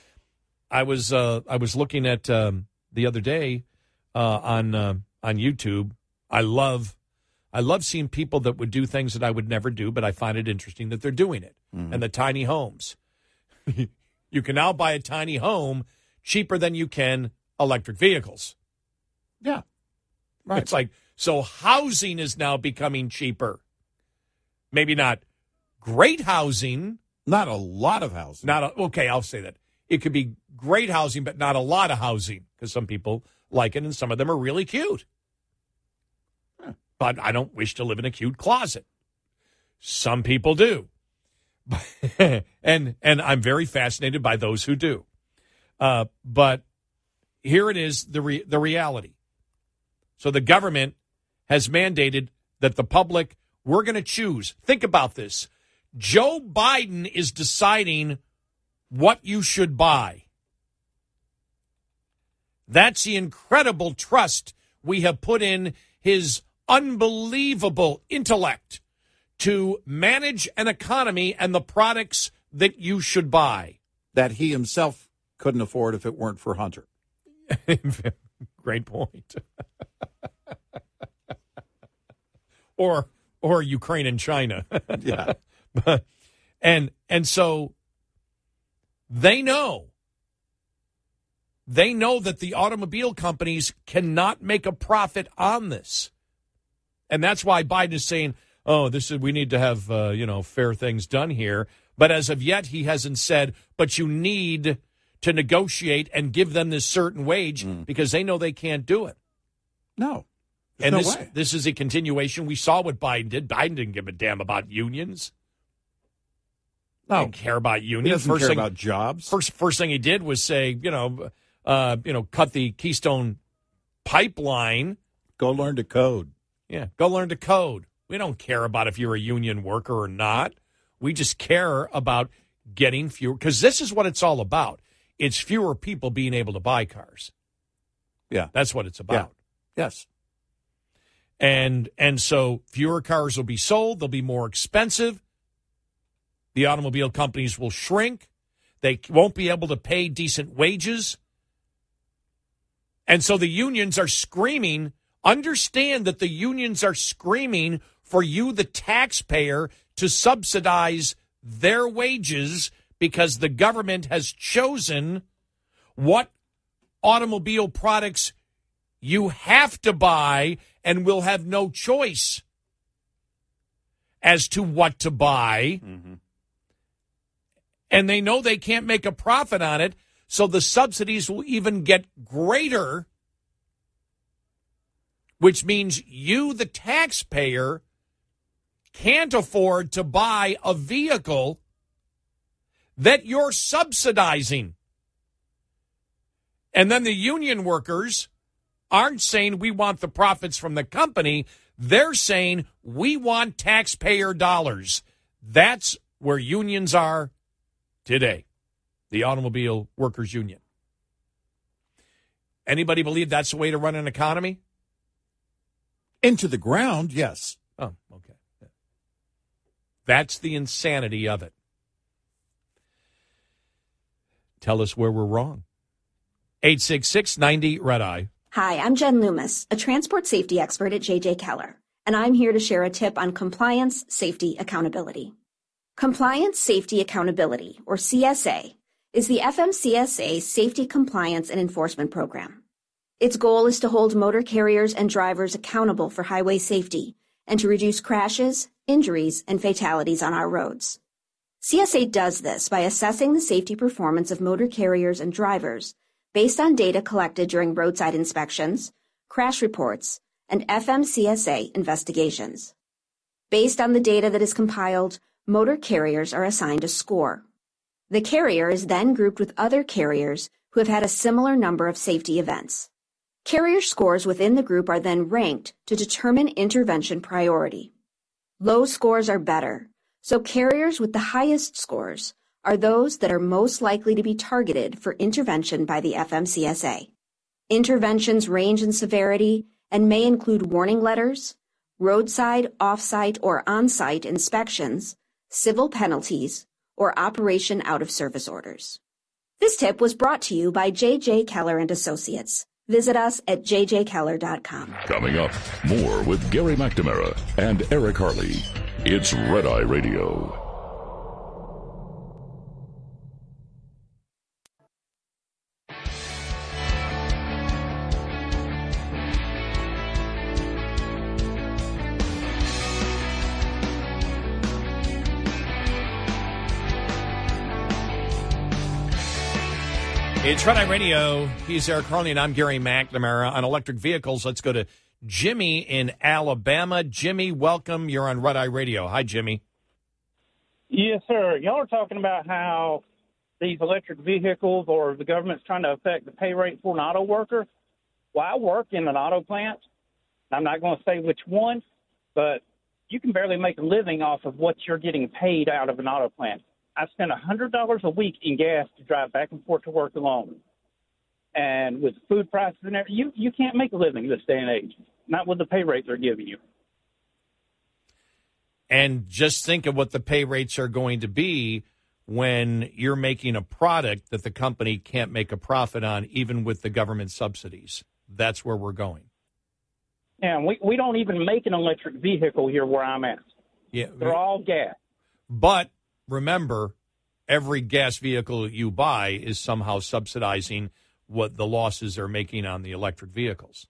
Speaker 3: I was uh, I was looking at um, the other day uh, on uh, on YouTube. I love I love seeing people that would do things that I would never do, but I find it interesting that they're doing it. And the tiny homes. you can now buy a tiny home cheaper than you can electric vehicles.
Speaker 2: Yeah.
Speaker 3: Right. It's like so housing is now becoming cheaper. Maybe not great housing,
Speaker 2: Not a lot of housing.
Speaker 3: not a, okay, I'll say that. It could be great housing but not a lot of housing because some people like it and some of them are really cute. But I don't wish to live in a cute closet. Some people do. and and I'm very fascinated by those who do. Uh, but here it is the re- the reality. So the government has mandated that the public we're going to choose. Think about this. Joe Biden is deciding what you should buy. That's the incredible trust we have put in his unbelievable intellect to manage an economy and the products that you should buy.
Speaker 2: That he himself couldn't afford if it weren't for Hunter.
Speaker 3: Great point. or or Ukraine and China.
Speaker 2: Yeah.
Speaker 3: and and so they know they know that the automobile companies cannot make a profit on this. And that's why Biden is saying, "Oh, this is we need to have, uh, you know, fair things done here." But as of yet, he hasn't said, "But you need to negotiate and give them this certain wage because they know they can't do it."
Speaker 2: No. There's
Speaker 3: and
Speaker 2: no
Speaker 3: this
Speaker 2: way.
Speaker 3: this is a continuation. We saw what Biden did. Biden didn't give a damn about unions.
Speaker 2: No.
Speaker 3: Didn't care about unions.
Speaker 2: He doesn't
Speaker 3: first
Speaker 2: care
Speaker 3: thing,
Speaker 2: about jobs.
Speaker 3: First first thing he did was say, you know, uh, you know, cut the Keystone pipeline.
Speaker 2: Go learn to code.
Speaker 3: Yeah, go learn to code. We don't care about if you're a union worker or not. We just care about getting fewer because this is what it's all about. It's fewer people being able to buy cars.
Speaker 2: Yeah.
Speaker 3: That's what it's about.
Speaker 2: Yes.
Speaker 3: and and so fewer cars will be sold they'll be more expensive the automobile companies will shrink. They won't be able to pay decent wages. And so the unions are screaming. Understand that the unions are screaming for you the taxpayer to subsidize their wages because the government has chosen what automobile products you have to buy and will have no choice as to what to buy. Mm-hmm. And they know they can't make a profit on it, so the subsidies will even get greater, which means you, the taxpayer, can't afford to buy a vehicle that you're subsidizing. And then the union workers aren't saying we want the profits from the company. They're saying we want taxpayer dollars. That's where unions are today. The Automobile Workers Union. Anybody believe that's the way to run an economy?
Speaker 2: Into the ground, yes.
Speaker 3: Oh, okay. That's the insanity of it. Tell us where we're wrong. 866 90 Red Eye.
Speaker 13: Hi, I'm Jen Loomis, a transport safety expert at JJ Keller, and I'm here to share a tip on compliance, safety, accountability. Compliance, Safety, Accountability, or CSA, is the FMCSA Safety Compliance and Enforcement Program. Its goal is to hold motor carriers and drivers accountable for highway safety and to reduce crashes, injuries, and fatalities on our roads. CSA does this by assessing the safety performance of motor carriers and drivers based on data collected during roadside inspections, crash reports, and FMCSA investigations. Based on the data that is compiled, motor carriers are assigned a score. The carrier is then grouped with other carriers who have had a similar number of safety events. Carrier scores within the group are then ranked to determine intervention priority. Low scores are better, so carriers with the highest scores are those that are most likely to be targeted for intervention by the FMCSA. Interventions range in severity and may include warning letters, roadside, off-site, or on-site inspections, civil penalties, or operation out of service orders. This tip was brought to you by JJ Keller and Associates. Visit us at jjkeller.com.
Speaker 1: Coming up, more with Gary McNamara and Eric Harley. It's Red Eye Radio.
Speaker 3: It's Red Eye Radio. He's Eric Harley, and I'm Gary McNamara. On electric vehicles, let's go to Jimmy in Alabama. Jimmy, welcome. You're on Red Eye Radio. Hi, Jimmy.
Speaker 14: Yes, sir. Y'all are talking about how these electric vehicles or the government's trying to affect the pay rate for an auto worker. Well, I work in an auto plant. I'm not going to say which one, but you can barely make a living off of what you're getting paid out of an auto plant. I spend a hundred dollars a week in gas to drive back and forth to work alone. And with food prices and everything, you you can't make a living this day and age. Not with the pay rates they're giving you.
Speaker 3: And just think of what the pay rates are going to be when you're making a product that the company can't make a profit on, even with the government subsidies. That's where we're going.
Speaker 14: And we we don't even make an electric vehicle here where I'm at.
Speaker 3: Yeah,
Speaker 14: They're all gas.
Speaker 3: But remember, every gas vehicle you buy is somehow subsidizing what the losses are making on the electric vehicles.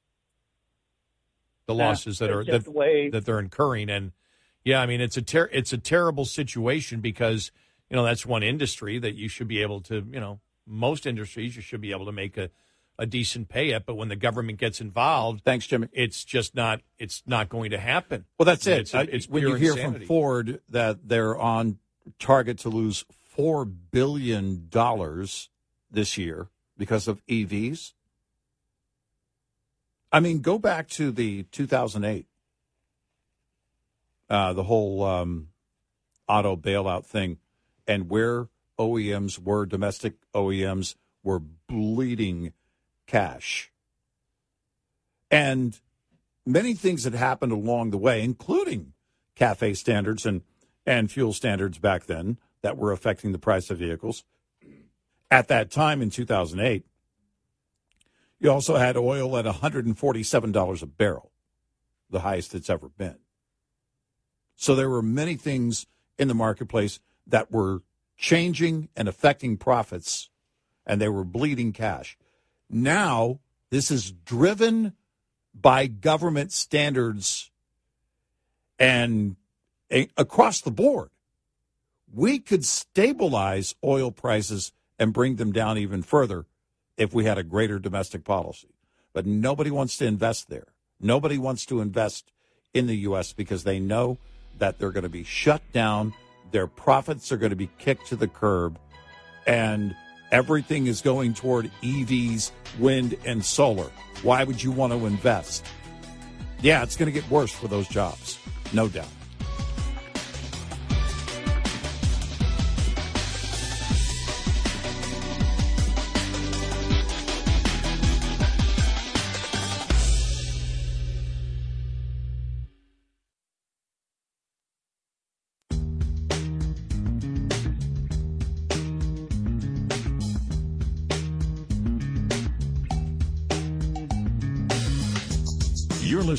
Speaker 3: The
Speaker 14: Yeah,
Speaker 3: losses that are that,
Speaker 14: way-
Speaker 3: that they're incurring, and yeah, I mean it's a ter- it's a terrible situation because you know that's one industry that you should be able to you know most industries you should be able to make a, a decent pay at, but when the government gets involved,
Speaker 2: thanks, Jimmy.
Speaker 3: It's just not it's not going to happen.
Speaker 2: Well, that's it.
Speaker 3: It's,
Speaker 2: I-
Speaker 3: it's
Speaker 2: when you hear
Speaker 3: insanity.
Speaker 2: from Ford that they're on target to lose four billion dollars this year because of EVs. I mean, go back to the 2008, uh, the whole um, auto bailout thing, and where OEMs were, domestic OEMs were bleeding cash. And many things had happened along the way, including cafe standards and, and fuel standards back then that were affecting the price of vehicles. At that time in 2008, you also had oil at $147 a barrel, the highest it's ever been. So there were many things in the marketplace that were changing and affecting profits, and they were bleeding cash. Now, this is driven by government standards and across the board. We could stabilize oil prices and bring them down even further if we had a greater domestic policy. But nobody wants to invest there. Nobody wants to invest in the U.S. because they know that they're going to be shut down. Their profits are going to be kicked to the curb. And everything is going toward EVs, wind, and solar. Why would you want to invest? Yeah, it's going to get worse for those jobs, no doubt.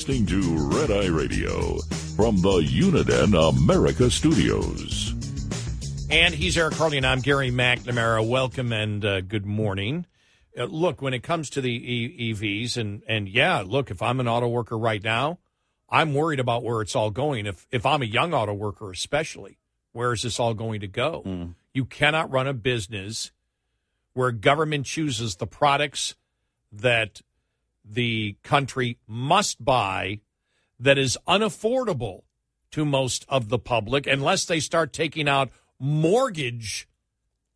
Speaker 1: Listening to Red Eye Radio from the Uniden America Studios.
Speaker 3: And he's Eric Harley, and I'm Gary McNamara. Welcome and uh, good morning. Uh, look, when it comes to the e- EVs, and and yeah, look, if I'm an auto worker right now, I'm worried about where it's all going. If if I'm a young auto worker, especially, where is this all going to go? You cannot run a business where government chooses the products that the country must buy that is unaffordable to most of the public unless they start taking out mortgage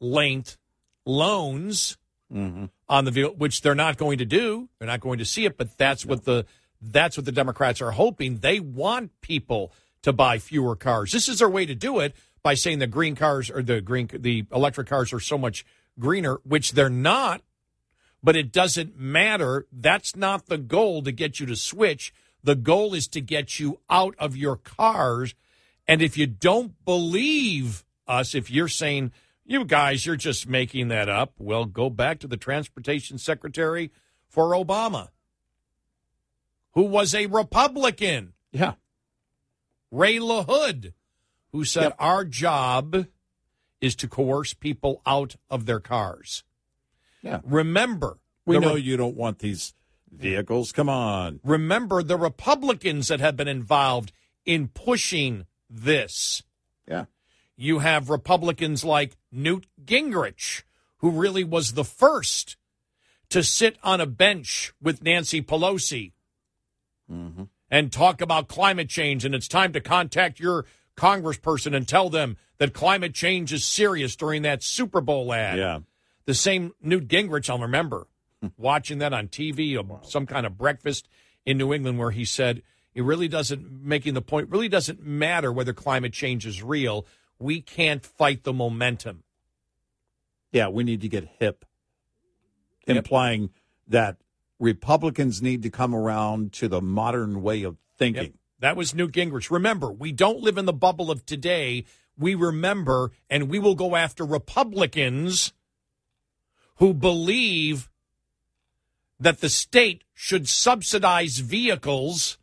Speaker 3: length loans mm-hmm. on the vehicle, which they're not going to do. They're not going to see it, but that's what the that's what the Democrats are hoping. They want people to buy fewer cars. This is their way to do it by saying the green cars or the green the electric cars are so much greener, which they're not but it doesn't matter. That's not the goal to get you to switch. The goal is to get you out of your cars. And if you don't believe us, if you're saying, you guys, you're just making that up, well, go back to the transportation secretary for Obama, who was a Republican.
Speaker 2: Yeah.
Speaker 3: Ray LaHood, who said, Our job is to coerce people out of their cars.
Speaker 2: Yeah.
Speaker 3: Remember,
Speaker 2: We know
Speaker 3: Re-
Speaker 2: you don't want these vehicles. Come on.
Speaker 3: remember the Republicans that have been involved in pushing this.
Speaker 2: Yeah.
Speaker 3: You have Republicans like Newt Gingrich, who really was the first to sit on a bench with Nancy Pelosi mm-hmm. and talk about climate change. And it's time to contact your congressperson and tell them that climate change is serious during that Super Bowl ad.
Speaker 2: Yeah.
Speaker 3: The same Newt Gingrich, I'll remember hmm. watching that on TV, or some kind of breakfast in New England, where he said, it really doesn't, making the point, really doesn't matter whether climate change is real. We can't fight the momentum.
Speaker 2: Yeah, we need to get hip, implying that Republicans need to come around to the modern way of thinking.
Speaker 3: Yep. That was Newt Gingrich. Remember, we don't live in the bubble of today. We remember, and we will go after Republicans who believe that the state should subsidize vehicles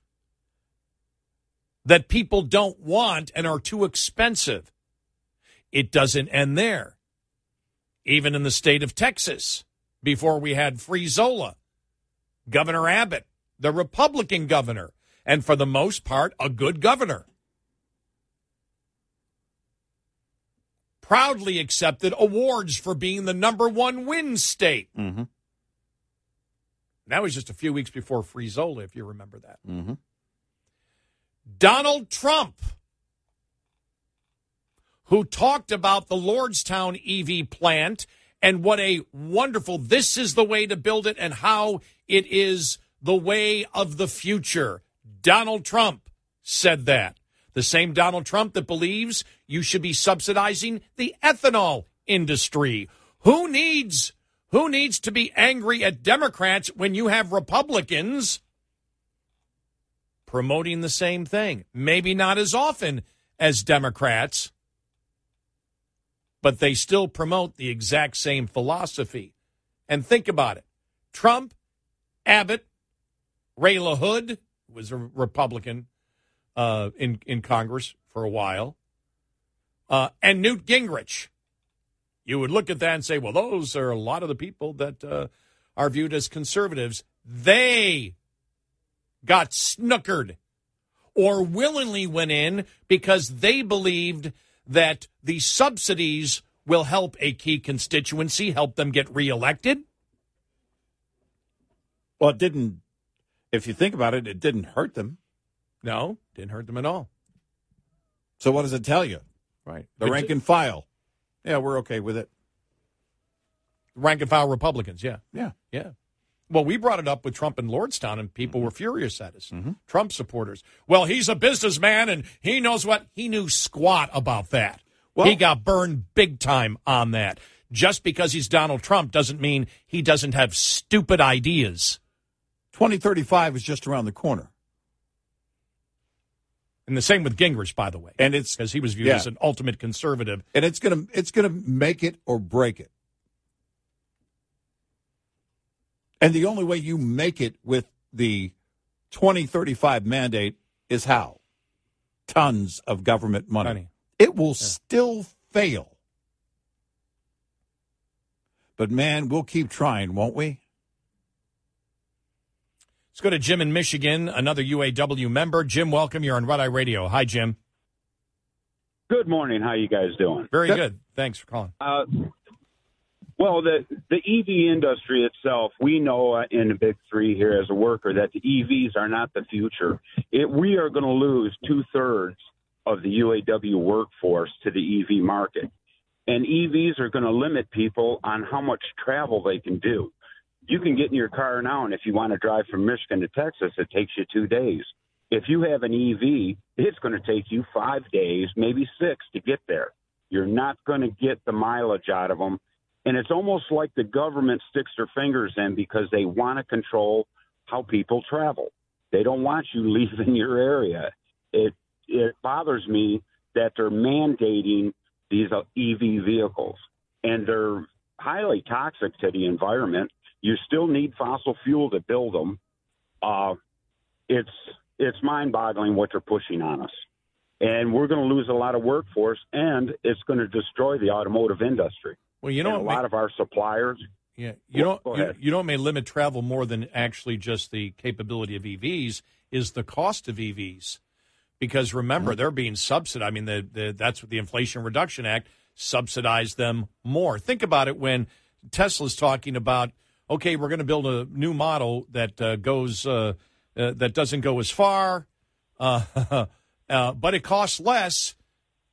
Speaker 3: that people don't want and are too expensive. It doesn't end there. Even in the state of Texas, before we had Free Zola, Governor Abbott, the Republican governor, and for the most part, a good governor. Proudly accepted awards for being the number one win state.
Speaker 2: Mm-hmm.
Speaker 3: That was just a few weeks before Free Zola, if you remember that.
Speaker 2: Mm-hmm.
Speaker 3: Donald Trump, who talked about the Lordstown EV plant and what a wonderful, this is the way to build it and how it is the way of the future. Donald Trump said that. The same Donald Trump that believes you should be subsidizing the ethanol industry. Who needs who needs to be angry at Democrats when you have Republicans promoting the same thing? Maybe not as often as Democrats, but they still promote the exact same philosophy. And think about it. Trump, Abbott, Ray LaHood was a Republican uh, in in Congress for a while, uh, and Newt Gingrich. You would look at that and say, well, those are a lot of the people that uh, are viewed as conservatives. They got snookered or willingly went in because they believed that the subsidies will help a key constituency, help them get reelected.
Speaker 2: Well, it didn't. If you think about it, it didn't hurt them.
Speaker 3: No, didn't hurt them at all.
Speaker 2: So what does it tell you?
Speaker 3: Right.
Speaker 2: The rank and file. Yeah, we're okay with it.
Speaker 3: rank and file Republicans, yeah.
Speaker 2: Yeah.
Speaker 3: Yeah. Well, we brought it up with Trump and Lordstown, and people mm-hmm. were furious at us. Mm-hmm. Trump supporters. Well, he's a businessman, and he knows what he knew squat about that. Well, he got burned big time on that. Just because he's Donald Trump doesn't mean he doesn't have stupid ideas.
Speaker 2: 2035 is just around the corner.
Speaker 3: And the same with Gingrich, by the way,
Speaker 2: And it's
Speaker 3: because he was viewed
Speaker 2: Yeah.
Speaker 3: as an ultimate conservative.
Speaker 2: and it's gonna it's gonna make it or break it. And the only way you make it with the 2035 mandate is how? Tons of government money.
Speaker 3: Money.
Speaker 2: It will still fail. But man, we'll keep trying, won't we?
Speaker 3: Let's go to Jim in Michigan, another UAW member. Jim, welcome. You're on Red Eye Radio. Hi, Jim.
Speaker 15: Good morning. How you guys doing?
Speaker 3: Very good. Thanks for calling.
Speaker 15: Uh, well, the the EV industry itself, we know uh, in the big three here as a worker that the EVs are not the future. It, we are going to lose two thirds of the UAW workforce to the EV market, and EVs are going to limit people on how much travel they can do. You can get in your car now, and if you want to drive from Michigan to Texas, it takes you two days. If you have an EV, it's going to take you five days, maybe six, to get there. You're not going to get the mileage out of them. And it's almost like the government sticks their fingers in because they want to control how people travel. They don't want you leaving your area. It it bothers me that they're mandating these uh, EV vehicles, and they're highly toxic to the environment. You still need fossil fuel to build them. Uh, it's it's mind-boggling what they're pushing on us, and we're going to lose a lot of workforce, and it's going to destroy the automotive industry.
Speaker 3: Well, you know
Speaker 15: a
Speaker 3: what
Speaker 15: lot of our suppliers.
Speaker 3: Yeah, you know,
Speaker 15: go
Speaker 3: you, you know, may limit travel more than actually just the capability of EVs is the cost of EVs, because remember
Speaker 15: Mm-hmm.
Speaker 3: they're being subsidized. I mean, the, the that's what the Inflation Reduction Act subsidized them more. Think about it when Tesla's talking about okay, we're going to build a new model that uh, goes uh, uh, that doesn't go as far, uh, uh, but it costs less,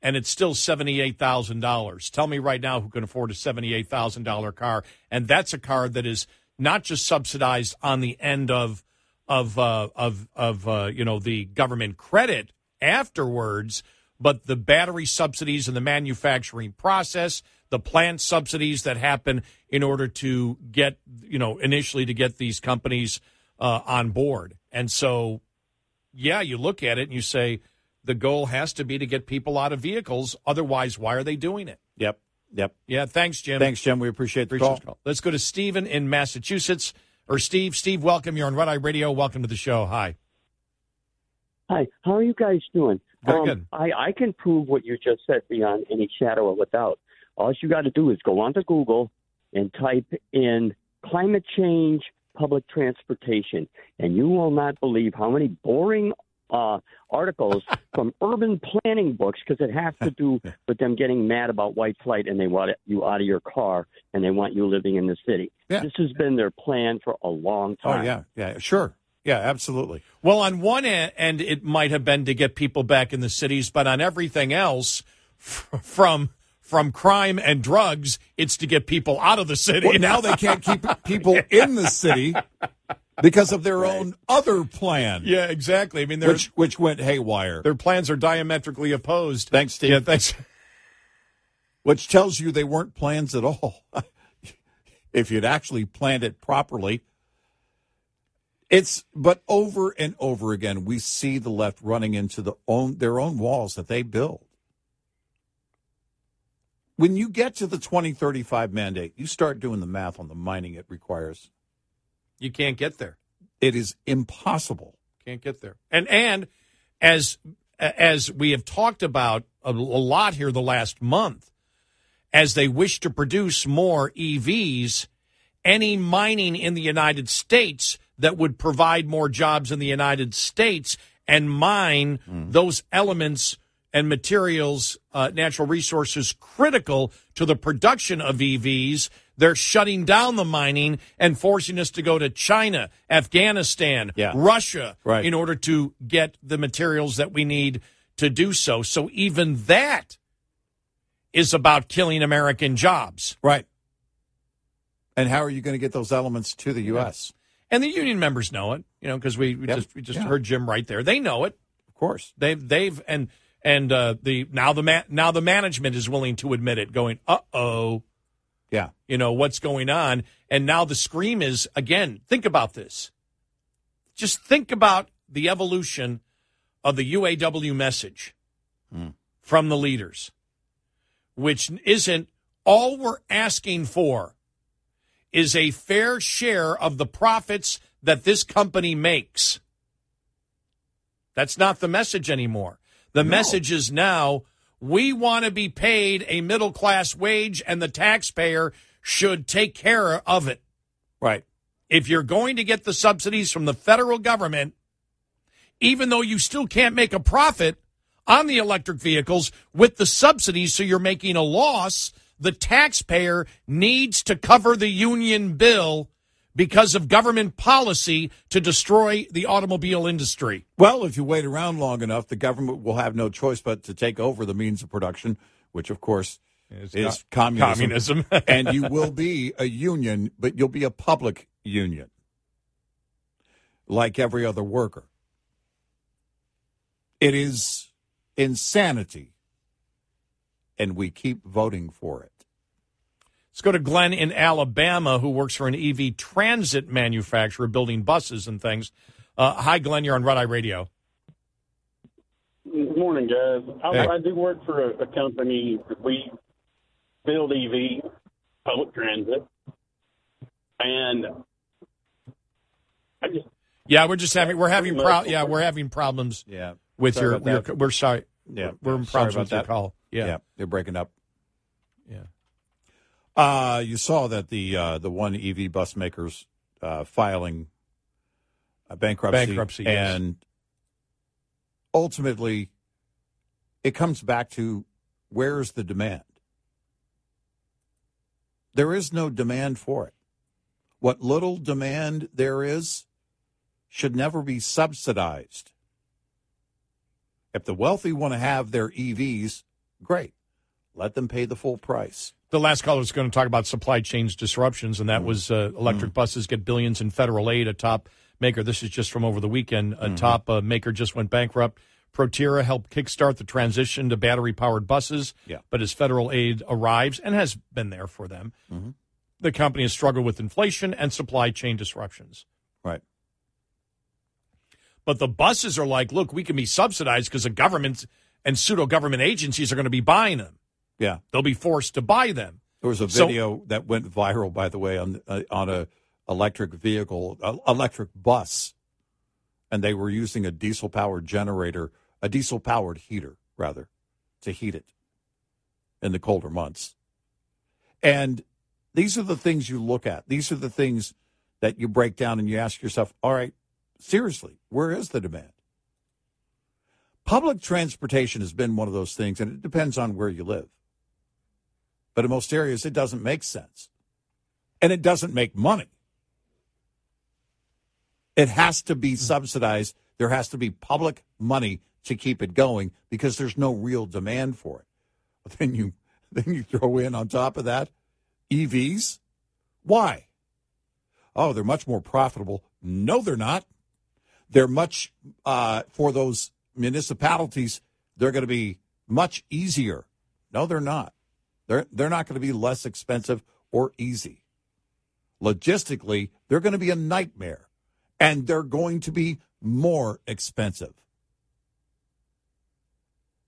Speaker 3: and it's still seventy eight thousand dollars. Tell me right now who can afford a seventy eight thousand dollar car, and that's a car that is not just subsidized on the end of of uh, of of you know the government credit afterwards, but the battery subsidies and the manufacturing process, the plant subsidies that happen in order to get you know initially to get these companies uh, on board, and so yeah, you look at it and you say the goal has to be to get people out of vehicles. Otherwise, why are they doing it?
Speaker 2: Yep. Yep.
Speaker 3: Yeah. Thanks, Jim.
Speaker 2: Thanks, Jim. We appreciate the
Speaker 3: Appreciate
Speaker 2: call.
Speaker 3: the Let's go to Stephen in Massachusetts. Or Steve. Steve, welcome. You're on Red Eye Radio. Welcome to the show. Hi.
Speaker 16: Hi, how are you guys doing?
Speaker 3: Very
Speaker 16: um,
Speaker 3: good.
Speaker 16: I, I can prove what you just said beyond any shadow of a doubt. All you got to do is go onto Google and type in climate change public transportation, and you will not believe how many boring uh, articles from urban planning books because it has to do with them getting mad about white flight and they want you out of your car and they want you living in the city. This has been their plan for a long time.
Speaker 2: Oh yeah, yeah, sure, yeah, absolutely.
Speaker 3: Well, on one end, it might have been to get people back in the cities, but on everything else, from from crime and drugs, it's to get people out of the city.
Speaker 2: Well, now they can't keep people in the city because of their own other plan.
Speaker 3: Yeah, exactly. I mean,
Speaker 2: which which went haywire.
Speaker 3: Their plans are diametrically opposed.
Speaker 2: Thanks, Steve.
Speaker 3: Yeah, thanks.
Speaker 2: Which tells you they weren't plans at all. if you'd actually planned it properly. It's but over and over again we see the left running into the own their own walls that they build. When you get to the 2035 mandate, you start doing the math on the mining it requires.
Speaker 3: You can't get there.
Speaker 2: It is impossible.
Speaker 3: Can't get there. And and as as we have talked about a, a lot here the last month, as they wish to produce more EVs, any mining in the United States that would provide more jobs in the United States and mine hmm. those elements and materials, uh, natural resources critical to the production of EVs. They're shutting down the mining and forcing us to go to China, Afghanistan, Russia,
Speaker 2: Right.
Speaker 3: in order to get the materials that we need to do so. So even that is about killing American jobs.
Speaker 2: Right. And how are you going to get those elements to the U.S.?
Speaker 3: And the union members know it, you know, because we, we
Speaker 2: Yep.
Speaker 3: just we just
Speaker 2: Yeah.
Speaker 3: heard Jim right there. They know it,
Speaker 2: of course.
Speaker 3: They've they've and and uh, the now the man now the management is willing to admit it, going, uh oh,
Speaker 2: yeah,
Speaker 3: you know what's going on, and now the scream is again. Think about this. Just think about the evolution of the UAW message from the leaders, which isn't all we're asking for is a fair share of the profits that this company makes. That's not the message anymore. The message is now we want to be paid a middle class wage and the taxpayer should take care of it.
Speaker 2: Right.
Speaker 3: If you're going to get the subsidies from the federal government, even though you still can't make a profit on the electric vehicles with the subsidies, so you're making a loss, the taxpayer needs to cover the union bill because of government policy to destroy the automobile industry.
Speaker 2: Well, if you wait around long enough, the government will have no choice but to take over the means of production, which, of course, is
Speaker 3: co-
Speaker 2: communism.
Speaker 3: communism.
Speaker 2: and you will be a union, but you'll be a public union, like every other worker. It is insanity, and we keep voting for it.
Speaker 3: Let's go to Glenn in Alabama, who works for an EV transit manufacturer building buses and things. Uh, hi, Glenn. You're on Red Eye Radio.
Speaker 17: Good morning, guys. I,
Speaker 3: Hey.
Speaker 17: I do work for a, a company. We build EV public transit, and I just
Speaker 3: Yeah, we're just having we're having pro- yeah we're having problems.
Speaker 2: Yeah,
Speaker 3: with
Speaker 2: Sorry
Speaker 3: your, your we're sorry.
Speaker 2: Yeah,
Speaker 3: we're in problems
Speaker 2: about
Speaker 3: with your
Speaker 2: that.
Speaker 3: call. Yeah.
Speaker 2: yeah, they're breaking up.
Speaker 3: Yeah.
Speaker 2: Uh, you saw that the uh, the one EV bus makers uh, filing a bankruptcy,
Speaker 3: Bankruptcy, yes.
Speaker 2: and ultimately, it comes back to where's the demand. There is no demand for it. What little demand there is should never be subsidized. If the wealthy want to have their EVs, great. Let them pay the full price.
Speaker 3: The last caller was going to talk about supply chains disruptions, and that
Speaker 2: Mm.
Speaker 3: was uh, electric buses get billions in federal aid. A top maker, this is just from over the weekend, a
Speaker 2: Mm-hmm.
Speaker 3: top uh, maker just went bankrupt. Proterra helped kickstart the transition to battery powered buses,
Speaker 2: Yeah.
Speaker 3: but as federal aid arrives and has been there for them, the company has struggled with inflation and supply chain disruptions.
Speaker 2: Right.
Speaker 3: But the buses are like, look, we can be subsidized because the government and pseudo government agencies are going to be buying them.
Speaker 2: Yeah.
Speaker 3: They'll be forced to buy them.
Speaker 2: There was a
Speaker 3: So-
Speaker 2: video that went viral, by the way, on uh, on a electric vehicle, uh, electric bus, and they were using a diesel powered generator, a diesel powered heater rather, to heat it in the colder months. And these are the things you look at. These are the things that you break down and you ask yourself, all right, seriously, where is the demand? Public transportation has been one of those things, and it depends on where you live. But in most areas, it doesn't make sense. And it doesn't make money. It has to be subsidized. There has to be public money to keep it going because there's no real demand for it. But then you then you throw in on top of that EVs. Why? Oh, they're much more profitable. No, they're not. They're much uh, for those municipalities. They're going to be much easier. No, they're not. They're they're not going to be less expensive or easy. Logistically, they're going to be a nightmare, and they're going to be more expensive.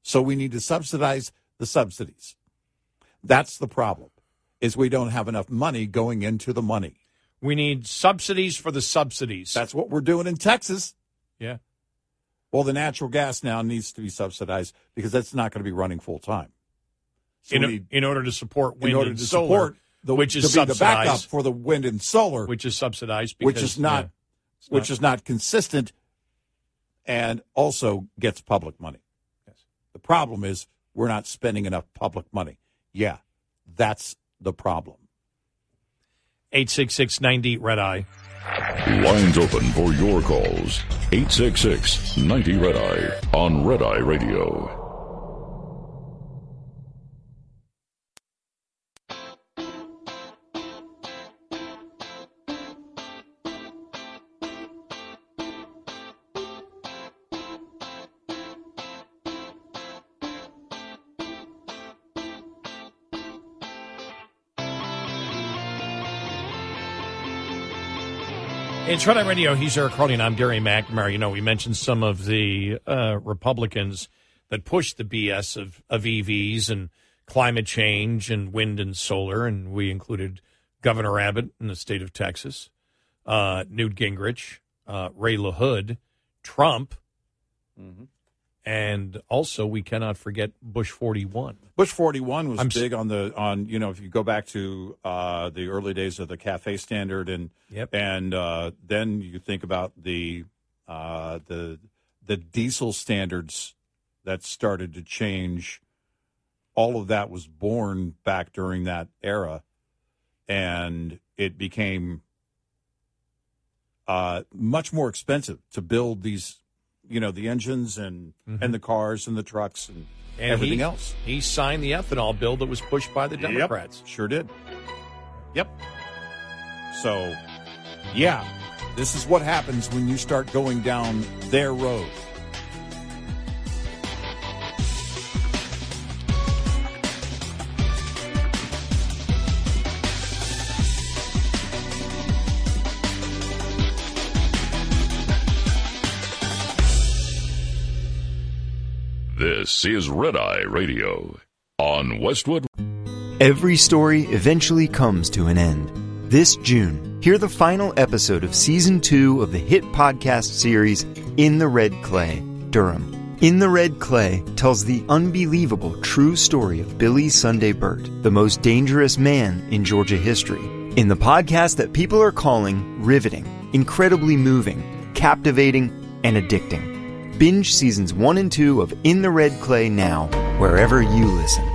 Speaker 2: So we need to subsidize the subsidies. That's the problem. Is we don't have enough money going into the money.
Speaker 3: We need subsidies for the subsidies.
Speaker 2: That's what we're doing in Texas.
Speaker 3: Yeah.
Speaker 2: Well, the natural gas now needs to be subsidized because that's not going to be running full time. So
Speaker 3: in,
Speaker 2: we need-
Speaker 3: in order to support wind
Speaker 2: in order
Speaker 3: and
Speaker 2: to
Speaker 3: solar,
Speaker 2: support the,
Speaker 3: which is
Speaker 2: to be the backup
Speaker 3: subsidized,
Speaker 2: for the wind and solar,
Speaker 3: which is subsidized, because, which
Speaker 2: is not,
Speaker 3: yeah,
Speaker 2: which
Speaker 3: not-
Speaker 2: is not consistent, and also gets public money. Yes. The problem is we're not spending enough public money. Yeah, that's the problem.
Speaker 3: 866 90 Red Eye.
Speaker 1: Lines open for your calls. 866 90 Red Eye on Red Eye Radio.
Speaker 3: It's Red Eye Radio. He's Eric and I'm Gary McNamara. You know, we mentioned some of the uh, Republicans that pushed the BS of, of EVs and climate change and wind and solar, and we included Governor Abbott in the state of Texas, uh, Newt Gingrich, uh, Ray LaHood, Trump, and also we cannot forget Bush 41.
Speaker 2: Bush 41 was
Speaker 3: I'm
Speaker 2: big on the on you know if you go back to uh, the early days of the cafe standard and
Speaker 3: Yep.
Speaker 2: and uh, then you think about the uh, the the diesel standards that started to change all of that was born back during that era and it became uh, much more expensive to build these you know the engines and and the cars and the trucks and,
Speaker 3: Mm-hmm. And
Speaker 2: everything
Speaker 3: he-
Speaker 2: else
Speaker 3: He signed the ethanol bill that was pushed by the
Speaker 2: Yep,
Speaker 3: Democrats.
Speaker 2: sure did. Yep. So, yeah, this is what happens when you start going down their road.
Speaker 1: This is Red Eye Radio on Westwood.
Speaker 18: Every story eventually comes to an end. This June, hear the final episode of season two of the hit podcast series In the Red Clay, Durham. In the Red Clay tells the unbelievable true story of Billy Sunday Birt, the most dangerous man in Georgia history. In the podcast that people are calling riveting, incredibly moving, captivating, and addicting. Binge seasons one and two of In the Red Clay now, wherever you listen.